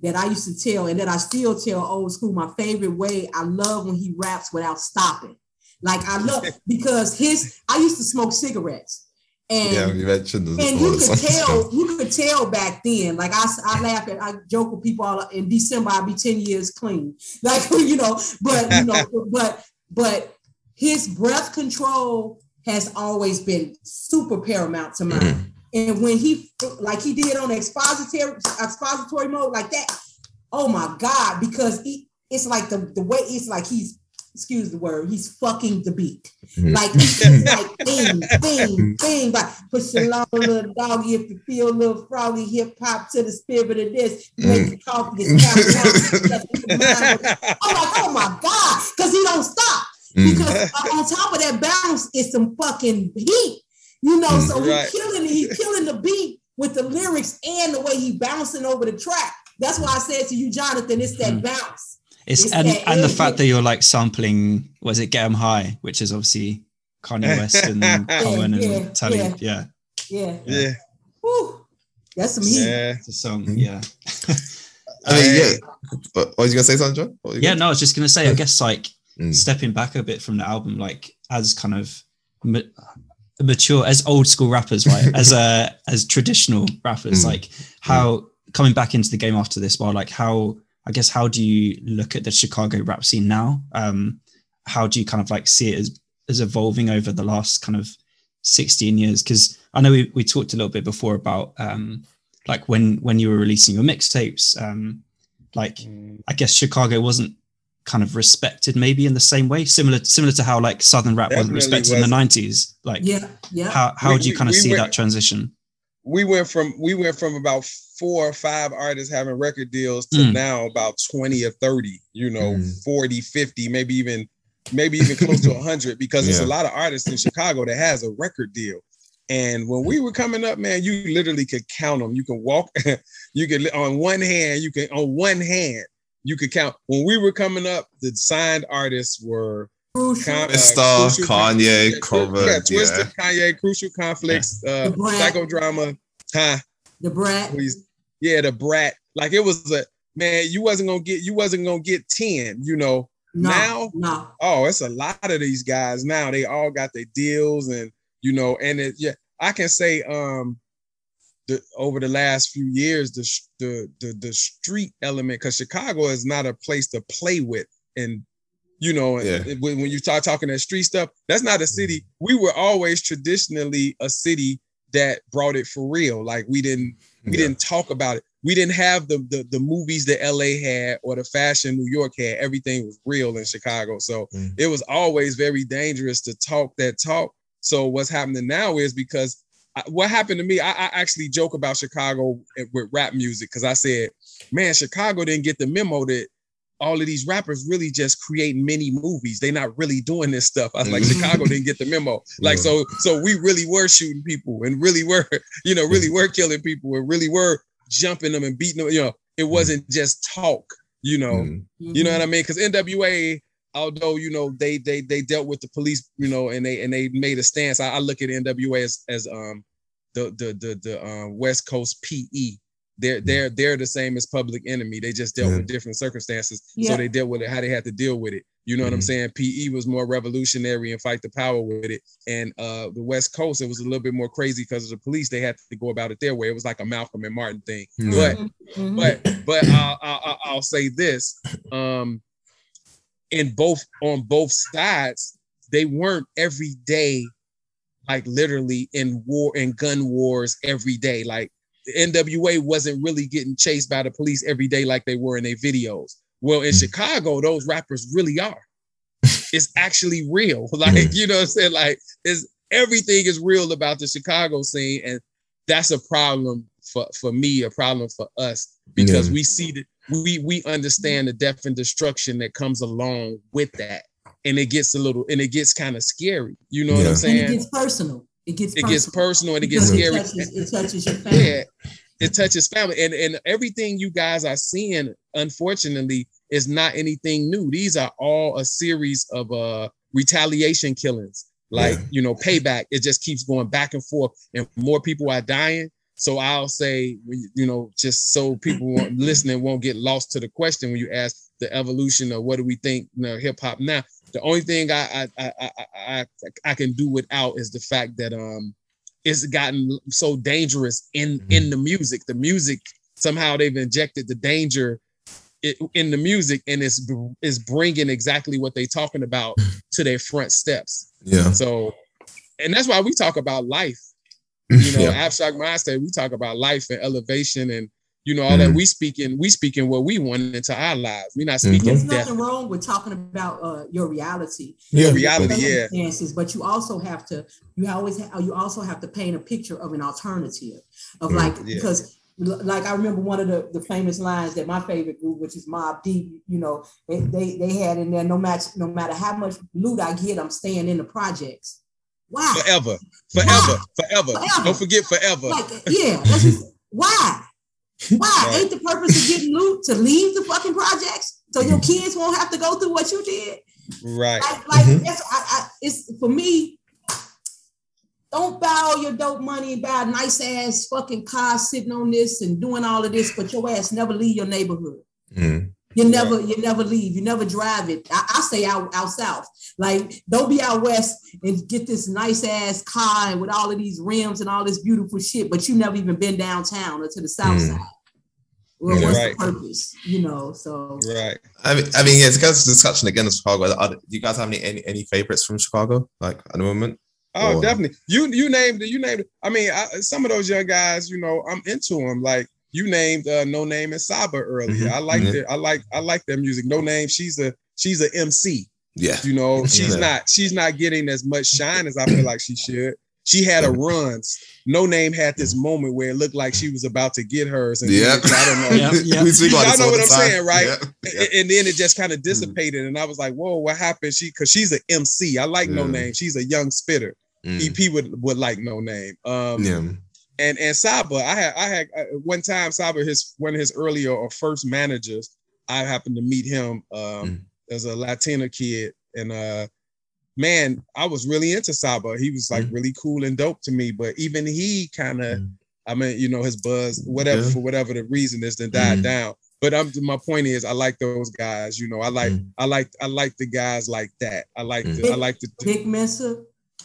that I used to tell, and that I still tell Olskool, my favorite way I love when he raps without stopping. Like I love *laughs* because his I used to smoke cigarettes. And Yeah, you mentioned this and you could tell, you could tell back then. Like I, I laugh at, I joke with people all in December. I'll be ten years clean. *laughs* Like you know, but you know, *laughs* but but his breath control has always been super paramount to mine. Mhm. And when he like he did on expository expository mode like that, oh my god! Because he, it's like the the way it's like he's excuse the word, he's fucking the beat. Mhm. Like he's just like *laughs* bing, bing, bing, like push a long little doggy if you feel a little froggy hip hop to the spirit of this. Make the coffee, it's I'm like, oh my God, because he don't stop. Mm. Because on top of that bounce is some fucking heat. You know, so Right. he's killing it, he's killing the beat with the lyrics and the way he bouncing over the track. That's why I said to you, Jonathan, it's that bounce. It's it's and and the fact that you're like sampling was it Get 'em High, which is obviously Kanye West *laughs* and Common yeah, and Talib. yeah. Yeah. Yeah. Yeah, Whew. That's some heat. yeah. it's a song. Mhm. Yeah. I mean, yeah. What what was you gonna say, Sandra? What was Yeah, gonna- no, I was just gonna say, I guess like Mm. stepping back a bit from the album, like as kind of ma- mature, as old school rappers, right? *laughs* as uh as traditional rappers, Mm. like how coming back into the game after this, while like how I guess how do you look at the Chicago rap scene now? Um, how do you kind of like see it as as evolving over the last kind of 16 years? Because I know we, we talked a little bit before about um like when when you were releasing your mixtapes, um, like. I guess Chicago wasn't kind of respected maybe in the same way, similar similar to how like Southern rap wasn't Definitely respected in the nineties. Like Yeah. Yeah. how how We- do you kind of we see went- that transition? We went from we went from about four or five artists having record deals to Mm. now about 20 or 30 you know Mm. 40 50 maybe even maybe even close to 100 because there's a lot of artists in chicago that has a record deal and when we were coming up man you literally could count them you can walk *laughs* you could on one hand you can on one hand you could count when we were coming up the signed artists were Crucial. Con- Crucial Kanye, yeah, Cover, yeah, Twista, yeah. Kanye, Crucial Conflicts, uh, Psychodrama, huh? Da Brat. Yeah, Da Brat. Like it was a man, you wasn't gonna get you wasn't gonna get 10, you know. No. Now- No. Oh, it's a lot of these guys now. They all got their deals and you know, and it yeah, I can say um the over the last few years, the the the, the street element, because Chicago is not a place to play with. And you know, Yeah. when, when you start talking that street stuff, that's not a city. We were always traditionally a city that brought it for real. Like we didn't we Yeah. didn't talk about it. We didn't have the, the the movies that LA had or the fashion New York had. Everything was real in Chicago. So Mm. it was always very dangerous to talk that talk. So what's happening now is because I, what happened to me, I, I actually joke about Chicago with rap music because I said, man, Chicago didn't get the memo that all of these rappers really just create mini movies. They're not really doing this stuff. I was like, Mhm. Chicago didn't get the memo. *laughs* Like, Yeah. so, so we really were shooting people and really were, *laughs* you know, really were killing people and really were jumping them and beating them. You know, it wasn't just talk, you know. Mm. You know what I mean? Because NWA, although you know they they they dealt with the police, you know, and they and they made a stance. I, I look at NWA as as um the the the the um, West Coast PE. They're they're they're the same as Public Enemy. They just dealt Yeah. with different circumstances, Yeah. so they dealt with it how they had to deal with it. You know what I'm Mhm. saying? PE was more revolutionary and fight the power with it, and uh the West Coast it was a little bit more crazy because of the police. They had to go about it their way. It was like a Malcolm and Martin thing. Yeah. But Mhm. but but I'll, I'll, I'll say this um in both on both sides they weren't every day like literally in war and gun wars every day like the nwa wasn't really getting chased by the police every day like they were in their videos. Well in chicago those rappers really are. It's actually real. *laughs* Like mm. you know what i'm saying? Like is everything is real about the chicago scene and that's a problem for for me a problem for us because Yeah. we see that we we understand the death and destruction that comes along with that and it gets a little and it gets kind of scary. You know what i'm And it gets personal. It gets it gets personal and it gets Because scary. It touches, it touches your family. yeah it touches family. And and everything you guys are seeing unfortunately is not anything new. These are all a series of uh retaliation killings. Like Yeah. you know payback. It just keeps going back and forth and more people are dying. So i'll say you know just so people won't, listening won't get lost to the question when you ask the evolution of what do we think you know hip hop now the only thing I I, I I I I can do without is the fact that um it's gotten so dangerous in Mhm. in the music. The music somehow they've injected the danger in the music, and it's is bringing exactly what they're talking about *laughs* to their front steps. Yeah. So, and that's why we talk about life. *laughs* You know, yeah. abstract Mindstate. We talk about life and elevation, and you know all that. Mhm. We speaking we speaking what we want into our lives. We're not Mhm. speaking There's death. nothing wrong with talking about uh, your reality. Yeah. Reality, yeah. but you also have to you always ha- you also have to paint a picture of an alternative of Yeah, like yeah. because like I remember one of the, the famous lines that my favorite group, which is Mobb Deep, you know, they, they they had in there no match no matter how much loot I get, I'm staying in the projects. Wow. Forever, forever, forever. Forever. Don't forget forever. Like, yeah, that's just, why? Why ain't the purpose of getting loot to leave the fucking projects so your kids won't have to go through what you did? Right. Like, like Mhm. that's I, I, it's for me. Don't buy all your dope money and buy a nice ass fucking car sitting on this and doing all of this, but your ass never leave your neighborhood. Mm. You never, you never leave. You never drive it. I, I say out out south. Like, don't be out west and get this nice ass car and with all of these rims and all this beautiful shit, but you never even been downtown or to the south Mm. side. Well, Yeah. what's Right. the purpose? You know, so Right. I mean, I mean, yeah, it's guys discussion again of Chicago. Are, do you guys have any, any any favorites from Chicago? Like at the moment? Oh, Or- definitely. You you named it. You named it. I mean, I, some of those young guys, you know, I'm into them. Like you named uh, Noname and Saba earlier. Mhm, I like it. I like I like their music. Noname. She's a she's a MC. Yeah. You know, she's Yeah. not she's not getting as much shine as I feel like she should. She had a run. Noname had this moment where it looked like she was about to get hers. And Yeah. I don't know. *laughs* Yeah, yeah. we Y'all know what I'm time. saying, right? Yeah. Yeah. And- And then it just kind of dissipated, and I was like, "Whoa, what happened?" She, because she's an MC. I like Noname. She's a young spitter. Mm. EP would would like Noname. Um, Yeah. And and Saba, I had I had uh, one time Saba, his one of his earlier or first managers. I happened to meet him um, Mm. as a Latina kid, and uh, man, I was really into Saba. He was like Mm. really cool and dope to me. But even he kind of, Mm. I mean, you know, his buzz, whatever Yeah. for whatever the reason is, then died Mm. down. But I'm my point is, I like those guys. You know, I like Mm. I like I like the guys like that. I like Mm. the, I like the Vic Mensa.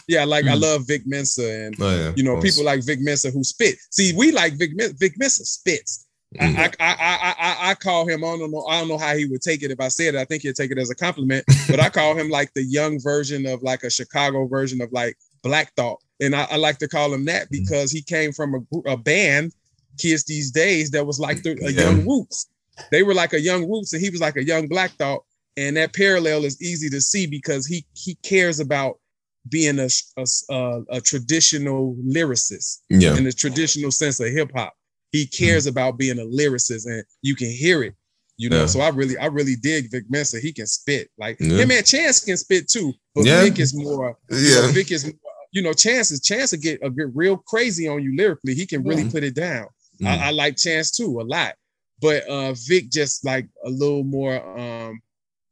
Yeah, like I Mm. love Vic Mensa and Oh, yeah. you know, people like Vic Mensa who spit. See, we like Vic Men- Vic Mensa spits. Mm. I, I, I, I, I, call him. I don't know. I don't know how he would take it if I said it. I think he'd take it as a compliment. but I call him like the young version of like a Chicago version of like Black Thought, and I, I like to call him that Mm-hmm. because he came from a, a band, Kids These Days, that was like the, a Yeah. young Roots. They were like a young Roots, and he was like a young Black Thought. And that parallel is easy to see because he he cares about being a a, a, a traditional lyricist Yeah. in the traditional sense of hip hop. He cares about being a lyricist, and you can hear it. You know, Yeah. so I really, I really dig Vic Mensa. He can spit. Like, Yeah. hey man, Chance can spit too, but Yeah. Vic is more. You know, Yeah. Vic is, more- you know, Chance is Chance will get a get real crazy on you lyrically. He can really Yeah. put it down. Mm. I, I like Chance too a lot, but uh Vic just like a little more. um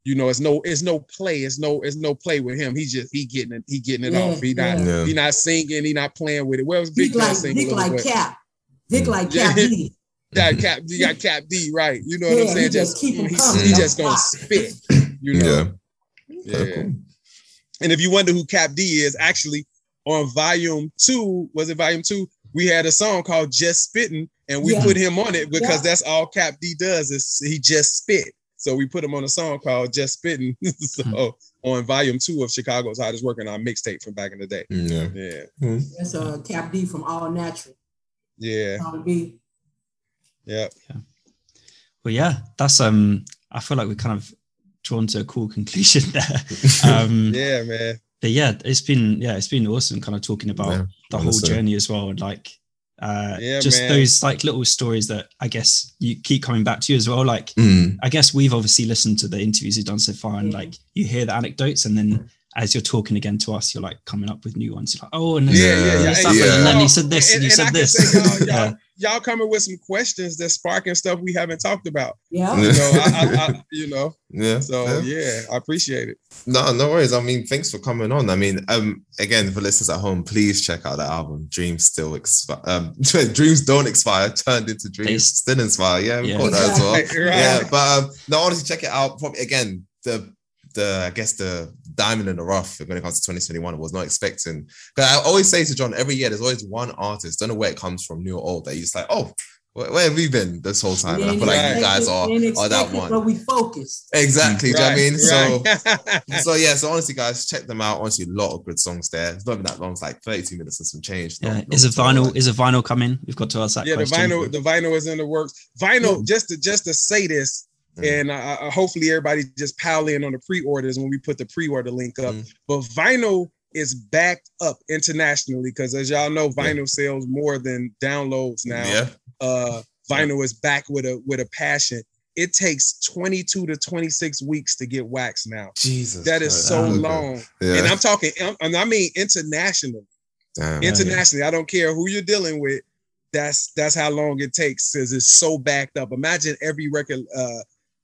you know, it's no, it's no play, it's no, it's no play with him. He's just he getting it, he getting it Yeah, off. He not, yeah. Yeah. he not singing, he not playing with it. Well, Vic Vic like does sing a Vic like bit. Cap. Vic Mm. like Cap D. *laughs* got Cap, you got Cap D, right? You know what I'm he saying? just Just keep 'em he, coming. he just gonna spit, you know. Yeah. Yeah. Cool. And if you wonder who Cap D is, actually on volume two, was it volume two? We had a song called Just Spitting, and we Yeah. put him on it because Yeah. that's all Cap D does is he just spit. So we put him on a song called Just Spitting. *laughs* so Hmm. on volume two of Chicago's Hottest Working on mixtape from back in the day. Yeah. Yeah, That's uh, Cap D from All Natural. yeah, Tone B. yeah. Well, yeah, that's um. I feel like we're kind of drawn to a cool conclusion *laughs* there. Um, Yeah, man. But yeah, it's been yeah, it's been awesome, kind of talking about Yeah, the whole journey as well, and like uh, Yeah, just man. those like little stories that I guess you keep coming back to you as well. Like Mm. I guess we've obviously listened to the interviews you've done so far, and Yeah. like you hear the anecdotes, and then as you're talking again to us, you're like coming up with new ones. You're like, oh, and Yeah, then yeah, yeah. this And yeah. and then y'all- said this, and, you and said I this. say y'all, *laughs* y'all, yeah. y'all coming with some questions that's sparking stuff we haven't talked about. Yeah. You know, I, I, I, you know. Yeah. So yeah. yeah, I appreciate it. No, no worries. I mean, thanks for coming on. I mean, um, again, for listeners at home, please check out that album. Dreams still expire. Um, *laughs* dreams don't expire. Turned into dreams They- still inspire. Yeah, we Yeah. caught that as *laughs* well. Right, right. Yeah, but um, no, honestly, check it out. Probably again, the the I guess the diamond in the rough when it comes to 2021 was not expecting. Because I always say to John, every year there's always one artist. Don't know where it comes from, new or old. That you just like, oh, where, where have we been this whole time? And I feel like you guys are are that one. But we focused. exactly. Do you know what I mean? So. right. *laughs* So yeah, so honestly, guys, check them out. Honestly, a lot of good songs there. It's not even that long. It's like 32 minutes and some change. Yeah, Not- is a vinyl long. is a vinyl coming? We've got to ask that yeah, the vinyl, the vinyl is in the works. Vinyl, just to just to say this, Mm. and hopefully everybody just pile in on the pre-orders when we put the pre-order link up. Mm. But vinyl is backed up internationally because, as y'all know, vinyl sells more than downloads now. Yeah. Uh, vinyl is back with a with a passion. It takes 22 to 26 weeks to get waxed now. Jesus. That is Christ. so long. Yeah. And I'm talking, and I mean internationally. Damn. Yeah. internationally. I don't care who you're dealing with. That's that's how long it takes because it's so backed up. Imagine every record, uh,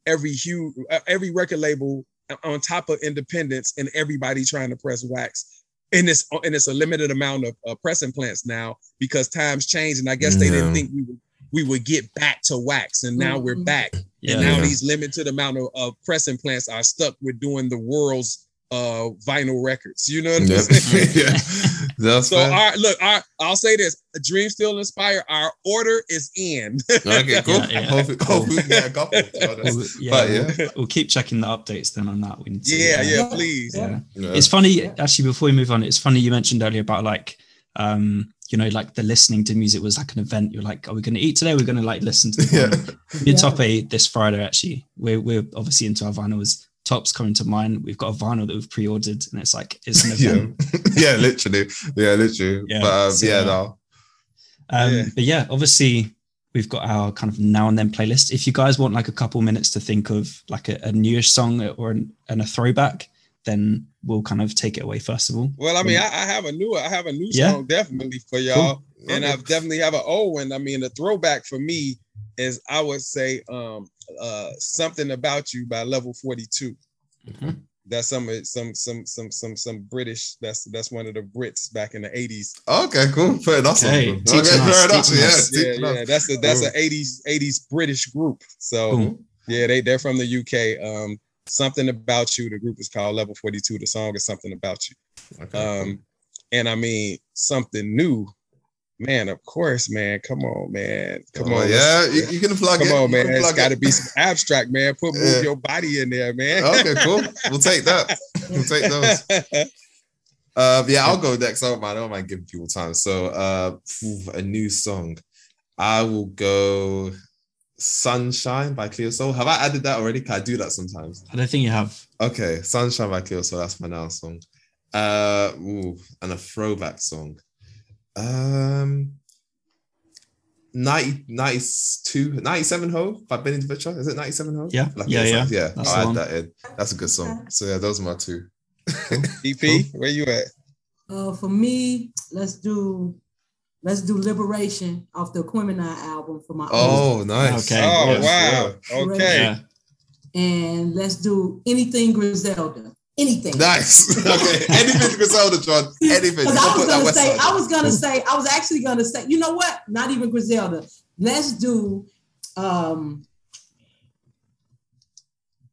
every huge, uh, every record label on top of independence and everybody trying to press wax. and it's and it's a limited amount of uh, pressing plants now because times change, and I guess they didn't think we would we would get back to wax, and now we're Mhm. back. Yeah. and now Yeah. these limited amount of, of pressing plants are stuck with doing the world's uh vinyl records. You know what I'm Yep. saying? *laughs* yeah. *laughs* That's So fair. our look, our I'll say this: Dream Still Inspire. Our order is in. okay, *laughs* cool. Yeah, yeah. Hopefully, hopefully we can get a couple. So that's- We'll, yeah, But, yeah. We'll, we'll keep checking the updates then on that. We need to, yeah, yeah, Yeah. please. yeah. yeah. It's funny, actually. Before we move on, it's funny you mentioned earlier about like, um, you know, like the listening to music was like an event. You're like, are we going to eat today? We're going to like listen to. The *laughs* Yeah. vinyl. We're top eight this Friday. Actually, we're we're obviously into our vinyls. Tops coming to mind. We've got a vinyl that we've pre-ordered, and it's like it's an *laughs* yeah, event. *laughs* yeah, literally, yeah, literally. Yeah, but um, so, yeah, uh, no, Um, Yeah. But yeah, obviously we've got our kind of now and then playlist. If you guys want like a couple minutes to think of like a, a newish song or an, and a throwback, then we'll kind of take it away first of all. Well, I mean, I, I have a new, I have a new Yeah. song definitely for y'all, and Okay. I definitely have an old one. I mean, the throwback for me is I would say um uh something about you by Level Forty Mhm. That's some some some some some some British. That's that's one of the Brits back in the eighties. okay, cool. Fair enough. Okay, Okay, teaching fair enough. teaching Yeah. Yeah, yeah. That's a that's Cool. an eighties eighties British group. So Cool. yeah, they they're from the UK. Um, something about you. The group is called Level Forty Two. The song is something about you. Okay, Um, and I mean something new, man. Of course, man. Come on, man. Come Come on, on, yeah, you, you can plug it. Come it. on, man. It's got to it. be some abstract, man. Put move Yeah. your body in there, man. Okay, cool. We'll take that. We'll take those. *laughs* Uh, yeah, I'll go next. I don't mind. I don't mind giving people time. So, uh, a new song. I will go "Sunshine" by Cleo Sol. Have I added that already? Can I do that sometimes? I don't think you have. Okay, "Sunshine" by Cleo Sol. That's my now song. Uh, ooh, and a throwback song. Um, 90, 92, 97 Hov by Benny the Butcher. Is it 97 Hov? Yeah, Like, yeah, yeah. like- yeah. That's I'll add one. that in. That's a good song. So yeah, those are my two. EP, *laughs* where you at? Uh, for me, let's do let's do Liberation off the Aquemini album for my Oh, nice. Okay. Oh yes, wow. Okay. Yeah. and let's do anything Griselda. Anything. Nice. *laughs* okay. Anything Griselda, John. *laughs* Anything. Because Don't I was put gonna West say, Side. I was gonna say, I was actually gonna say, you know what? Not even Griselda. Let's do um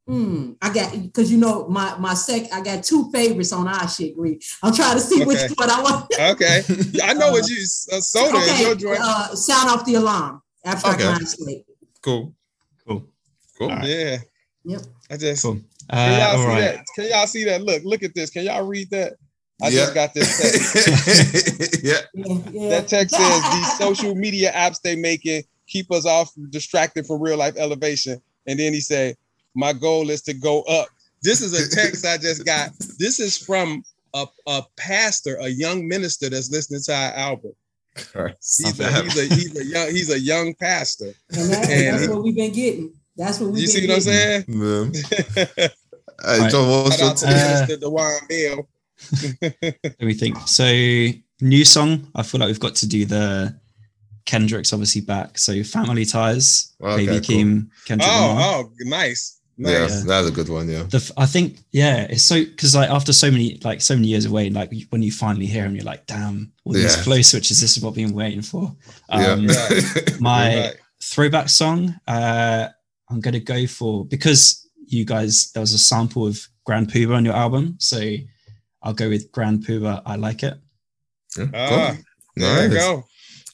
hmm, I got because you know my my sec I got two favorites on our shit, Green. I'm trying to see Okay. which one I want. *laughs* Okay. I know what you uh, soda is your okay, joint. uh, sound off the alarm. Abstract Okay. Mindstate. Cool. Cool. Cool. All right. yeah. Yep. I just Cool. can Uh, y'all all see right. that? Can y'all see that? Look, look at this. Can y'all read that? I Yeah. just got this *laughs* text. yeah. Yeah, yeah. That text says these *laughs* social media apps they making keep us off distracted from real life elevation. And then he said, My goal is to go up. This is a text I just got. This is from a, a pastor, a young minister that's listening to our album. He's a, he's a he's a young he's a young pastor. and that, and- that's what we've been getting. That's what we've You see what I'm saying? *laughs* Man. *laughs* Shout Hey, John, what your out to? Uh, Minister Dewan Bell. *laughs* Let me think. So new song. I feel like we've got to do the Kendrick's obviously back. So Family Ties, Okay, Baby cool. Keem, Kendrick Lamar. Oh, oh, nice. Yeah, Nice. that's a good one. Yeah. The f- I think yeah, it's so because like after so many like so many years away, like when you finally hear him, you're like, damn, all these Yeah. flow switches. This is what I've been waiting for. Yeah. Um, Right. My Right. throwback song, uh, I'm gonna go for because you guys there was a sample of Grand Puba on your album, so I'll go with Grand Puba. I like it. Yeah, Ah, cool. there you Nice. go.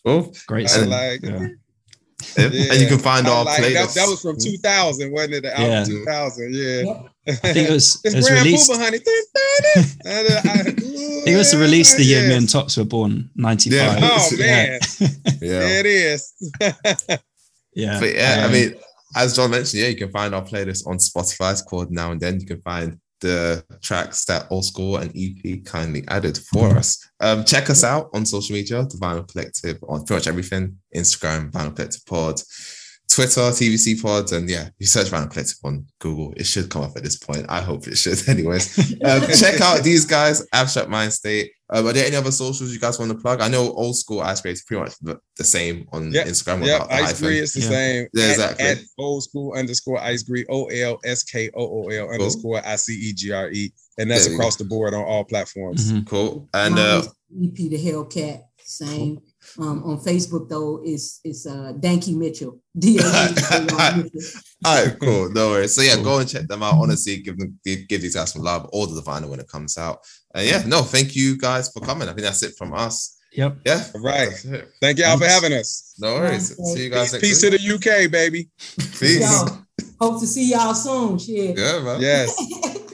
Cool. Great I song. like yeah. Yeah. Yeah. And you can find I our like it. playlist. That, that was from 2000, wasn't it? The album Yeah. 2000, yeah. *laughs* I think it was it It's was Grand released. Puba, honey. *laughs* It was released the year me and Tops were born, ninety Yeah. Oh man, yeah. there it is. *laughs* yeah. But yeah, Um, I mean, as John mentioned, yeah, you can find our playlist on Spotify. It's called Now and Then. You can find the tracks that Olskool and EP kindly added for us. Um, check us out on social media, the Vinyl Collective, on pretty much everything Instagram, Vinyl Collective Pod, Twitter, TVC Pods, and yeah, you search Random Collective on Google. It should come up at this point. I hope it should. *laughs* Anyways, um, *laughs* check out these guys, Abstract Mindstate. Um, are there any other socials you guys want to plug? I know Olskool Ice Grade is pretty much the, the same on Yep, Instagram. Yep, without the Ice hyphen. Gree is the Yeah. same. Yeah, At- exactly. At, Olskool underscore Ice Gree, O L S K O O L underscore I C E G R E, and that's There we across the board on all platforms. Mhm. Cool. And uh, EP Da Hellcat, same. Um, on Facebook though, is is uh Danky Mitchell. D A N K Y *laughs* Mitchell. all right, cool. No worries. So yeah, Cool. go and check them out. Honestly, give them give, give these guys some love. Order the vinyl when it comes out. And yeah, no, thank you guys for coming. I think that's it from us. Yep. Yeah. All right. Thank y'all for having us. No worries. Okay. See you guys Peace, next peace to the UK, baby. Peace. Y'all, hope to see y'all soon. Shit. Yeah, man. Yes. *laughs*